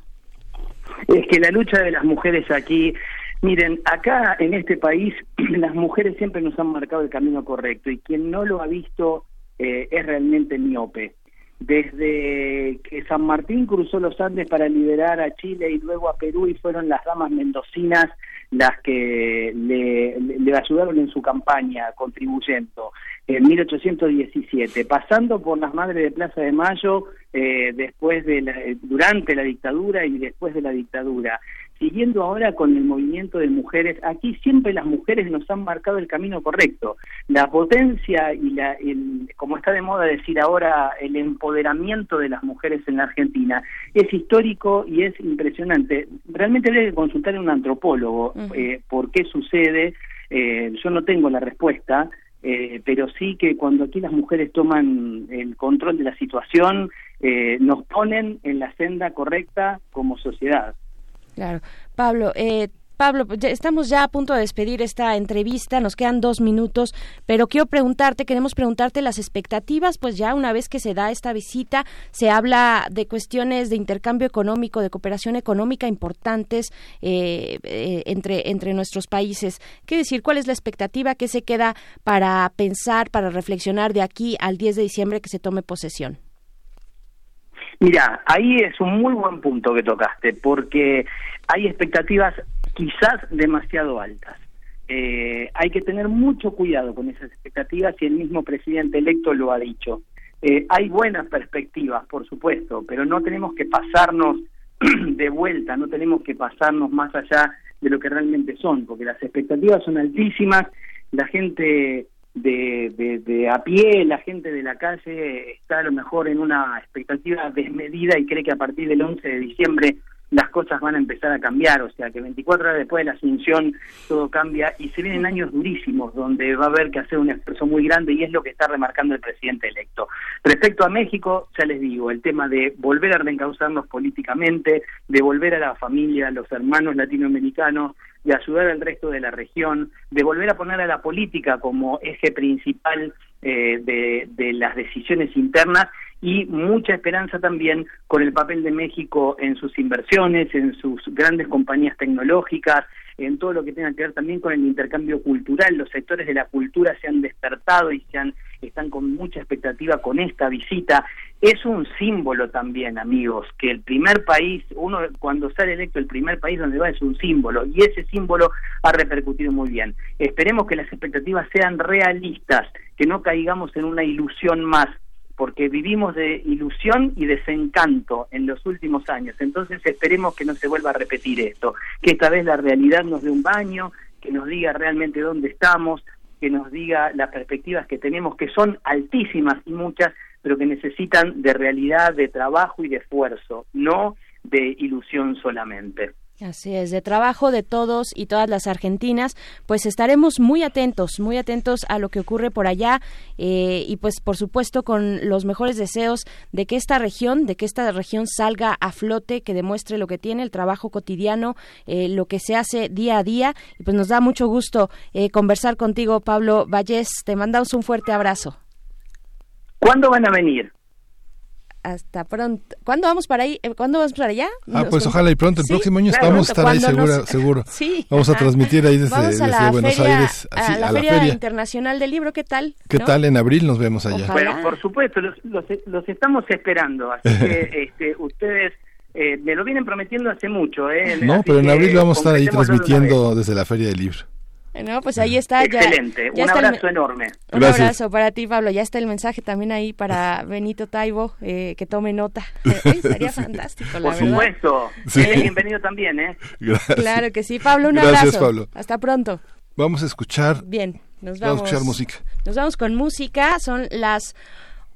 Es que la lucha de las mujeres aquí Miren, acá en este país las mujeres siempre nos han marcado el camino correcto y quien no lo ha visto eh, es realmente miope. Desde que San Martín cruzó los Andes para liberar a Chile y luego a Perú y fueron las damas mendocinas las que le, ayudaron en su campaña contribuyendo en 1817, pasando por las Madres de Plaza de Mayo eh, después de durante la dictadura y después de la dictadura, siguiendo ahora con el movimiento de mujeres, aquí siempre las mujeres nos han marcado el camino correcto. La potencia y la, como está de moda decir ahora, el empoderamiento de las mujeres en la Argentina es histórico y es impresionante. Realmente habría que consultar a un antropólogo eh, por qué sucede. Eh, yo no tengo la respuesta. Eh, pero sí que cuando aquí las mujeres toman el control de la situación, nos ponen en la senda correcta como sociedad. Claro. Pablo, eh, Pablo, estamos ya a punto de despedir esta entrevista, nos quedan dos minutos, pero quiero preguntarte, queremos preguntarte las expectativas, pues ya una vez que se da esta visita, se habla de cuestiones de intercambio económico, de cooperación económica importantes eh, eh, entre, entre nuestros países. ¿Qué decir? ¿Cuál es la expectativa que se queda para pensar, para reflexionar de aquí al 10 de diciembre que se tome posesión? Mira, ahí es un muy buen punto que tocaste, porque hay expectativas quizás demasiado altas. Eh, hay que tener mucho cuidado con esas expectativas y el mismo presidente electo lo ha dicho. Eh, hay buenas perspectivas, por supuesto, pero no tenemos que pasarnos de vuelta, no tenemos que pasarnos más allá de lo que realmente son, porque las expectativas son altísimas, la gente de, de, a pie, la gente de la calle está a lo mejor en una expectativa desmedida y cree que a partir del 11 de diciembre las cosas van a empezar a cambiar, o sea que 24 horas después de la asunción todo cambia y se vienen años durísimos donde va a haber que hacer un esfuerzo muy grande y es lo que está remarcando el presidente electo. Respecto a México, ya les digo, el tema de volver a reencauzarnos políticamente, de volver a la familia, a los hermanos latinoamericanos, de ayudar al resto de la región, de volver a poner a la política como eje principal eh, de, de las decisiones internas y mucha esperanza también con el papel de México en sus inversiones, en sus grandes compañías tecnológicas, en todo lo que tenga que ver también con el intercambio cultural. Los sectores de la cultura se han despertado y se han, están con mucha expectativa con esta visita. Es un símbolo también, amigos, que el primer país, uno cuando sale electo el primer país donde va es un símbolo y ese símbolo ha repercutido muy bien. Esperemos que las expectativas sean realistas, que no caigamos en una ilusión más porque vivimos de ilusión y desencanto en los últimos años. Entonces esperemos que no se vuelva a repetir esto, que esta vez la realidad nos dé un baño, que nos diga realmente dónde estamos, que nos diga las perspectivas que tenemos, que son altísimas y muchas, pero que necesitan de realidad, de trabajo y de esfuerzo, no de ilusión solamente. Así es, de trabajo de todos y todas las argentinas, pues estaremos muy atentos, muy atentos a lo que ocurre por allá eh, y pues por supuesto con los mejores deseos de que esta región, de que esta región salga a flote, que demuestre lo que tiene, el trabajo cotidiano, eh, lo que se hace día a día y pues nos da mucho gusto eh, conversar contigo, Pablo Vallés. Te mandamos un fuerte abrazo. ¿Cuándo van a venir? Hasta pronto. ¿Cuándo vamos para ahí? Eh, ¿Cuándo vamos para allá? Ah, pues ojalá y pronto. El próximo año vamos a estar ahí seguro. seguro. Sí. Vamos a transmitir ahí desde, Buenos Aires. a, la, feria Internacional del Libro. ¿Qué tal? ¿Qué tal? En abril nos vemos allá. Bueno, por supuesto, los, los, estamos esperando. Así que este, ustedes eh, me lo vienen prometiendo hace mucho. ¿eh? No, pero en abril vamos a estar ahí transmitiendo desde la Feria del Libro. No, pues ahí está. Excelente, un abrazo enorme. Un abrazo para ti, Pablo. Ya está el mensaje también ahí para Benito Taibo, eh, que tome nota. Eh, estaría fantástico, la Por supuesto. bienvenido también, ¿eh? Claro que sí. Pablo, un abrazo. Pablo. Hasta pronto. Vamos a escuchar. Bien, nos vamos. Vamos a escuchar música. Nos vamos con música. Son las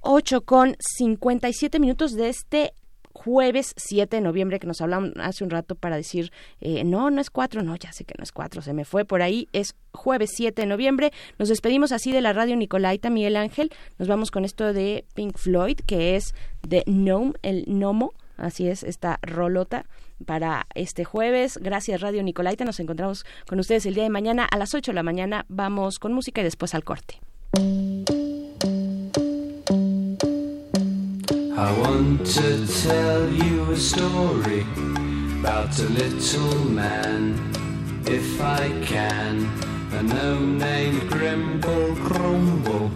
8 con 57 minutos de este jueves 7 de noviembre que nos hablamos hace un rato para decir, eh, no, no es 4, no, ya sé que no es 4, se me fue por ahí, es jueves 7 de noviembre. Nos despedimos así de la radio Nicolaita Miguel Ángel, nos vamos con esto de Pink Floyd, que es de Gnome, el Nomo, así es, esta rolota para este jueves. Gracias Radio Nicolaita, nos encontramos con ustedes el día de mañana a las 8 de la mañana, vamos con música y después al corte. I want to tell you a story about a little man, if I can. A gnome named Grimble Grumble,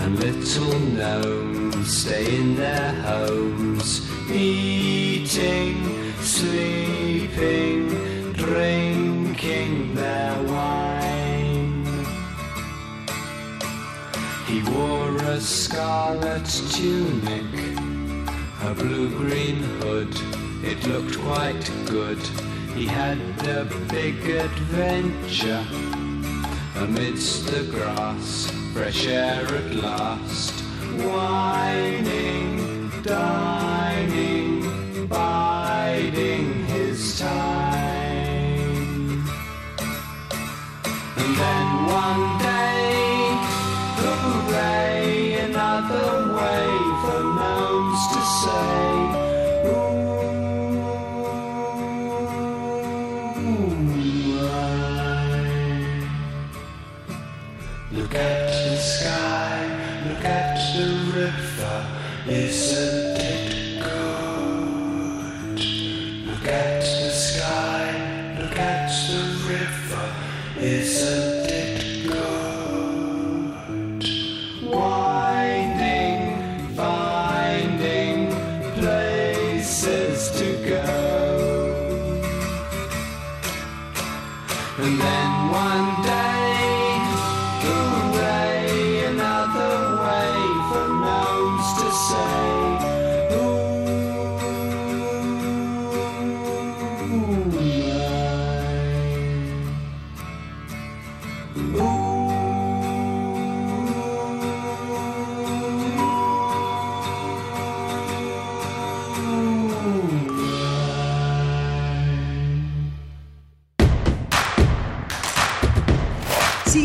and little gnomes stay in their homes, eating, sleeping, drinking their wore a scarlet tunic, a blue-green hood, it looked quite good. He had a big adventure amidst the grass, fresh air at last, whining, dining, biding his time. And then one another way for gnomes to say.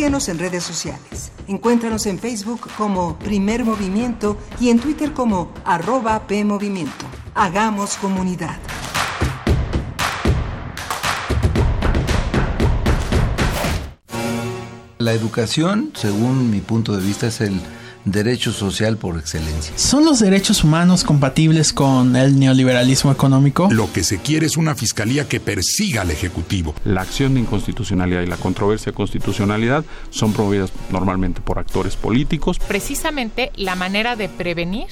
En redes sociales. Encuéntranos en Facebook como Primer Movimiento y en Twitter como arroba PMovimiento. Hagamos comunidad. La educación, según mi punto de vista, es el derecho social por excelencia. ¿Son los derechos humanos compatibles con el neoliberalismo económico? Lo que se quiere es una fiscalía que persiga al Ejecutivo. La acción de inconstitucionalidad y la controversia de constitucionalidad son promovidas normalmente por actores políticos. Precisamente la manera de prevenir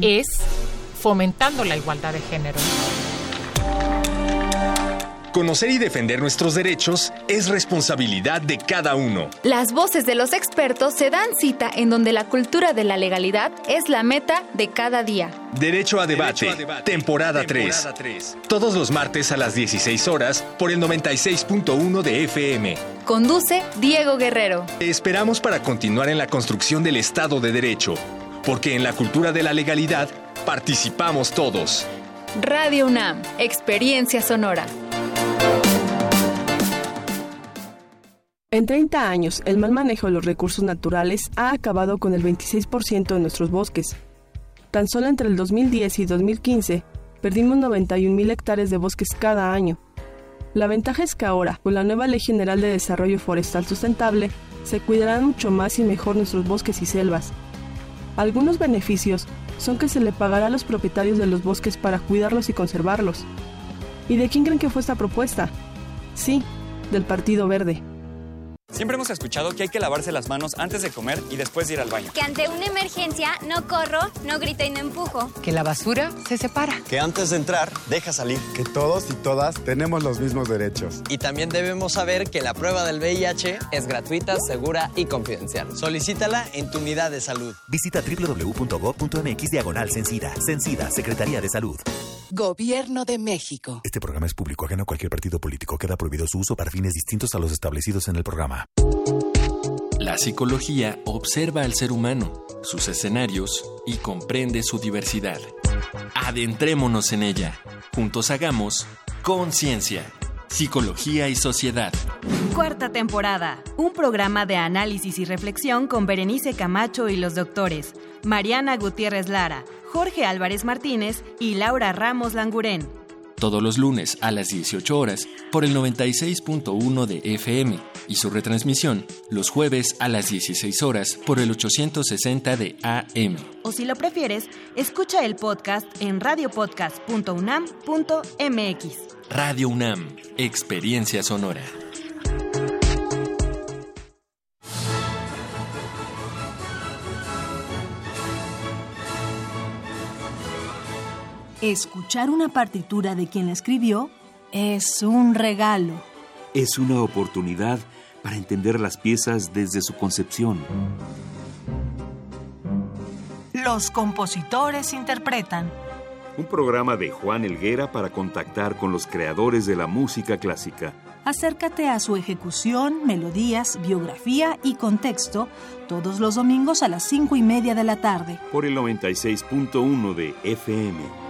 es fomentando la igualdad de género. Conocer y defender nuestros derechos es responsabilidad de cada uno. Las voces de los expertos se dan cita en donde la cultura de la legalidad es la meta de cada día. Derecho a debate, temporada, 3. Todos los martes a las 16 horas por el 96.1 de FM. Conduce Diego Guerrero. Te esperamos para continuar en la construcción del Estado de Derecho, porque en la cultura de la legalidad participamos todos. Radio UNAM, Experiencia Sonora. En 30 años, el mal manejo de los recursos naturales ha acabado con el 26% de nuestros bosques. Tan solo entre el 2010 y 2015, perdimos 91.000 hectáreas de bosques cada año. La ventaja es que ahora, con la nueva Ley General de Desarrollo Forestal Sustentable, se cuidarán mucho más y mejor nuestros bosques y selvas. Algunos beneficios son que se le pagará a los propietarios de los bosques para cuidarlos y conservarlos. ¿Y de quién creen que fue esta propuesta? Sí, del Partido Verde. Siempre hemos escuchado que hay que lavarse las manos antes de comer y después de ir al baño. Que ante una emergencia no corro, no grito y no empujo. Que la basura se separa. Que antes de entrar, deja salir. Que todos y todas tenemos los mismos derechos. Y también debemos saber que la prueba del VIH es gratuita, segura y confidencial. Solicítala en tu unidad de salud. Visita www.gov.mx diagonal Sencida. Sencida, Secretaría de Salud. Gobierno de México. Este programa es público, ajeno a cualquier partido político. Queda prohibido su uso para fines distintos a los establecidos en el programa. La psicología observa al ser humano, sus escenarios y comprende su diversidad. Adentrémonos en ella. Juntos hagamos conciencia, psicología y sociedad. Cuarta temporada. Un programa de análisis y reflexión con Berenice Camacho y los doctores Mariana Gutiérrez Lara, Jorge Álvarez Martínez y Laura Ramos Langurén. Todos los lunes a las 18 horas por el 96.1 de FM y su retransmisión los jueves a las 16 horas por el 860 de AM. O si lo prefieres, escucha el podcast en radiopodcast.unam.mx. Radio UNAM, Experiencia Sonora. Escuchar una partitura de quien la escribió es un regalo. Es una oportunidad para entender las piezas desde su concepción. Los compositores interpretan. Un programa de Juan Elguera para contactar con los creadores de la música clásica. Acércate a su ejecución, melodías, biografía y contexto todos los domingos a las 5 y media de la tarde. Por el 96.1 de FM.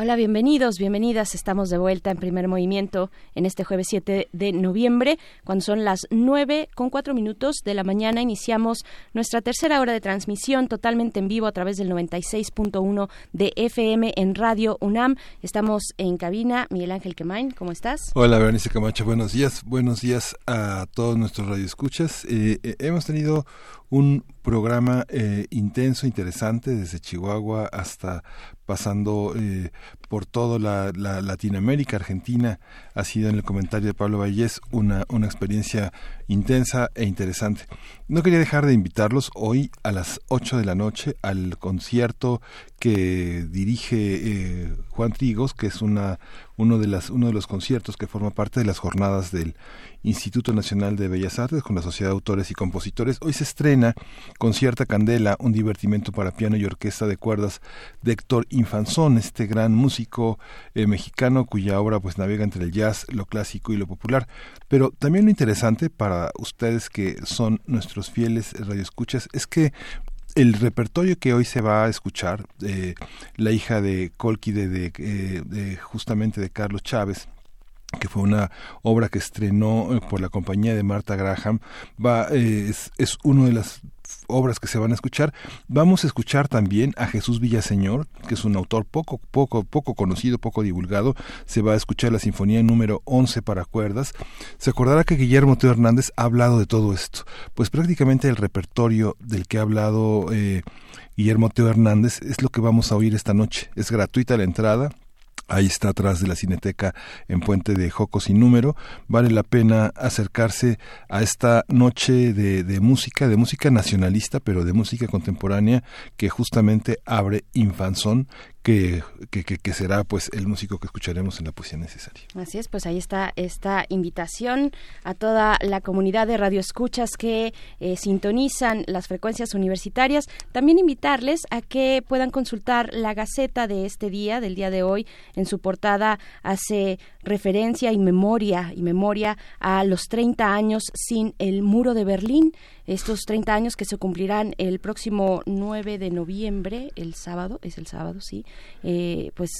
Hola, bienvenidos, bienvenidas. Estamos de vuelta en primer movimiento en este jueves 7 de noviembre, cuando son las 9 con 4 minutos de la mañana. Iniciamos nuestra tercera hora de transmisión totalmente en vivo a través del 96.1 de FM en Radio UNAM. Estamos en cabina. Miguel Ángel Quemain, ¿cómo estás? Hola, Berenice Camacho, buenos días. Buenos días a todos nuestros radioescuchas. Eh, eh, hemos tenido un programa eh, intenso, interesante, desde Chihuahua hasta pasando eh, por toda la, la, Latinoamérica, Argentina, ha sido en el comentario de Pablo Vallés una, una experiencia intensa e interesante. No quería dejar de invitarlos hoy a las 8 de la noche al concierto que dirige eh, Juan Trigos, que es una, uno, de las, uno de los conciertos que forma parte de las jornadas del Instituto Nacional de Bellas Artes con la Sociedad de Autores y Compositores. Hoy se estrena con cierta candela un divertimento para piano y orquesta de cuerdas de Héctor Infanzón, este gran músico eh, mexicano cuya obra pues navega entre el jazz, lo clásico y lo popular. Pero también lo interesante para ustedes que son nuestros fieles radioescuchas es que el repertorio que hoy se va a escuchar, eh, la hija de Colqui, de, de, eh, de justamente de Carlos Chávez, que fue una obra que estrenó eh, por la compañía de Marta Graham, va, eh, es, es uno de las obras que se van a escuchar. Vamos a escuchar también a Jesús Villaseñor, que es un autor poco, poco, poco conocido, poco divulgado. Se va a escuchar la sinfonía número 11 para cuerdas. Se acordará que Guillermo Teo Hernández ha hablado de todo esto. Pues prácticamente el repertorio del que ha hablado eh, Guillermo Teo Hernández es lo que vamos a oír esta noche. Es gratuita la entrada Ahí está atrás de la Cineteca en Puente de Joco sin número. Vale la pena acercarse a esta noche de, de, música, de música nacionalista, pero de música contemporánea que justamente abre Infanzón, que, será pues el músico que escucharemos en la poesía necesaria. Así es, pues ahí está esta invitación a toda la comunidad de radioescuchas que eh, sintonizan las frecuencias universitarias. También invitarles a que puedan consultar la Gaceta de este día, del día de hoy. En su portada hace referencia y memoria y memoria a los 30 años sin el muro de Berlín estos 30 años que se cumplirán el próximo 9 de noviembre, el sábado, es el sábado, sí, eh, pues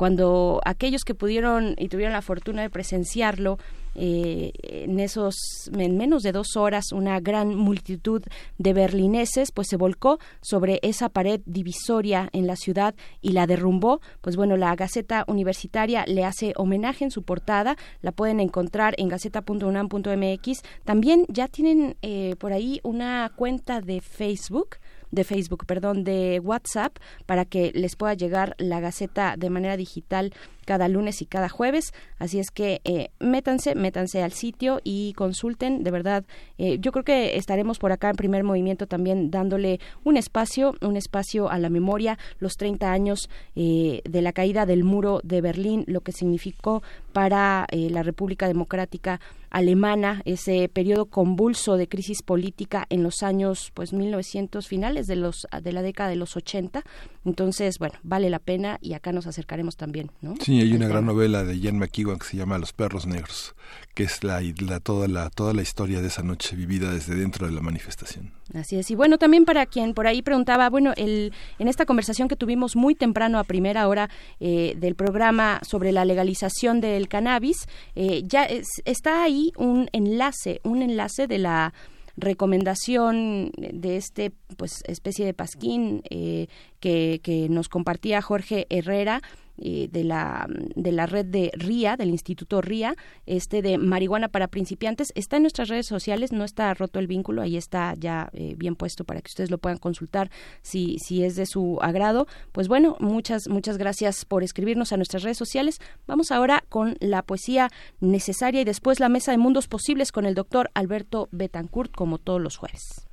cuando aquellos que pudieron y tuvieron la fortuna de presenciarlo eh, en esos en menos de dos horas una gran multitud de berlineses pues se volcó sobre esa pared divisoria en la ciudad y la derrumbó. Pues bueno la Gaceta Universitaria le hace homenaje en su portada. La pueden encontrar en gaceta.unam.mx también ya tienen eh, por ahí una cuenta de Facebook de Facebook, perdón, de WhatsApp para que les pueda llegar la Gaceta de manera digital cada lunes y cada jueves. Así es que eh, métanse, métanse al sitio y consulten. De verdad, eh, yo creo que estaremos por acá en primer movimiento también dándole un espacio, un espacio a la memoria, los 30 años eh, de la caída del muro de Berlín, lo que significó para la República Democrática alemana, ese periodo convulso de crisis política en los años pues 1900 finales de los de la década de los 80. Entonces, bueno, vale la pena y acá nos acercaremos también, ¿no? Sí, hay una gran novela de Ian McEwan que se llama Los perros negros, que es la, la, toda la toda la historia de esa noche vivida desde dentro de la manifestación. Así es. Y bueno, también para quien por ahí preguntaba, bueno, el, en esta conversación que tuvimos muy temprano a primera hora eh, del programa sobre la legalización del cannabis, eh, ya está ahí un enlace, un enlace de la recomendación de este pues especie de pasquín eh, que, que nos compartía Jorge Herrera eh, de, la, de la red de RIA, del Instituto RIA, este de marihuana para principiantes. Está en nuestras redes sociales, no está roto el vínculo, ahí está ya eh, bien puesto para que ustedes lo puedan consultar si, si es de su agrado. Pues bueno, muchas, muchas gracias por escribirnos a nuestras redes sociales. Vamos ahora con la poesía necesaria y después la mesa de mundos posibles con el doctor Alberto Betancourt, como todos los jueves.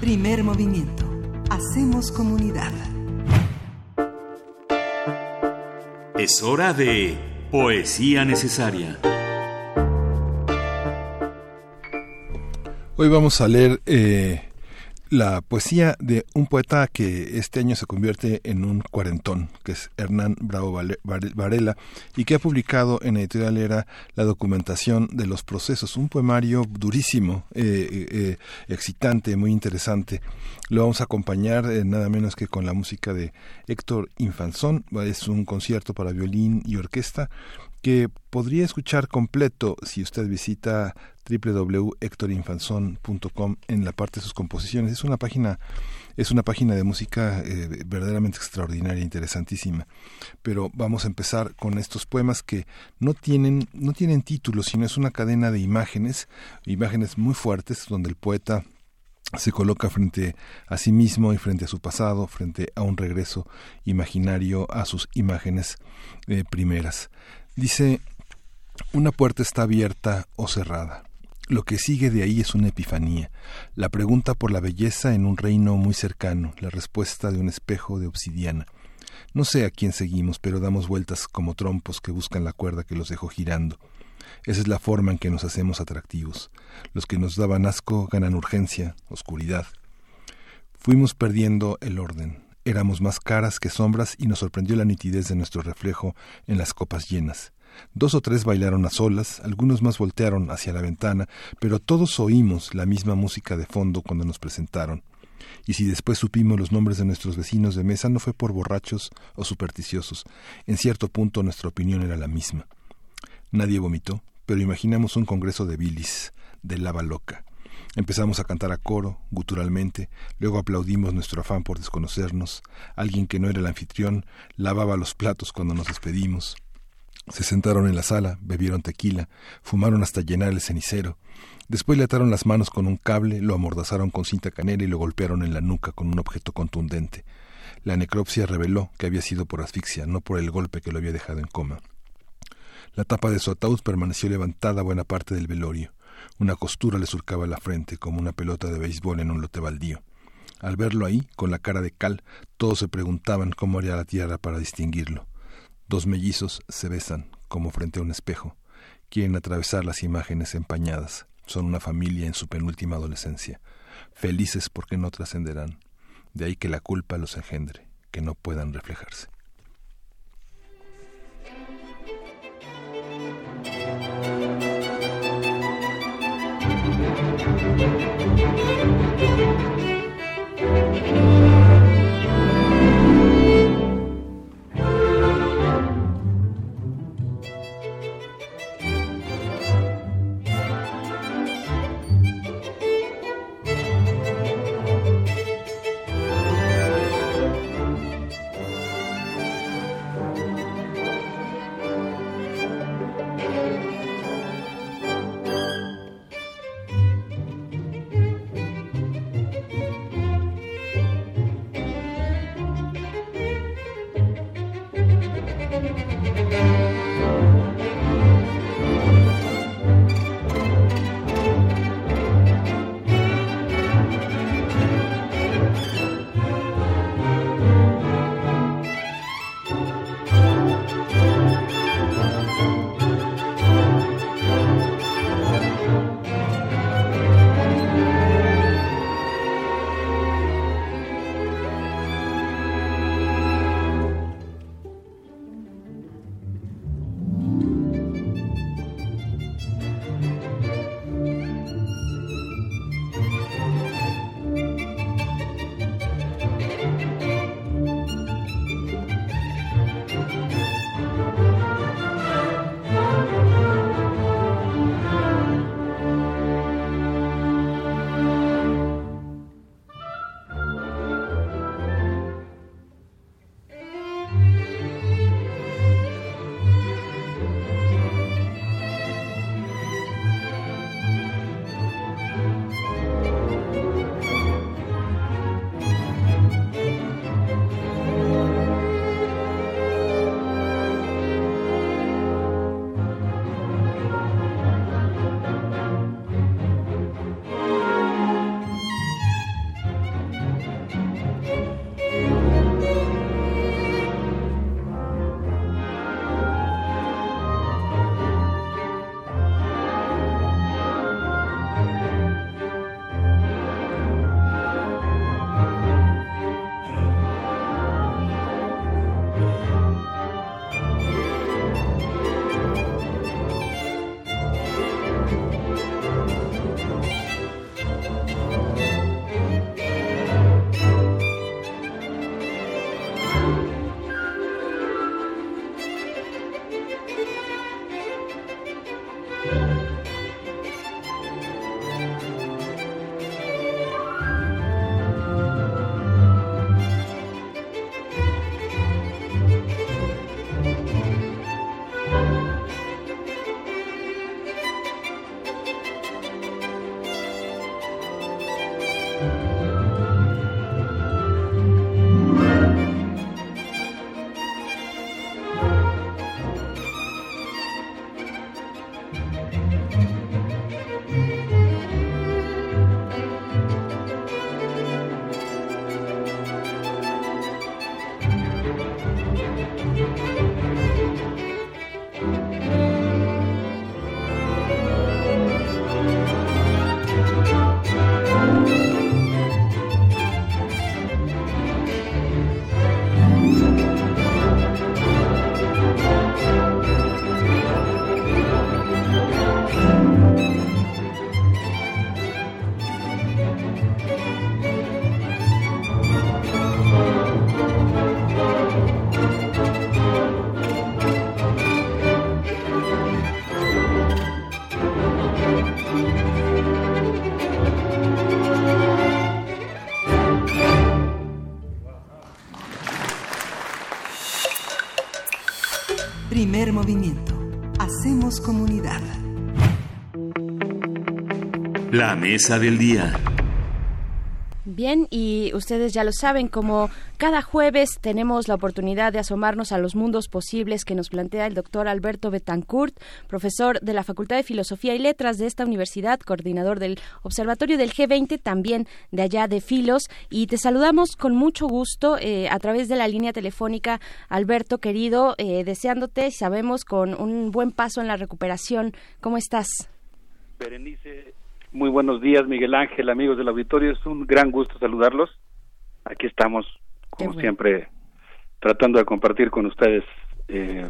Primer movimiento. Hacemos comunidad. Es hora de Poesía Necesaria. Hoy vamos a leer eh, la poesía de un poeta que este año se convierte en un cuarentón, que es Hernán Bravo Varela, y que ha publicado en Editorial Era la documentación de los procesos, un poemario durísimo, eh, eh, excitante, muy interesante. Lo vamos a acompañar eh, nada menos que con la música de Héctor Infanzón, es un concierto para violín y orquesta que podría escuchar completo si usted visita www.hectorinfanzon.com en la parte de sus composiciones. Es una página es una página de música eh, verdaderamente extraordinaria, interesantísima. Pero vamos a empezar con estos poemas que no tienen no tienen título, sino es una cadena de imágenes, imágenes muy fuertes donde el poeta se coloca frente a sí mismo y frente a su pasado, frente a un regreso imaginario a sus imágenes eh, primeras. Dice, una puerta está abierta o cerrada. Lo que sigue de ahí es una epifanía, la pregunta por la belleza en un reino muy cercano, la respuesta de un espejo de obsidiana. No sé a quién seguimos, pero damos vueltas como trompos que buscan la cuerda que los dejó girando. Esa es la forma en que nos hacemos atractivos. Los que nos daban asco ganan urgencia, oscuridad. Fuimos perdiendo el orden. Éramos más caras que sombras y nos sorprendió la nitidez de nuestro reflejo en las copas llenas. Dos o tres bailaron a solas, algunos más voltearon hacia la ventana, pero todos oímos la misma música de fondo cuando nos presentaron. Y si después supimos los nombres de nuestros vecinos de mesa, no fue por borrachos o supersticiosos. En cierto punto nuestra opinión era la misma. Nadie vomitó, pero imaginamos un congreso de bilis, de lava loca. Empezamos a cantar a coro, guturalmente, luego aplaudimos nuestro afán por desconocernos. Alguien que no era el anfitrión lavaba los platos cuando nos despedimos. Se sentaron en la sala, bebieron tequila, fumaron hasta llenar el cenicero. Después le ataron las manos con un cable, lo amordazaron con cinta canera y lo golpearon en la nuca con un objeto contundente. La necropsia reveló que había sido por asfixia, no por el golpe que lo había dejado en coma. La tapa de su ataúd permaneció levantada buena parte del velorio. Una costura le surcaba la frente como una pelota de béisbol en un lote baldío. Al verlo ahí, con la cara de cal, todos se preguntaban cómo haría la tierra para distinguirlo. Dos mellizos se besan, como frente a un espejo. Quieren atravesar las imágenes empañadas son una familia en su penúltima adolescencia, felices porque no trascenderán. De ahí que la culpa los engendre, que no puedan reflejarse. thank you La mesa del día. Bien, y ustedes ya lo saben, como cada jueves tenemos la oportunidad de asomarnos a los mundos posibles que nos plantea el doctor Alberto Betancourt, profesor de la Facultad de Filosofía y Letras de esta universidad, coordinador del Observatorio del G20, también de allá de Filos. Y te saludamos con mucho gusto eh, a través de la línea telefónica, Alberto, querido, eh, deseándote, sabemos, con un buen paso en la recuperación. ¿Cómo estás? Berenice, muy buenos días, Miguel Ángel, amigos del auditorio. Es un gran gusto saludarlos. Aquí estamos, como siempre, tratando de compartir con ustedes eh,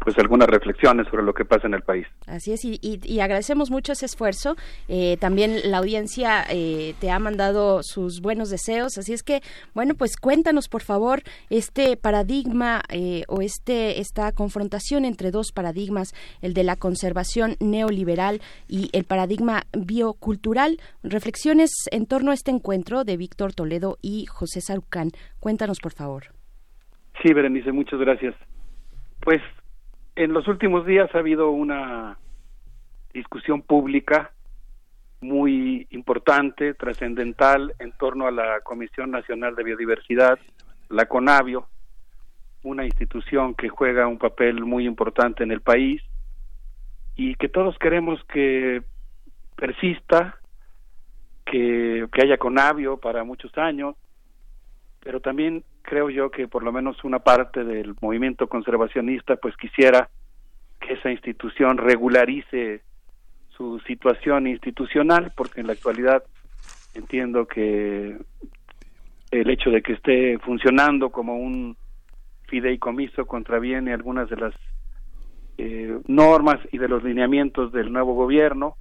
pues algunas reflexiones sobre lo que pasa en el país. Así es, y, agradecemos mucho ese esfuerzo. Eh, también la audiencia eh, te ha mandado sus buenos deseos, así es que, bueno, pues cuéntanos por favor este paradigma eh, o este esta confrontación entre dos paradigmas, el de la conservación neoliberal y el paradigma biocultural. Reflexiones en torno a este encuentro de Víctor Toledo y José Sarucán. Cuéntanos por favor. Sí, Berenice, muchas gracias. Pues en los últimos días ha habido una discusión pública muy importante, trascendental, en torno a la Comisión Nacional de Biodiversidad, la CONAVIO, una institución que juega un papel muy importante en el país y que todos queremos que persista, que, que haya CONAVIO para muchos años, pero también creo yo que por lo menos una parte del movimiento conservacionista pues quisiera que esa institución regularice su situación institucional porque en la actualidad entiendo que el hecho de que esté funcionando como un fideicomiso contraviene algunas de las eh, normas y de los lineamientos del nuevo gobierno.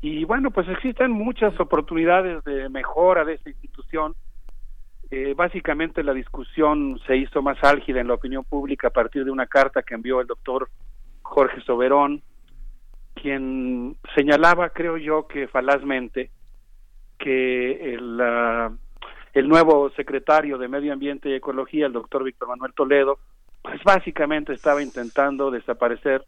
Y bueno pues existen muchas oportunidades de mejora de esa institución eh, básicamente la discusión se hizo más álgida en la opinión pública a partir de una carta que envió el doctor Jorge Soberón, quien señalaba, creo yo, que falazmente, que el, el nuevo secretario de Medio Ambiente y Ecología, el doctor Víctor Manuel Toledo, pues básicamente estaba intentando desaparecer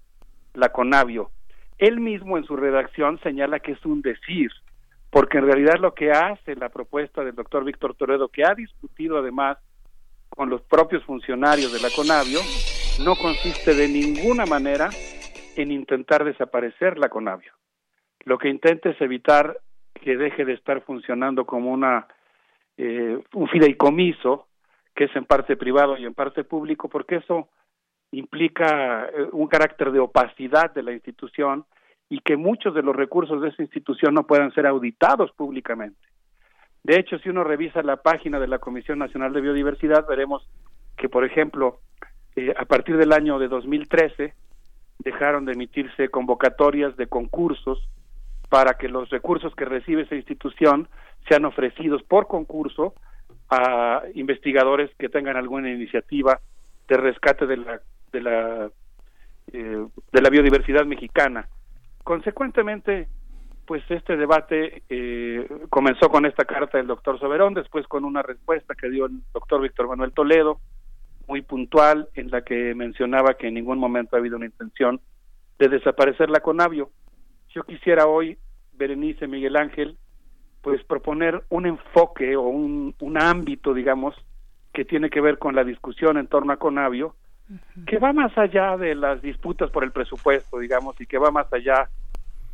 la Conavio. Él mismo en su redacción señala que es un decir, porque en realidad lo que hace la propuesta del doctor Víctor Toledo, que ha discutido además con los propios funcionarios de la CONAVIO, no consiste de ninguna manera en intentar desaparecer la CONAVIO. Lo que intenta es evitar que deje de estar funcionando como una eh, un fideicomiso que es en parte privado y en parte público, porque eso implica eh, un carácter de opacidad de la institución y que muchos de los recursos de esa institución no puedan ser auditados públicamente. De hecho, si uno revisa la página de la Comisión Nacional de Biodiversidad, veremos que, por ejemplo, eh, a partir del año de 2013 dejaron de emitirse convocatorias de concursos para que los recursos que recibe esa institución sean ofrecidos por concurso a investigadores que tengan alguna iniciativa de rescate de la de la eh, de la biodiversidad mexicana Consecuentemente, pues este debate eh, comenzó con esta carta del doctor Soberón, después con una respuesta que dio el doctor Víctor Manuel Toledo, muy puntual, en la que mencionaba que en ningún momento ha habido una intención de desaparecer la Conavio. Yo quisiera hoy, Berenice Miguel Ángel, pues proponer un enfoque o un, un ámbito, digamos, que tiene que ver con la discusión en torno a Conavio, que va más allá de las disputas por el presupuesto, digamos, y que va más allá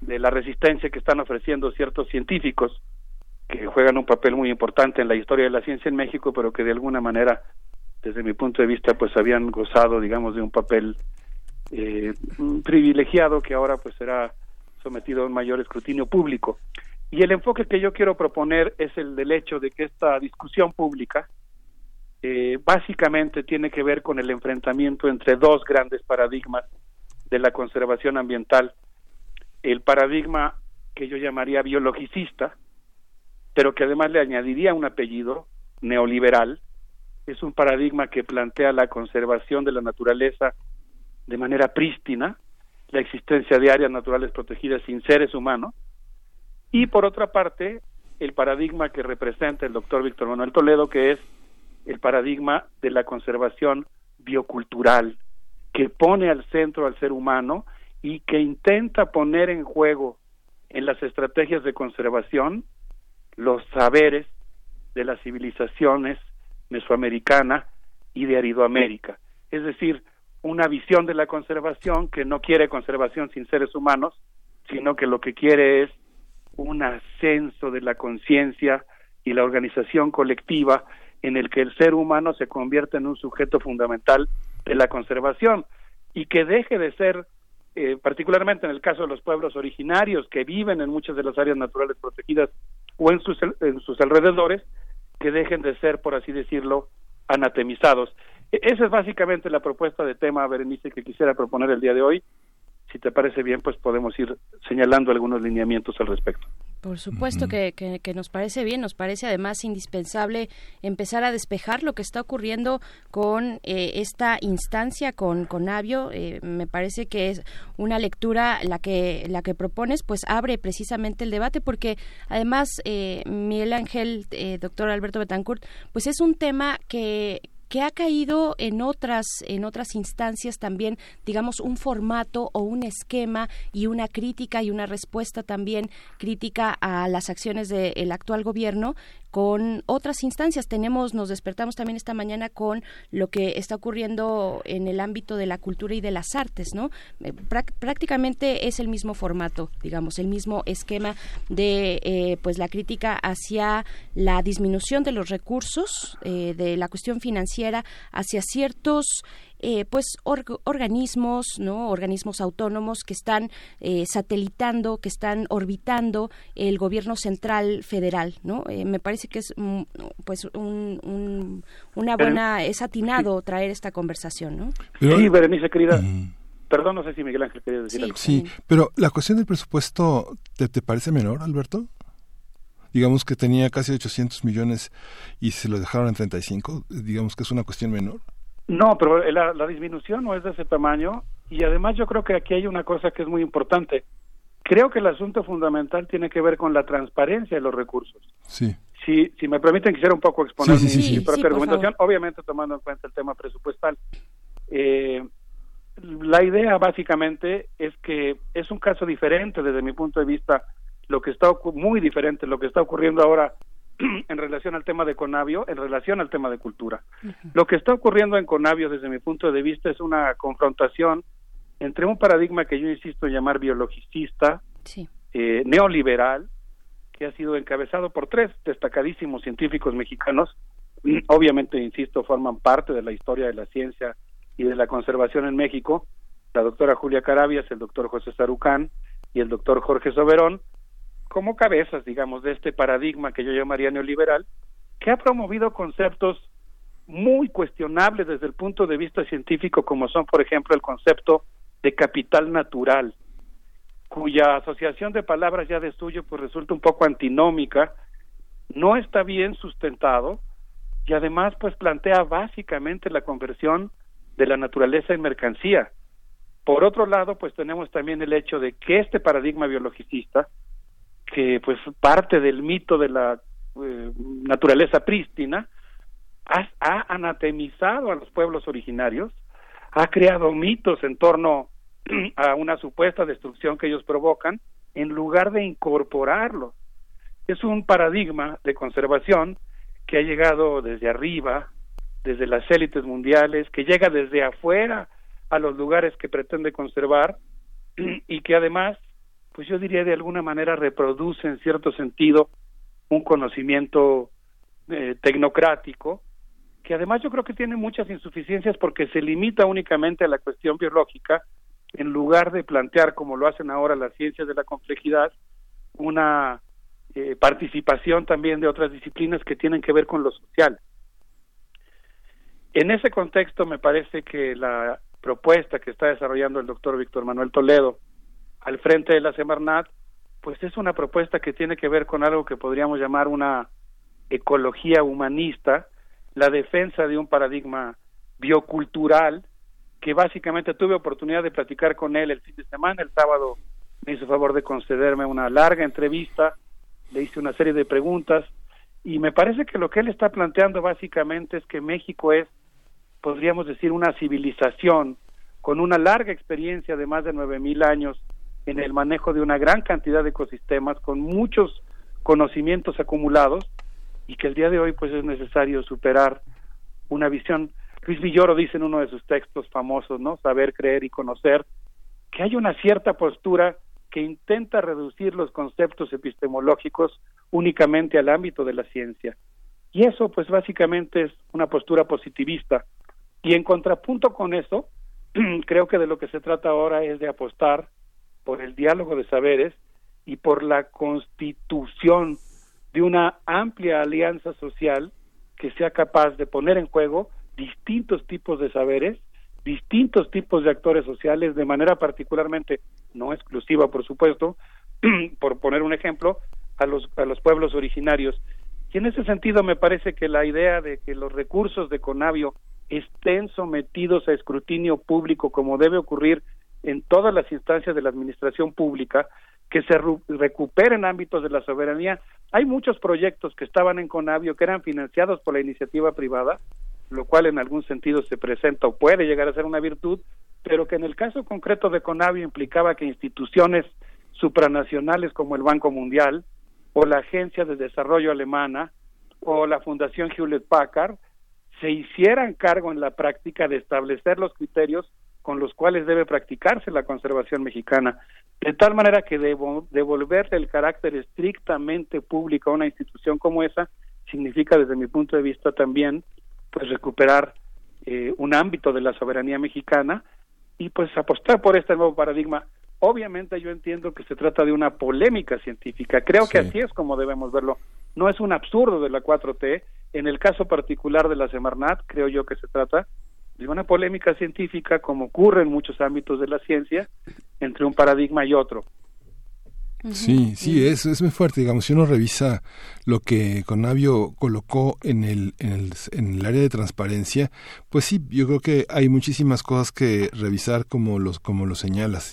de la resistencia que están ofreciendo ciertos científicos que juegan un papel muy importante en la historia de la ciencia en México, pero que de alguna manera, desde mi punto de vista, pues habían gozado, digamos, de un papel eh, privilegiado que ahora pues será sometido a un mayor escrutinio público. Y el enfoque que yo quiero proponer es el del hecho de que esta discusión pública eh, básicamente tiene que ver con el enfrentamiento entre dos grandes paradigmas de la conservación ambiental. El paradigma que yo llamaría biologicista, pero que además le añadiría un apellido neoliberal, es un paradigma que plantea la conservación de la naturaleza de manera prístina, la existencia de áreas naturales protegidas sin seres humanos, y por otra parte, el paradigma que representa el doctor Víctor Manuel Toledo, que es el paradigma de la conservación biocultural, que pone al centro al ser humano y que intenta poner en juego en las estrategias de conservación los saberes de las civilizaciones mesoamericana y de Aridoamérica. Es decir, una visión de la conservación que no quiere conservación sin seres humanos, sino que lo que quiere es un ascenso de la conciencia y la organización colectiva en el que el ser humano se convierte en un sujeto fundamental de la conservación y que deje de ser, eh, particularmente en el caso de los pueblos originarios que viven en muchas de las áreas naturales protegidas o en sus, en sus alrededores, que dejen de ser, por así decirlo, anatemizados. E-, esa es básicamente la propuesta de tema, Berenice, que quisiera proponer el día de hoy. Si te parece bien, pues podemos ir señalando algunos lineamientos al respecto. Por supuesto que, que, nos parece bien, nos parece además indispensable empezar a despejar lo que está ocurriendo con eh, esta instancia, con, con Avio. Eh, me parece que es una lectura la que, la que propones, pues abre precisamente el debate, porque además eh, Miguel Ángel, doctor Alberto Betancourt, pues es un tema que, que ha caído en otras en otras instancias también digamos un formato o un esquema y una crítica y una respuesta también crítica a las acciones del actual gobierno con otras instancias. Tenemos, nos despertamos también esta mañana con lo que está ocurriendo en el ámbito de la cultura y de las artes, ¿no? Eh, prácticamente es el mismo formato, digamos, el mismo esquema de, eh, pues, la crítica hacia la disminución de los recursos, eh, de la cuestión financiera, hacia ciertos eh, pues organismos, ¿no? organismos autónomos que están eh, satelitando, que están orbitando el gobierno central federal, ¿no? Eh, me parece que es mm, pues un, una buena, es atinado traer esta conversación, ¿no? sí, Berenice, querida. Perdón, no sé si Miguel Ángel quería decir algo. Sí, pero la cuestión del presupuesto, ¿te, ¿te parece menor, Alberto? digamos que tenía casi 800 millones y se lo dejaron en 35, digamos que es una cuestión menor. No, pero la, disminución no es de ese tamaño y además yo creo que aquí hay una cosa que es muy importante. Creo que el asunto fundamental tiene que ver con la transparencia de los recursos. Sí. Si, si me permiten, quisiera un poco exponer mi, propia argumentación, obviamente tomando en cuenta el tema presupuestal. Eh, la idea básicamente es que es un caso diferente desde mi punto de vista, lo que está muy diferente, lo que está ocurriendo ahora en relación al tema de Conavio, en relación al tema de cultura. Lo que está ocurriendo en Conavio, desde mi punto de vista, es una confrontación entre un paradigma que yo insisto en llamar biologicista, eh, neoliberal, que ha sido encabezado por tres destacadísimos científicos mexicanos, obviamente, insisto, forman parte de la historia de la ciencia y de la conservación en México, la doctora Julia Carabias, el doctor José Sarucán y el doctor Jorge Soberón, como cabezas, digamos, de este paradigma que yo llamaría neoliberal, que ha promovido conceptos muy cuestionables desde el punto de vista científico, como son, por ejemplo, el concepto de capital natural, cuya asociación de palabras ya de suyo pues resulta un poco antinómica, no está bien sustentado y además pues plantea básicamente la conversión de la naturaleza en mercancía. Por otro lado, pues tenemos también el hecho de que este paradigma biologicista que pues parte del mito de la eh, naturaleza prístina, ha, ha, anatemizado a los pueblos originarios, ha creado mitos en torno a una supuesta destrucción que ellos provocan, en lugar de incorporarlos. Es un paradigma de conservación que ha llegado desde arriba, desde las élites mundiales, que llega desde afuera a los lugares que pretende conservar y que además pues yo diría de alguna manera reproduce en cierto sentido un conocimiento eh, tecnocrático, que además yo creo que tiene muchas insuficiencias porque se limita únicamente a la cuestión biológica, en lugar de plantear, como lo hacen ahora las ciencias de la complejidad, una eh, participación también de otras disciplinas que tienen que ver con lo social. En ese contexto me parece que la propuesta que está desarrollando el doctor Víctor Manuel Toledo al frente de la Semarnat, pues es una propuesta que tiene que ver con algo que podríamos llamar una ecología humanista, la defensa de un paradigma biocultural, que básicamente tuve oportunidad de platicar con él el fin de semana, el sábado me hizo favor de concederme una larga entrevista, le hice una serie de preguntas y me parece que lo que él está planteando básicamente es que México es, podríamos decir, una civilización con una larga experiencia de más de nueve mil años en el manejo de una gran cantidad de ecosistemas, con muchos conocimientos acumulados y que el día de hoy pues es necesario superar una visión. Luis Villoro dice en uno de sus textos famosos, ¿no? Saber, creer y conocer, que hay una cierta postura que intenta reducir los conceptos epistemológicos únicamente al ámbito de la ciencia. Y eso pues básicamente es una postura positivista. Y en contrapunto con eso, creo que de lo que se trata ahora es de apostar por el diálogo de saberes y por la constitución de una amplia alianza social que sea capaz de poner en juego distintos tipos de saberes, distintos tipos de actores sociales, de manera particularmente no exclusiva, por supuesto, por poner un ejemplo, a los, a los pueblos originarios. Y en ese sentido me parece que la idea de que los recursos de Conavio estén sometidos a escrutinio público como debe ocurrir en todas las instancias de la administración pública, que se recuperen ámbitos de la soberanía. Hay muchos proyectos que estaban en Conavio que eran financiados por la iniciativa privada, lo cual en algún sentido se presenta o puede llegar a ser una virtud, pero que en el caso concreto de Conavio implicaba que instituciones supranacionales como el Banco Mundial o la Agencia de Desarrollo Alemana o la Fundación Hewlett Packard se hicieran cargo en la práctica de establecer los criterios con los cuales debe practicarse la conservación mexicana, de tal manera que devolverle el carácter estrictamente público a una institución como esa significa desde mi punto de vista también pues recuperar eh, un ámbito de la soberanía mexicana y pues apostar por este nuevo paradigma. Obviamente yo entiendo que se trata de una polémica científica, creo que así es como debemos verlo, no es un absurdo de la 4T, en el caso particular de la Semarnat creo yo que se trata de una polémica científica como ocurre en muchos ámbitos de la ciencia entre un paradigma y otro. Sí, sí, es, es muy fuerte. Digamos, si uno revisa lo que Conavio colocó en el, en el, en el área de transparencia, pues sí, yo creo que hay muchísimas cosas que revisar como los, como lo señalas.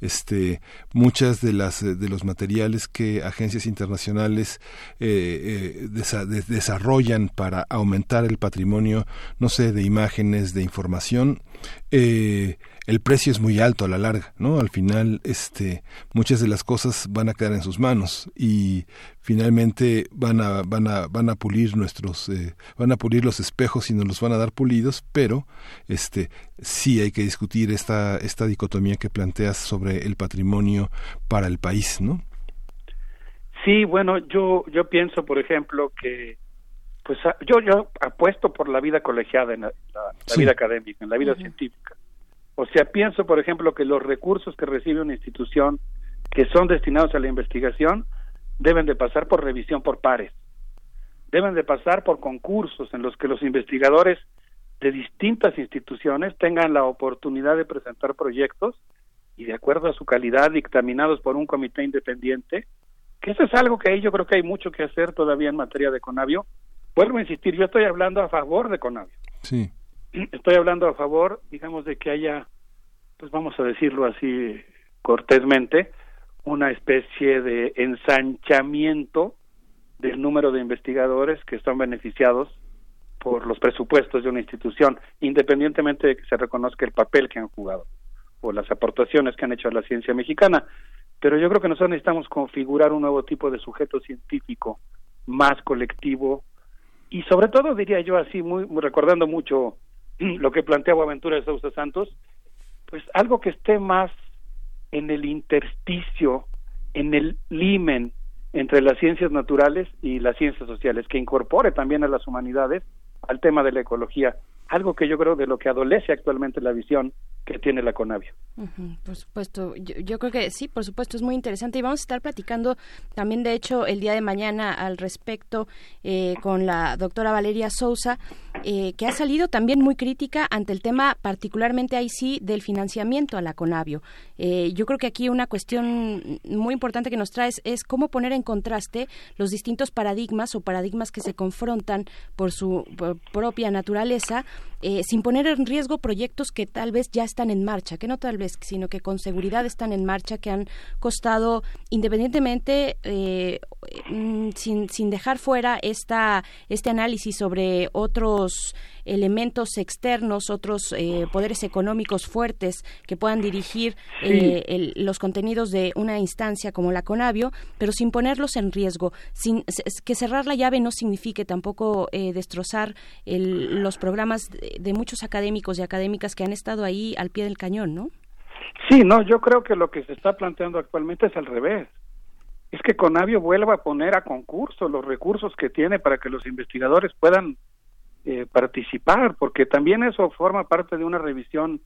Este, muchas de las, de los materiales que agencias internacionales eh, eh desarrollan para aumentar el patrimonio, no sé, de imágenes, de información, eh, el precio es muy alto a la larga, ¿no? Al final, este, muchas de las cosas van a quedar en sus manos y finalmente van a, van a, van a pulir nuestros, eh, van a pulir los espejos y nos los van a dar pulidos, pero, este, sí hay que discutir esta, esta dicotomía que planteas sobre el patrimonio para el país, ¿no? Sí, bueno, yo, yo pienso, por ejemplo, que pues yo yo apuesto por la vida colegiada en la, vida académica, en la vida científica. O sea, pienso, por ejemplo, que los recursos que recibe una institución que son destinados a la investigación deben de pasar por revisión por pares. Deben de pasar por concursos en los que los investigadores de distintas instituciones tengan la oportunidad de presentar proyectos y de acuerdo a su calidad dictaminados por un comité independiente, que eso es algo que ahí yo creo que hay mucho que hacer todavía en materia de Conavio, vuelvo a insistir, yo estoy hablando a favor de Conavio. Sí. Estoy hablando a favor, digamos, de que haya, pues vamos a decirlo así cortésmente, una especie de ensanchamiento del número de investigadores que están beneficiados por los presupuestos de una institución, independientemente de que se reconozca el papel que han jugado o las aportaciones que han hecho a la ciencia mexicana. Pero yo creo que nosotros necesitamos configurar un nuevo tipo de sujeto científico más colectivo, y sobre todo diría yo así, muy, recordando mucho lo que plantea Aventura de Sousa Santos, pues algo que esté más en el intersticio, en el limen entre las ciencias naturales y las ciencias sociales, que incorpore también a las humanidades al tema de la ecología, algo que yo creo de lo que adolece actualmente la visión que tiene la Conavio. por supuesto, yo, creo que sí, por supuesto, es muy interesante y vamos a estar platicando también, de hecho, el día de mañana al respecto eh, con la doctora Valeria Sousa, eh, que ha salido también muy crítica ante el tema, particularmente ahí sí, del financiamiento a la Conavio. Eh, yo creo que aquí una cuestión muy importante que nos traes es cómo poner en contraste los distintos paradigmas o paradigmas que se confrontan por su propia naturaleza, sin poner en riesgo proyectos que tal vez ya están en marcha, que no tal vez, sino que con seguridad están en marcha, que han costado, independientemente, eh, mm, sin, sin dejar fuera esta, este análisis sobre otros elementos externos, otros eh, poderes económicos fuertes que puedan dirigir eh, los contenidos de una instancia como la Conavio, pero sin ponerlos en riesgo, sin que cerrar la llave no signifique tampoco eh, destrozar los programas de, muchos académicos y académicas que han estado ahí al pie del cañón, ¿no? Sí, no, yo creo que lo que se está planteando actualmente es al revés. Es que Conavio vuelva a poner a concurso los recursos que tiene para que los investigadores puedan eh, participar, porque también eso forma parte de una revisión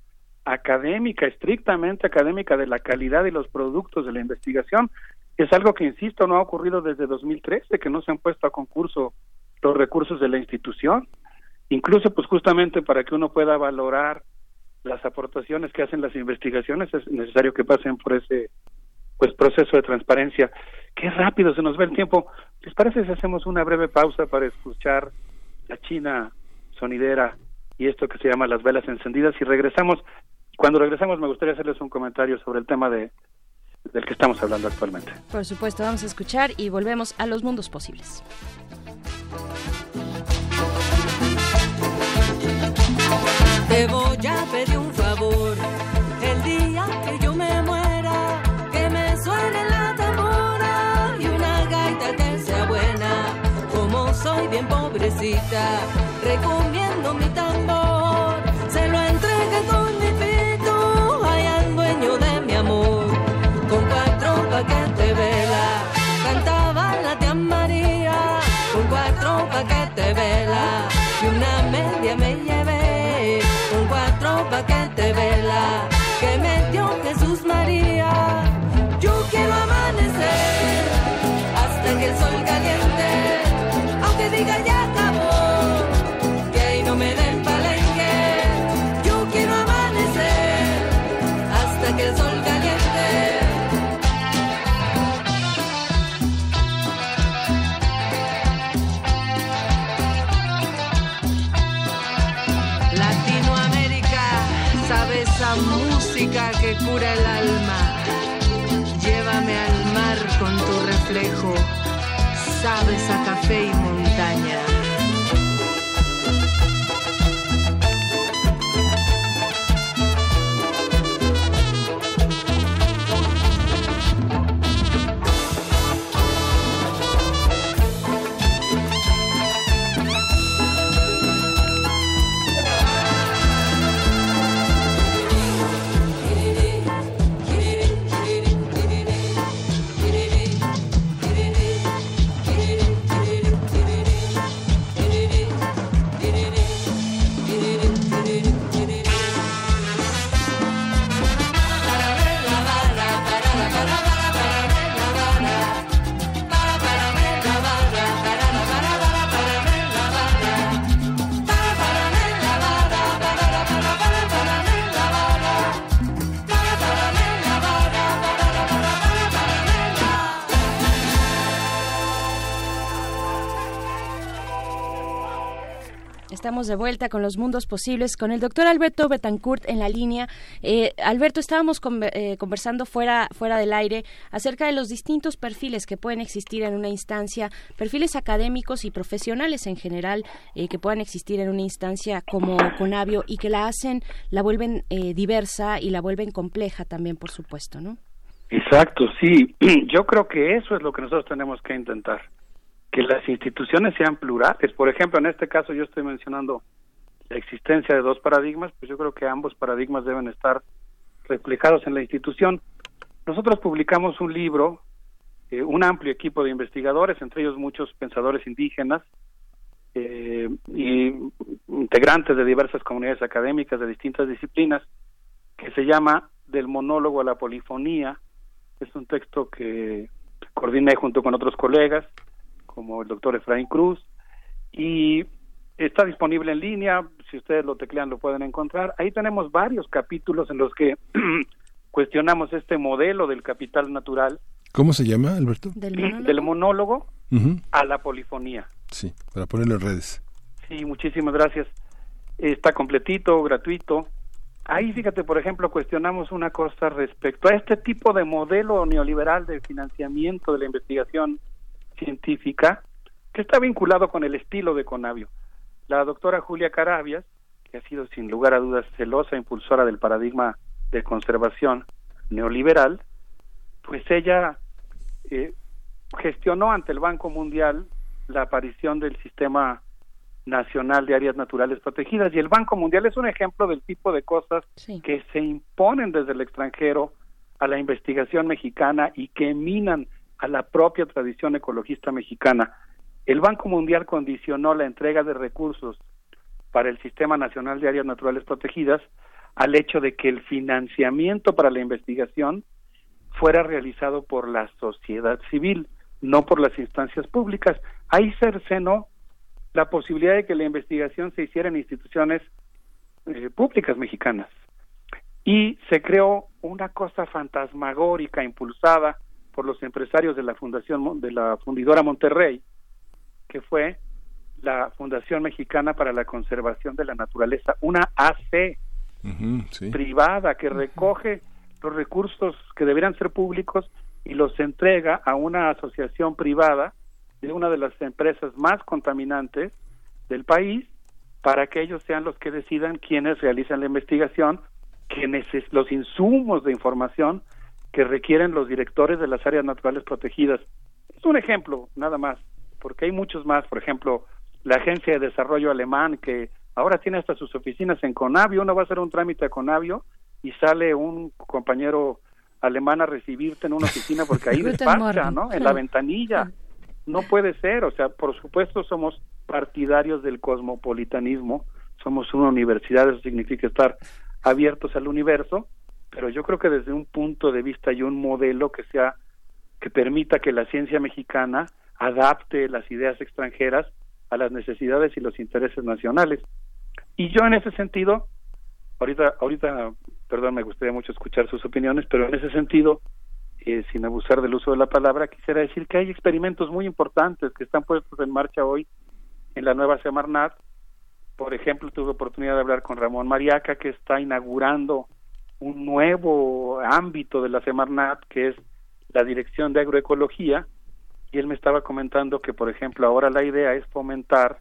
académica, estrictamente académica de la calidad y los productos de la investigación. Es algo que, insisto, no ha ocurrido desde 2013, que no se han puesto a concurso los recursos de la institución. Incluso, pues justamente para que uno pueda valorar las aportaciones que hacen las investigaciones, es necesario que pasen por ese pues proceso de transparencia. Qué rápido se nos va el tiempo. ¿Les parece si hacemos una breve pausa para escuchar la China sonidera y esto que se llama las velas encendidas y regresamos cuando regresamos me gustaría hacerles un comentario sobre el tema de del que estamos hablando actualmente. Por supuesto, vamos a escuchar y volvemos a los mundos posibles. Te voy a pedir un favor el día que yo me muera, que me suene soy bien pobrecita recomiendo mi tambor, sabes a café y Estamos de vuelta con los mundos posibles con el doctor Alberto Betancourt en la línea. Eh, Alberto, estábamos eh, conversando fuera, fuera del aire acerca de los distintos perfiles que pueden existir en una instancia, perfiles académicos y profesionales en general eh, que puedan existir en una instancia como Conavio y que la hacen, la vuelven diversa y la vuelven compleja también, por supuesto, ¿no? Exacto, sí. Yo creo que eso es lo que nosotros tenemos que intentar que las instituciones sean plurales. Por ejemplo, en este caso yo estoy mencionando la existencia de dos paradigmas, pues yo creo que ambos paradigmas deben estar reflejados en la institución. Nosotros publicamos un libro, eh, un amplio equipo de investigadores, entre ellos muchos pensadores indígenas eh, y integrantes de diversas comunidades académicas de distintas disciplinas, que se llama Del monólogo a la polifonía. Es un texto que coordiné junto con otros colegas como el doctor Efraín Cruz, y está disponible en línea, si ustedes lo teclean lo pueden encontrar. Ahí tenemos varios capítulos en los que cuestionamos este modelo del capital natural. ¿Cómo se llama, Alberto? Del monólogo, a la polifonía. Sí, para ponerlo en redes. Sí, muchísimas gracias. Está completito, gratuito. Ahí, fíjate, por ejemplo, cuestionamos una cosa respecto a este tipo de modelo neoliberal de financiamiento de la investigación específica que está vinculado con el estilo de Conavio. La doctora Julia Carabias, que ha sido sin lugar a dudas celosa impulsora del paradigma de conservación neoliberal, pues ella eh, gestionó ante el Banco Mundial la aparición del sistema nacional de áreas naturales protegidas y el Banco Mundial es un ejemplo del tipo de cosas que se imponen desde el extranjero a la investigación mexicana y que minan a la propia tradición ecologista mexicana. El Banco Mundial condicionó la entrega de recursos para el Sistema Nacional de Áreas Naturales Protegidas al hecho de que el financiamiento para la investigación fuera realizado por la sociedad civil, no por las instancias públicas. Ahí cercenó la posibilidad de que la investigación se hiciera en instituciones eh, públicas mexicanas. Y se creó una cosa fantasmagórica impulsada por los empresarios de la fundación de la fundidora Monterrey, que fue la Fundación Mexicana para la Conservación de la Naturaleza, una AC privada que recoge los recursos que deberían ser públicos y los entrega a una asociación privada de una de las empresas más contaminantes del país para que ellos sean los que decidan quiénes realizan la investigación, quiénes los insumos de información que requieren los directores de las áreas naturales protegidas. Es un ejemplo, nada más, porque hay muchos más, por ejemplo, la Agencia de Desarrollo Alemán que ahora tiene hasta sus oficinas en Conavio, uno va a hacer un trámite a Conavio y sale un compañero alemán a recibirte en una oficina porque ahí despacha, ¿no? En la ventanilla. No puede ser, o sea, por supuesto somos partidarios del cosmopolitanismo, somos una universidad, eso significa estar abiertos al universo, pero yo creo que desde un punto de vista y un modelo que sea que permita que la ciencia mexicana adapte las ideas extranjeras a las necesidades y los intereses nacionales. Y yo en ese sentido, ahorita, ahorita, perdón, me gustaría mucho escuchar sus opiniones, pero en ese sentido, eh, sin abusar del uso de la palabra, quisiera decir que hay experimentos muy importantes que están puestos en marcha hoy en la nueva Semarnat. Por ejemplo, tuve oportunidad de hablar con Ramón Mariaca, que está inaugurando un nuevo ámbito de la Semarnat, que es la Dirección de Agroecología, y él me estaba comentando que, por ejemplo, ahora la idea es fomentar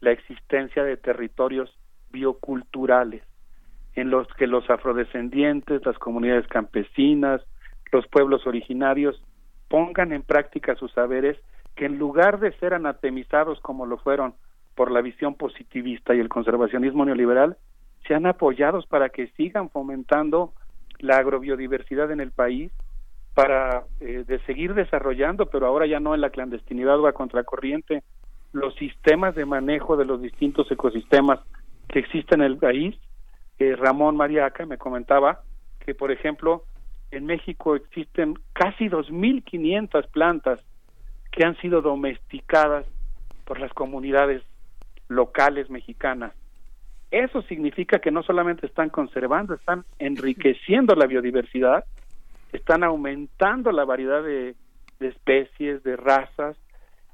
la existencia de territorios bioculturales en los que los afrodescendientes, las comunidades campesinas, los pueblos originarios pongan en práctica sus saberes que en lugar de ser anatemizados como lo fueron por la visión positivista y el conservacionismo neoliberal, sean apoyados para que sigan fomentando la agrobiodiversidad en el país, para eh, de seguir desarrollando, pero ahora ya no en la clandestinidad o a contracorriente, los sistemas de manejo de los distintos ecosistemas que existen en el país. Eh, Ramón Mariaca me comentaba que, por ejemplo, en México existen casi 2.500 plantas que han sido domesticadas por las comunidades locales mexicanas. Eso significa que no solamente están conservando, están enriqueciendo la biodiversidad, están aumentando la variedad de, especies, de razas,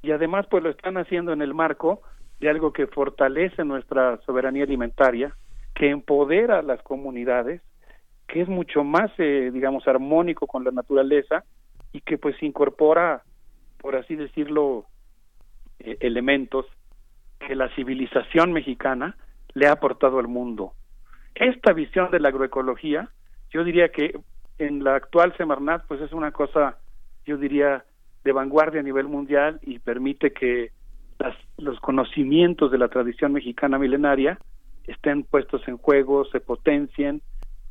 y además pues lo están haciendo en el marco de algo que fortalece nuestra soberanía alimentaria, que empodera a las comunidades, que es mucho más, eh, digamos, armónico con la naturaleza y que pues incorpora, por así decirlo, eh, elementos que la civilización mexicana le ha aportado al mundo. Esta visión de la agroecología, yo diría que en la actual Semarnat, pues es una cosa, yo diría, de vanguardia a nivel mundial y permite que las, los conocimientos de la tradición mexicana milenaria estén puestos en juego, se potencien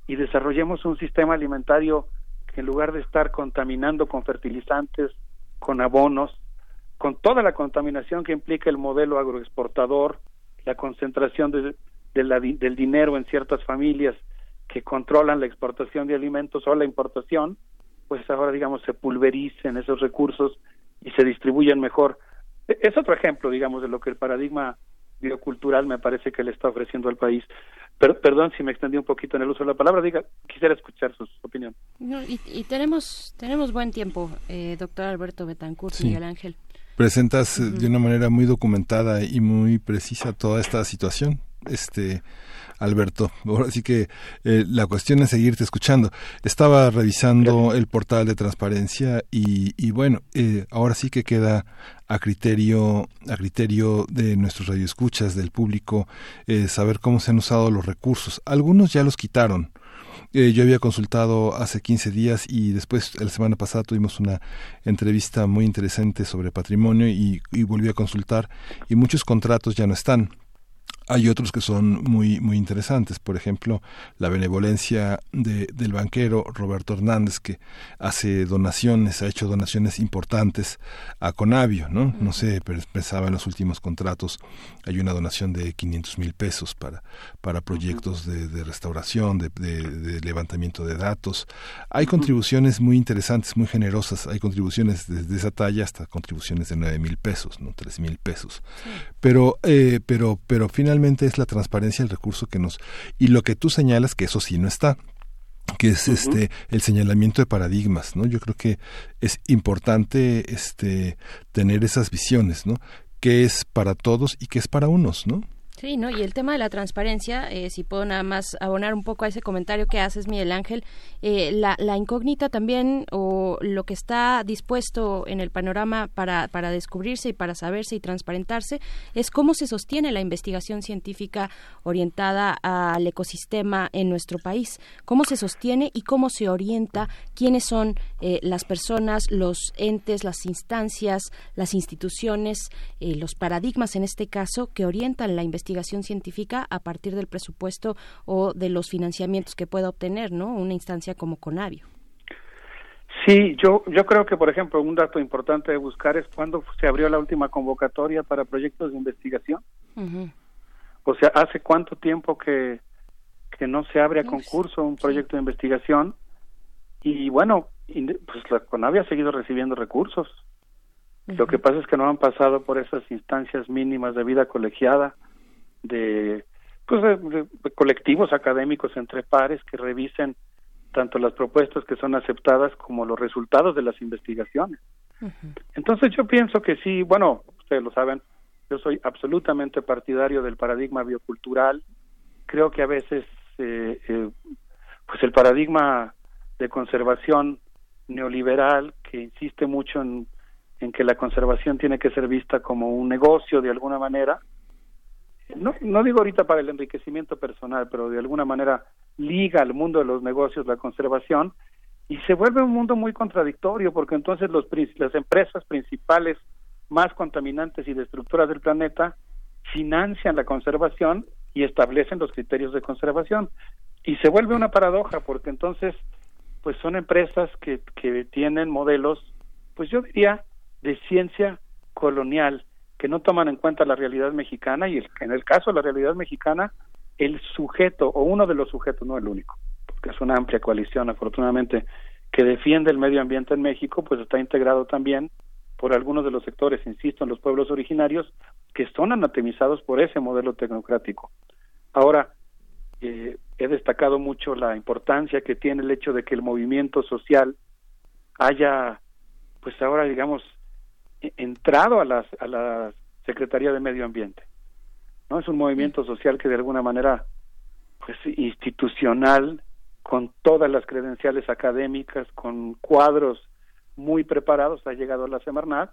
y desarrollemos un sistema alimentario que en lugar de estar contaminando con fertilizantes, con abonos, con toda la contaminación que implica el modelo agroexportador, la concentración de, del dinero en ciertas familias que controlan la exportación de alimentos o la importación, pues ahora digamos se pulvericen esos recursos y se distribuyen mejor. E, es otro ejemplo, digamos, de lo que el paradigma biocultural me parece que le está ofreciendo al país. Pero, perdón si me extendí un poquito en el uso de la palabra, diga, quisiera escuchar sus opiniones. y, tenemos tenemos buen tiempo, eh, doctor Alberto Betancourt, Miguel Ángel. Presentas eh, de una manera muy documentada y muy precisa toda esta situación. este Alberto. Así que eh, la cuestión es seguirte escuchando. Estaba revisando el portal de transparencia y, y bueno, eh, ahora sí que queda a criterio a criterio de nuestros radioescuchas del público eh, saber cómo se han usado los recursos. Algunos ya los quitaron. Eh, yo había consultado hace 15 días y después la semana pasada tuvimos una entrevista muy interesante sobre patrimonio y, y volví a consultar y muchos contratos ya no están hay otros que son muy muy interesantes. Por ejemplo la benevolencia de, del banquero Roberto Hernández que hace donaciones ha hecho donaciones importantes a Conavio no no sé pero pensaba en los últimos contratos hay una donación de 500 mil pesos para para proyectos de, de restauración de, de, levantamiento de datos. Hay contribuciones muy interesantes muy generosas. Hay contribuciones desde esa talla hasta contribuciones de 9 mil pesos no 3 mil pesos. Pero eh, pero pero finalmente es la transparencia del recurso que nos y lo que tú señalas que eso sí no está que es este el señalamiento de paradigmas, ¿no? Yo creo que es importante este tener esas visiones, ¿no? qué es para todos y qué es para unos, ¿no? Sí, ¿no? Y el tema de la transparencia, eh, si puedo nada más abonar un poco a ese comentario que haces, Miguel Ángel, eh, la, incógnita también o lo que está dispuesto en el panorama para, para descubrirse y para saberse y transparentarse es cómo se sostiene la investigación científica orientada al ecosistema en nuestro país, cómo se sostiene y cómo se orienta, quiénes son eh, las personas, los entes, las instancias, las instituciones, los paradigmas en este caso que orientan la investigación investigación científica a partir del presupuesto o de los financiamientos que pueda obtener, ¿no? Una instancia como Conavio. Sí, yo, yo creo que, por ejemplo, un dato importante de buscar es cuándo se abrió la última convocatoria para proyectos de investigación. O sea, ¿hace cuánto tiempo que, que no se abre a concurso un proyecto de investigación? Y bueno, pues la CONAVIA ha seguido recibiendo recursos. Lo que pasa es que no han pasado por esas instancias mínimas de vida colegiada de, pues de, colectivos académicos entre pares que revisen tanto las propuestas que son aceptadas como los resultados de las investigaciones. Entonces yo pienso que sí, bueno, ustedes lo saben, yo soy absolutamente partidario del paradigma biocultural. Creo que a veces, eh, eh, pues el paradigma de conservación neoliberal que insiste mucho en, en que la conservación tiene que ser vista como un negocio de alguna manera, no, no digo ahorita para el enriquecimiento personal, pero de alguna manera liga al mundo de los negocios la conservación y se vuelve un mundo muy contradictorio porque entonces los, las empresas principales más contaminantes y destructoras del planeta financian la conservación y establecen los criterios de conservación. Y se vuelve una paradoja porque entonces pues son empresas que, que tienen modelos pues yo diría de ciencia colonial que no toman en cuenta la realidad mexicana y en el caso de la realidad mexicana, el sujeto o uno de los sujetos, no el único, porque es una amplia coalición afortunadamente que defiende el medio ambiente en México, pues está integrado también por algunos de los sectores, insisto, en los pueblos originarios, que son anatemizados por ese modelo tecnocrático. Ahora, eh, he destacado mucho la importancia que tiene el hecho de que el movimiento social haya, pues ahora digamos, entrado a, las, a la Secretaría de Medio Ambiente. ¿no? Es un movimiento social que de alguna manera, pues institucional, con todas las credenciales académicas, con cuadros muy preparados, ha llegado a la Semarnat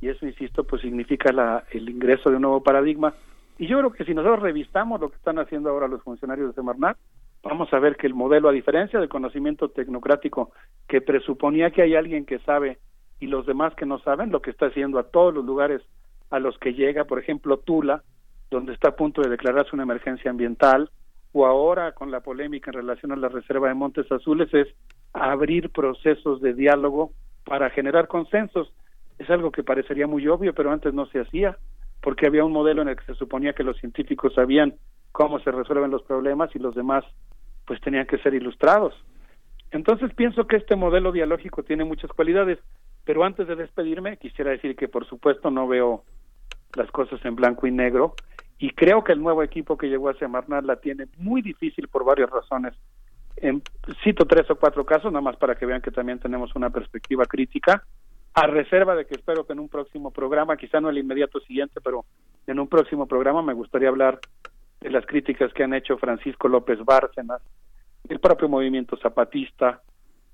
y eso, insisto, pues significa la, el ingreso de un nuevo paradigma. Y yo creo que si nosotros revisamos lo que están haciendo ahora los funcionarios de Semarnat, vamos a ver que el modelo, a diferencia del conocimiento tecnocrático que presuponía que hay alguien que sabe y los demás que no saben lo que está haciendo a todos los lugares a los que llega, por ejemplo, Tula, donde está a punto de declararse una emergencia ambiental, o ahora con la polémica en relación a la reserva de Montes Azules, es abrir procesos de diálogo para generar consensos. Es algo que parecería muy obvio, pero antes no se hacía, porque había un modelo en el que se suponía que los científicos sabían cómo se resuelven los problemas y los demás pues tenían que ser ilustrados. Entonces pienso que este modelo dialógico tiene muchas cualidades. Pero antes de despedirme, quisiera decir que por supuesto no veo las cosas en blanco y negro y creo que el nuevo equipo que llegó a Semarnat la tiene muy difícil por varias razones. En, cito tres o cuatro casos, nada más para que vean que también tenemos una perspectiva crítica, a reserva de que espero que en un próximo programa, quizá no el inmediato siguiente, pero en un próximo programa me gustaría hablar de las críticas que han hecho Francisco López Bárcenas, el propio movimiento zapatista,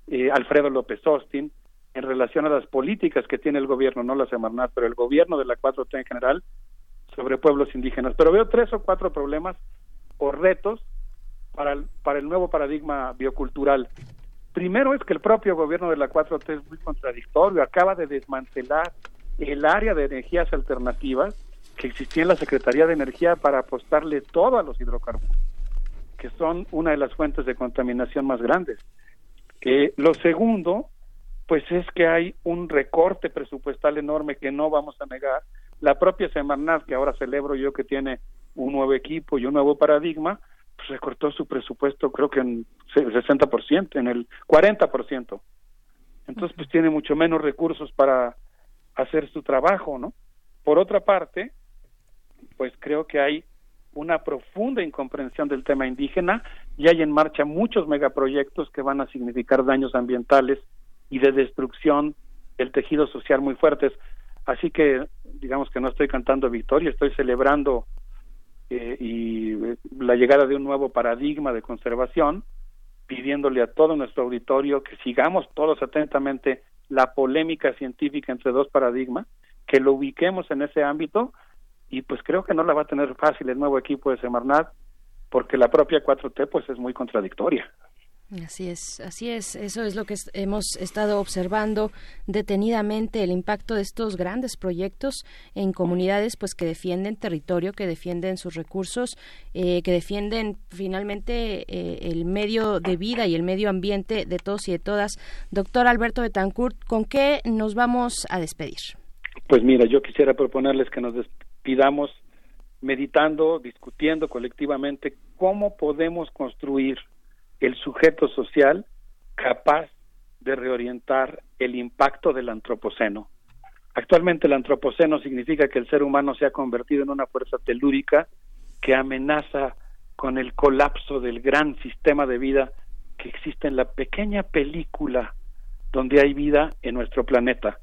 eh, Alfredo López Austin, en relación a las políticas que tiene el gobierno, no la Semarnat, pero el gobierno de la 4T en general, sobre pueblos indígenas. Pero veo tres o cuatro problemas o retos para el, para el nuevo paradigma biocultural. Primero es que el propio gobierno de la 4T es muy contradictorio, acaba de desmantelar el área de energías alternativas que existía en la Secretaría de Energía para apostarle todo a los hidrocarburos, que son una de las fuentes de contaminación más grandes. Eh, lo segundo, pues es que hay un recorte presupuestal enorme que no vamos a negar. La propia Semarnat, que ahora celebro yo que tiene un nuevo equipo y un nuevo paradigma, pues recortó su presupuesto creo que en el 60%, en el 40%. Entonces, pues tiene mucho menos recursos para hacer su trabajo, ¿no? Por otra parte, pues creo que hay una profunda incomprensión del tema indígena y hay en marcha muchos megaproyectos que van a significar daños ambientales y de destrucción del tejido social muy fuertes. Así que digamos que no estoy cantando victoria, estoy celebrando eh, y eh, la llegada de un nuevo paradigma de conservación, pidiéndole a todo nuestro auditorio que sigamos todos atentamente la polémica científica entre dos paradigmas, que lo ubiquemos en ese ámbito y pues creo que no la va a tener fácil el nuevo equipo de Semarnat porque la propia 4T pues es muy contradictoria. Así es, así es. Eso es lo que hemos estado observando detenidamente el impacto de estos grandes proyectos en comunidades, pues que defienden territorio, que defienden sus recursos, eh, que defienden finalmente eh, el medio de vida y el medio ambiente de todos y de todas. Doctor Alberto Betancourt, ¿con qué nos vamos a despedir? Pues mira, yo quisiera proponerles que nos despidamos meditando, discutiendo colectivamente cómo podemos construir el sujeto social capaz de reorientar el impacto del antropoceno. Actualmente el antropoceno significa que el ser humano se ha convertido en una fuerza telúrica que amenaza con el colapso del gran sistema de vida que existe en la pequeña película donde hay vida en nuestro planeta.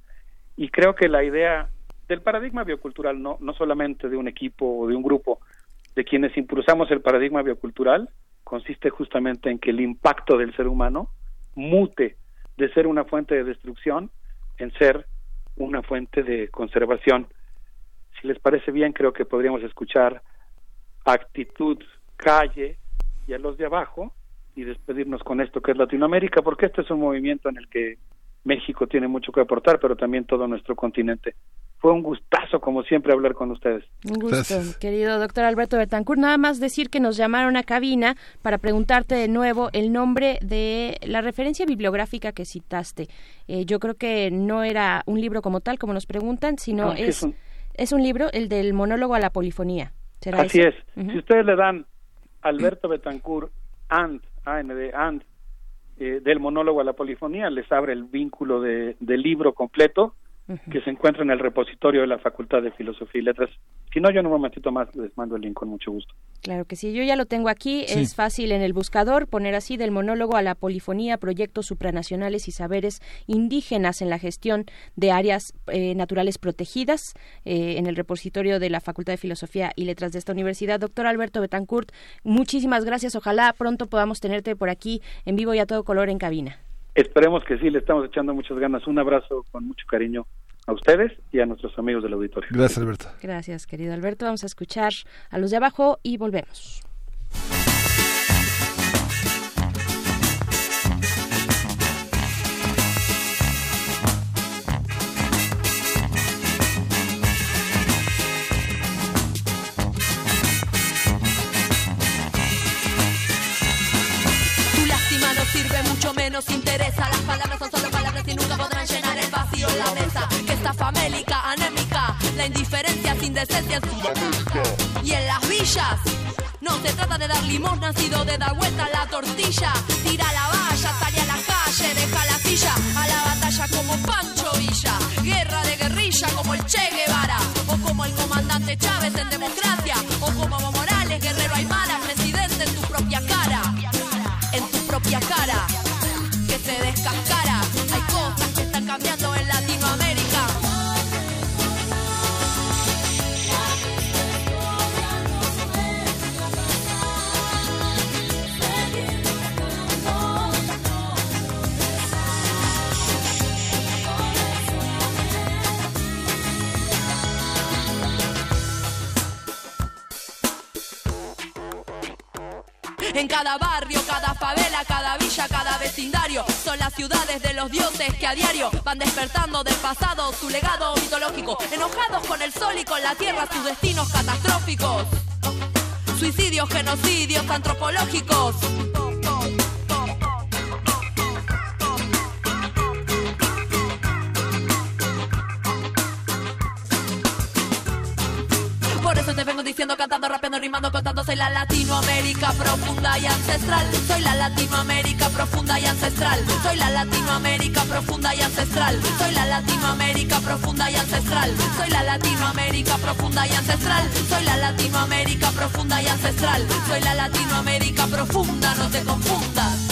Y creo que la idea del paradigma biocultural, no, no solamente de un equipo o de un grupo, de quienes impulsamos el paradigma biocultural, consiste justamente en que el impacto del ser humano mute de ser una fuente de destrucción en ser una fuente de conservación. Si les parece bien, creo que podríamos escuchar actitud, calle y a los de abajo y despedirnos con esto que es Latinoamérica, porque este es un movimiento en el que México tiene mucho que aportar, pero también todo nuestro continente fue un gustazo, como siempre, hablar con ustedes. Un gusto, querido doctor Alberto Betancourt. Nada más decir que nos llamaron a cabina para preguntarte de nuevo el nombre de la referencia bibliográfica que citaste. Eh, yo creo que no era un libro como tal, como nos preguntan, sino es, es un... libro, el del monólogo a la polifonía. Así es. Si ustedes le dan Alberto Betancourt and, AND, and, eh, del monólogo a la polifonía, les abre el vínculo de, del libro completo que se encuentra en el repositorio de la Facultad de Filosofía y Letras. Si no, yo en un momentito más les mando el link con mucho gusto. Claro que sí, yo ya lo tengo aquí. Es fácil en el buscador poner así del monólogo a la polifonía, proyectos supranacionales y saberes indígenas en la gestión de áreas eh, naturales protegidas eh, en el repositorio de la Facultad de Filosofía y Letras de esta universidad. Doctor Alberto Betancourt, muchísimas gracias. Ojalá pronto podamos tenerte por aquí en vivo y a todo color en cabina. Esperemos que sí, le estamos echando muchas ganas. Un abrazo con mucho cariño a ustedes y a nuestros amigos del auditorio. Gracias, Alberto. Gracias, querido Alberto. Vamos a escuchar a los de abajo y volvemos. Vacío en la mesa. Que está famélica, anémica, la indiferencia sin decencia en su Y en las villas. No se trata de dar limosna, sino de dar vuelta a la tortilla. Tira la valla, sale a la calle, deja la silla. A la batalla como Pancho Villa. Guerra de guerrilla como el Che Guevara. O como el comandante Chávez en democracia. O como Morales, guerrero Aymara, En cada barrio, cada favela, cada villa, cada vecindario. Son las ciudades de los dioses que a diario van despertando del pasado su legado mitológico. Enojados con el sol y con la tierra, sus destinos catastróficos. Suicidios, genocidios antropológicos. Por eso te vengo diciendo, cantando, rapeando, rimando, contando. Soy la Latinoamérica profunda y ancestral. Soy la Latinoamérica profunda y ancestral. Soy la Latinoamérica profunda y ancestral. Soy la Latinoamérica profunda y ancestral. Soy la Latinoamérica profunda y ancestral. Soy la Latinoamérica profunda y ancestral. Soy la Latinoamérica profunda, no te confundas.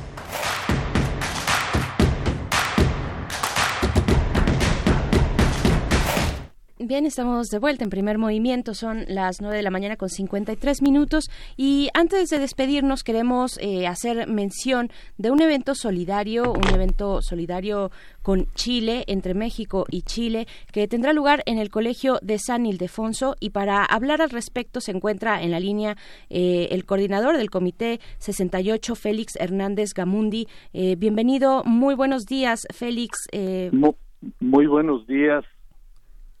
Bien, estamos de vuelta en primer movimiento, son las 9 de la mañana con 53 minutos y antes de despedirnos queremos eh, hacer mención de un evento solidario, un evento solidario con Chile, entre México y Chile, que tendrá lugar en el Colegio de San Ildefonso y para hablar al respecto se encuentra en la línea eh, el coordinador del Comité 68, Félix Hernández Gamundi. Eh, bienvenido, muy buenos días, Félix. Muy, muy buenos días.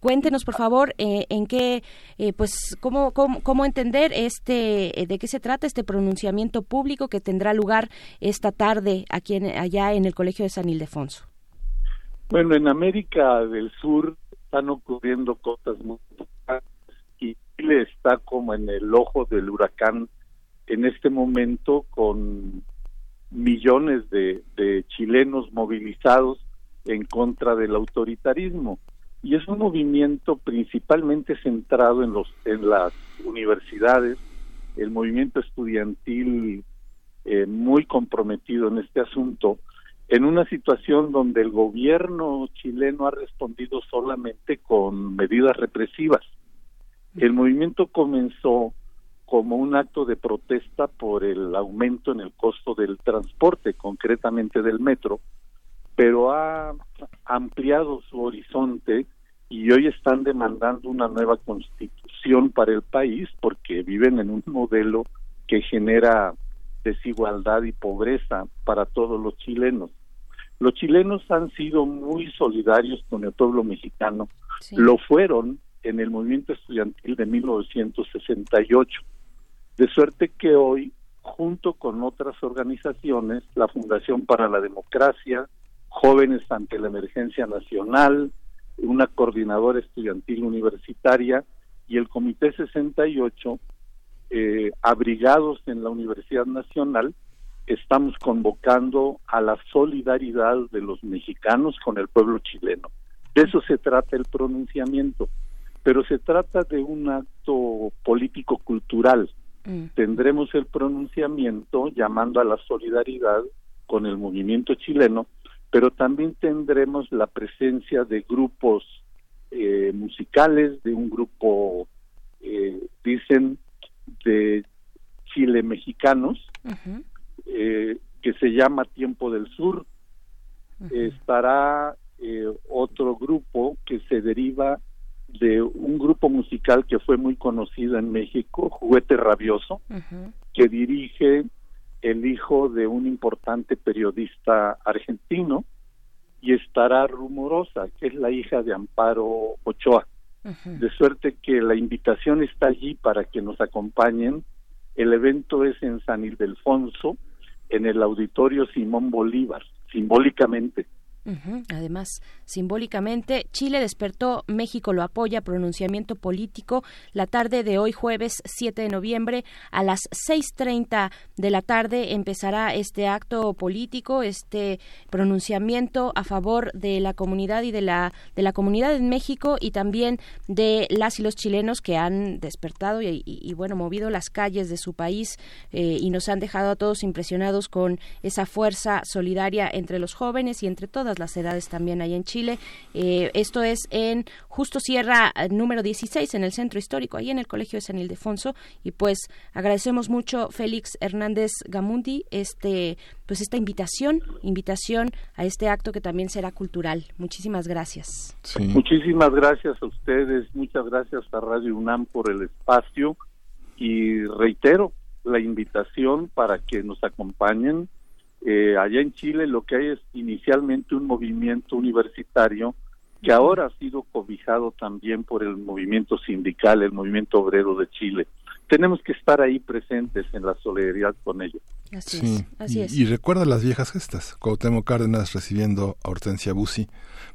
Cuéntenos, por favor, eh, en qué, eh, pues, cómo, cómo, entender este, eh, de qué se trata este pronunciamiento público que tendrá lugar esta tarde aquí en, allá en el Colegio de San Ildefonso. Bueno, en América del Sur están ocurriendo cosas muy y Chile está como en el ojo del huracán en este momento con millones de chilenos movilizados en contra del autoritarismo y es un movimiento principalmente centrado en los en las universidades el movimiento estudiantil eh, muy comprometido en este asunto en una situación donde el gobierno chileno ha respondido solamente con medidas represivas. El movimiento comenzó como un acto de protesta por el aumento en el costo del transporte concretamente del metro pero ha ampliado su horizonte y hoy están demandando una nueva constitución para el país porque viven en un modelo que genera desigualdad y pobreza para todos los chilenos. Los chilenos han sido muy solidarios con el pueblo mexicano, lo fueron en el movimiento estudiantil de 1968, de suerte que hoy, junto con otras organizaciones, la Fundación para la Democracia, Jóvenes ante la Emergencia Nacional, una coordinadora estudiantil universitaria y el Comité 68, eh, abrigados en la Universidad Nacional, estamos convocando a la solidaridad de los mexicanos con el pueblo chileno. De eso se trata el pronunciamiento, pero se trata de un acto político-cultural. Mm. Tendremos el pronunciamiento llamando a la solidaridad con el movimiento chileno, pero también tendremos la presencia de grupos eh, musicales, de un grupo, eh, dicen, de Chile mexicanos, eh, que se llama Tiempo del Sur. Estará eh, otro grupo que se deriva de un grupo musical que fue muy conocido en México, Juguete Rabioso, que dirige el hijo de un importante periodista argentino y estará Rumorosa, que es la hija de Amparo Ochoa. De suerte que la invitación está allí para que nos acompañen. El evento es en San Ildefonso, en el auditorio Simón Bolívar, simbólicamente. Además, simbólicamente, Chile despertó, México lo apoya, pronunciamiento político, la tarde de hoy jueves 7 de noviembre a las 6.30 de la tarde empezará este acto político, este pronunciamiento a favor de la comunidad y de la, de la comunidad en México y también de las y los chilenos que han despertado y, bueno, movido las calles de su país eh, y nos han dejado a todos impresionados con esa fuerza solidaria entre los jóvenes y entre todas las edades también ahí en Chile. Eh, esto es en Justo Sierra eh, número 16 en el centro histórico, ahí en el Colegio de San Ildefonso. Y pues agradecemos mucho Félix Hernández Gamundi este pues esta invitación, invitación a este acto que también será cultural. Muchísimas gracias. Muchísimas gracias a ustedes, muchas gracias a Radio UNAM por el espacio y reitero la invitación para que nos acompañen eh, allá en Chile lo que hay es inicialmente un movimiento universitario que ahora ha sido cobijado también por el movimiento sindical, el movimiento obrero de Chile. Tenemos que estar ahí presentes en la solidaridad con ellos. Así es, y, recuerda las viejas gestas. Cuauhtémoc Cárdenas recibiendo a Hortensia Bussi,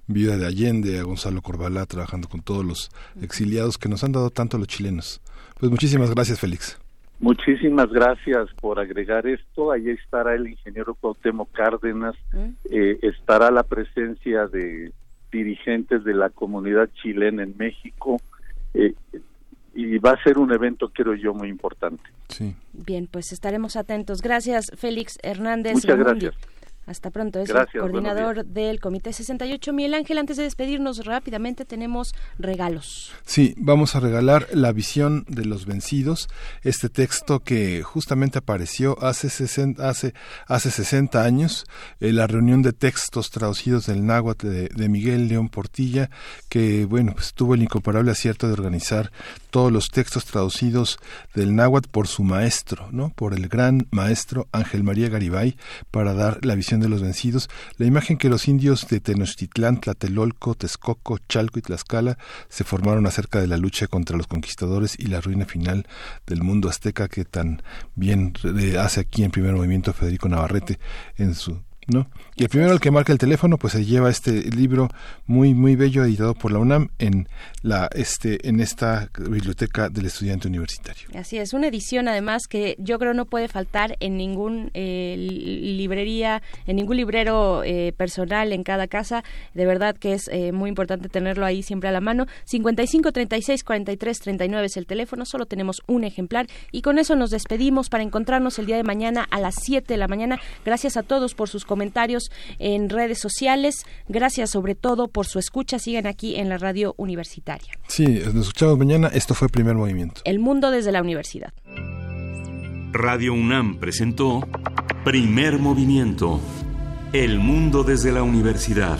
viuda de Allende, a Gonzalo Corbalá, trabajando con todos los exiliados que nos han dado tanto los chilenos. Pues muchísimas gracias, Félix. Muchísimas gracias por agregar esto. Ahí estará el ingeniero Cuauhtémoc Cárdenas, mm. eh, estará la presencia de dirigentes de la comunidad chilena en México eh, y va a ser un evento, creo yo, muy importante. Sí. Bien, pues estaremos atentos. Gracias, Félix Hernández. Muchas gracias. Hasta pronto. Es el coordinador del Comité 68. Miguel Ángel, antes de despedirnos rápidamente, tenemos regalos. Sí, vamos a regalar La visión de los vencidos, este texto que justamente apareció hace 60, hace, hace 60 años, en la reunión de textos traducidos del náhuatl de, Miguel León Portilla, que, bueno, pues tuvo el incomparable acierto de organizar todos los textos traducidos del náhuatl por su maestro, ¿no? Por el gran maestro Ángel María Garibay, para dar la visión de los vencidos, la imagen que los indios de Tenochtitlán, Tlatelolco, Texcoco, Chalco y Tlaxcala se formaron acerca de la lucha contra los conquistadores y la ruina final del mundo azteca que tan bien hace aquí en primer movimiento Federico Navarrete en su ¿no? Y el primero al que marca el teléfono, pues se lleva este libro muy muy bello editado por la UNAM en la este en esta biblioteca del estudiante universitario. Así es, una edición además que yo creo no puede faltar en ningún eh, librería, en ningún librero eh, personal en cada casa. De verdad que es eh, muy importante tenerlo ahí siempre a la mano. 55 36 43 39 es el teléfono, solo tenemos un ejemplar y con eso nos despedimos para encontrarnos el día de mañana a las 7 de la mañana. Gracias a todos por sus comentarios en redes sociales. Gracias sobre todo por su escucha. Sigan aquí en la radio universitaria. Sí, nos escuchamos mañana. Esto fue Primer Movimiento. El mundo desde la universidad. Radio UNAM presentó Primer Movimiento. El mundo desde la universidad.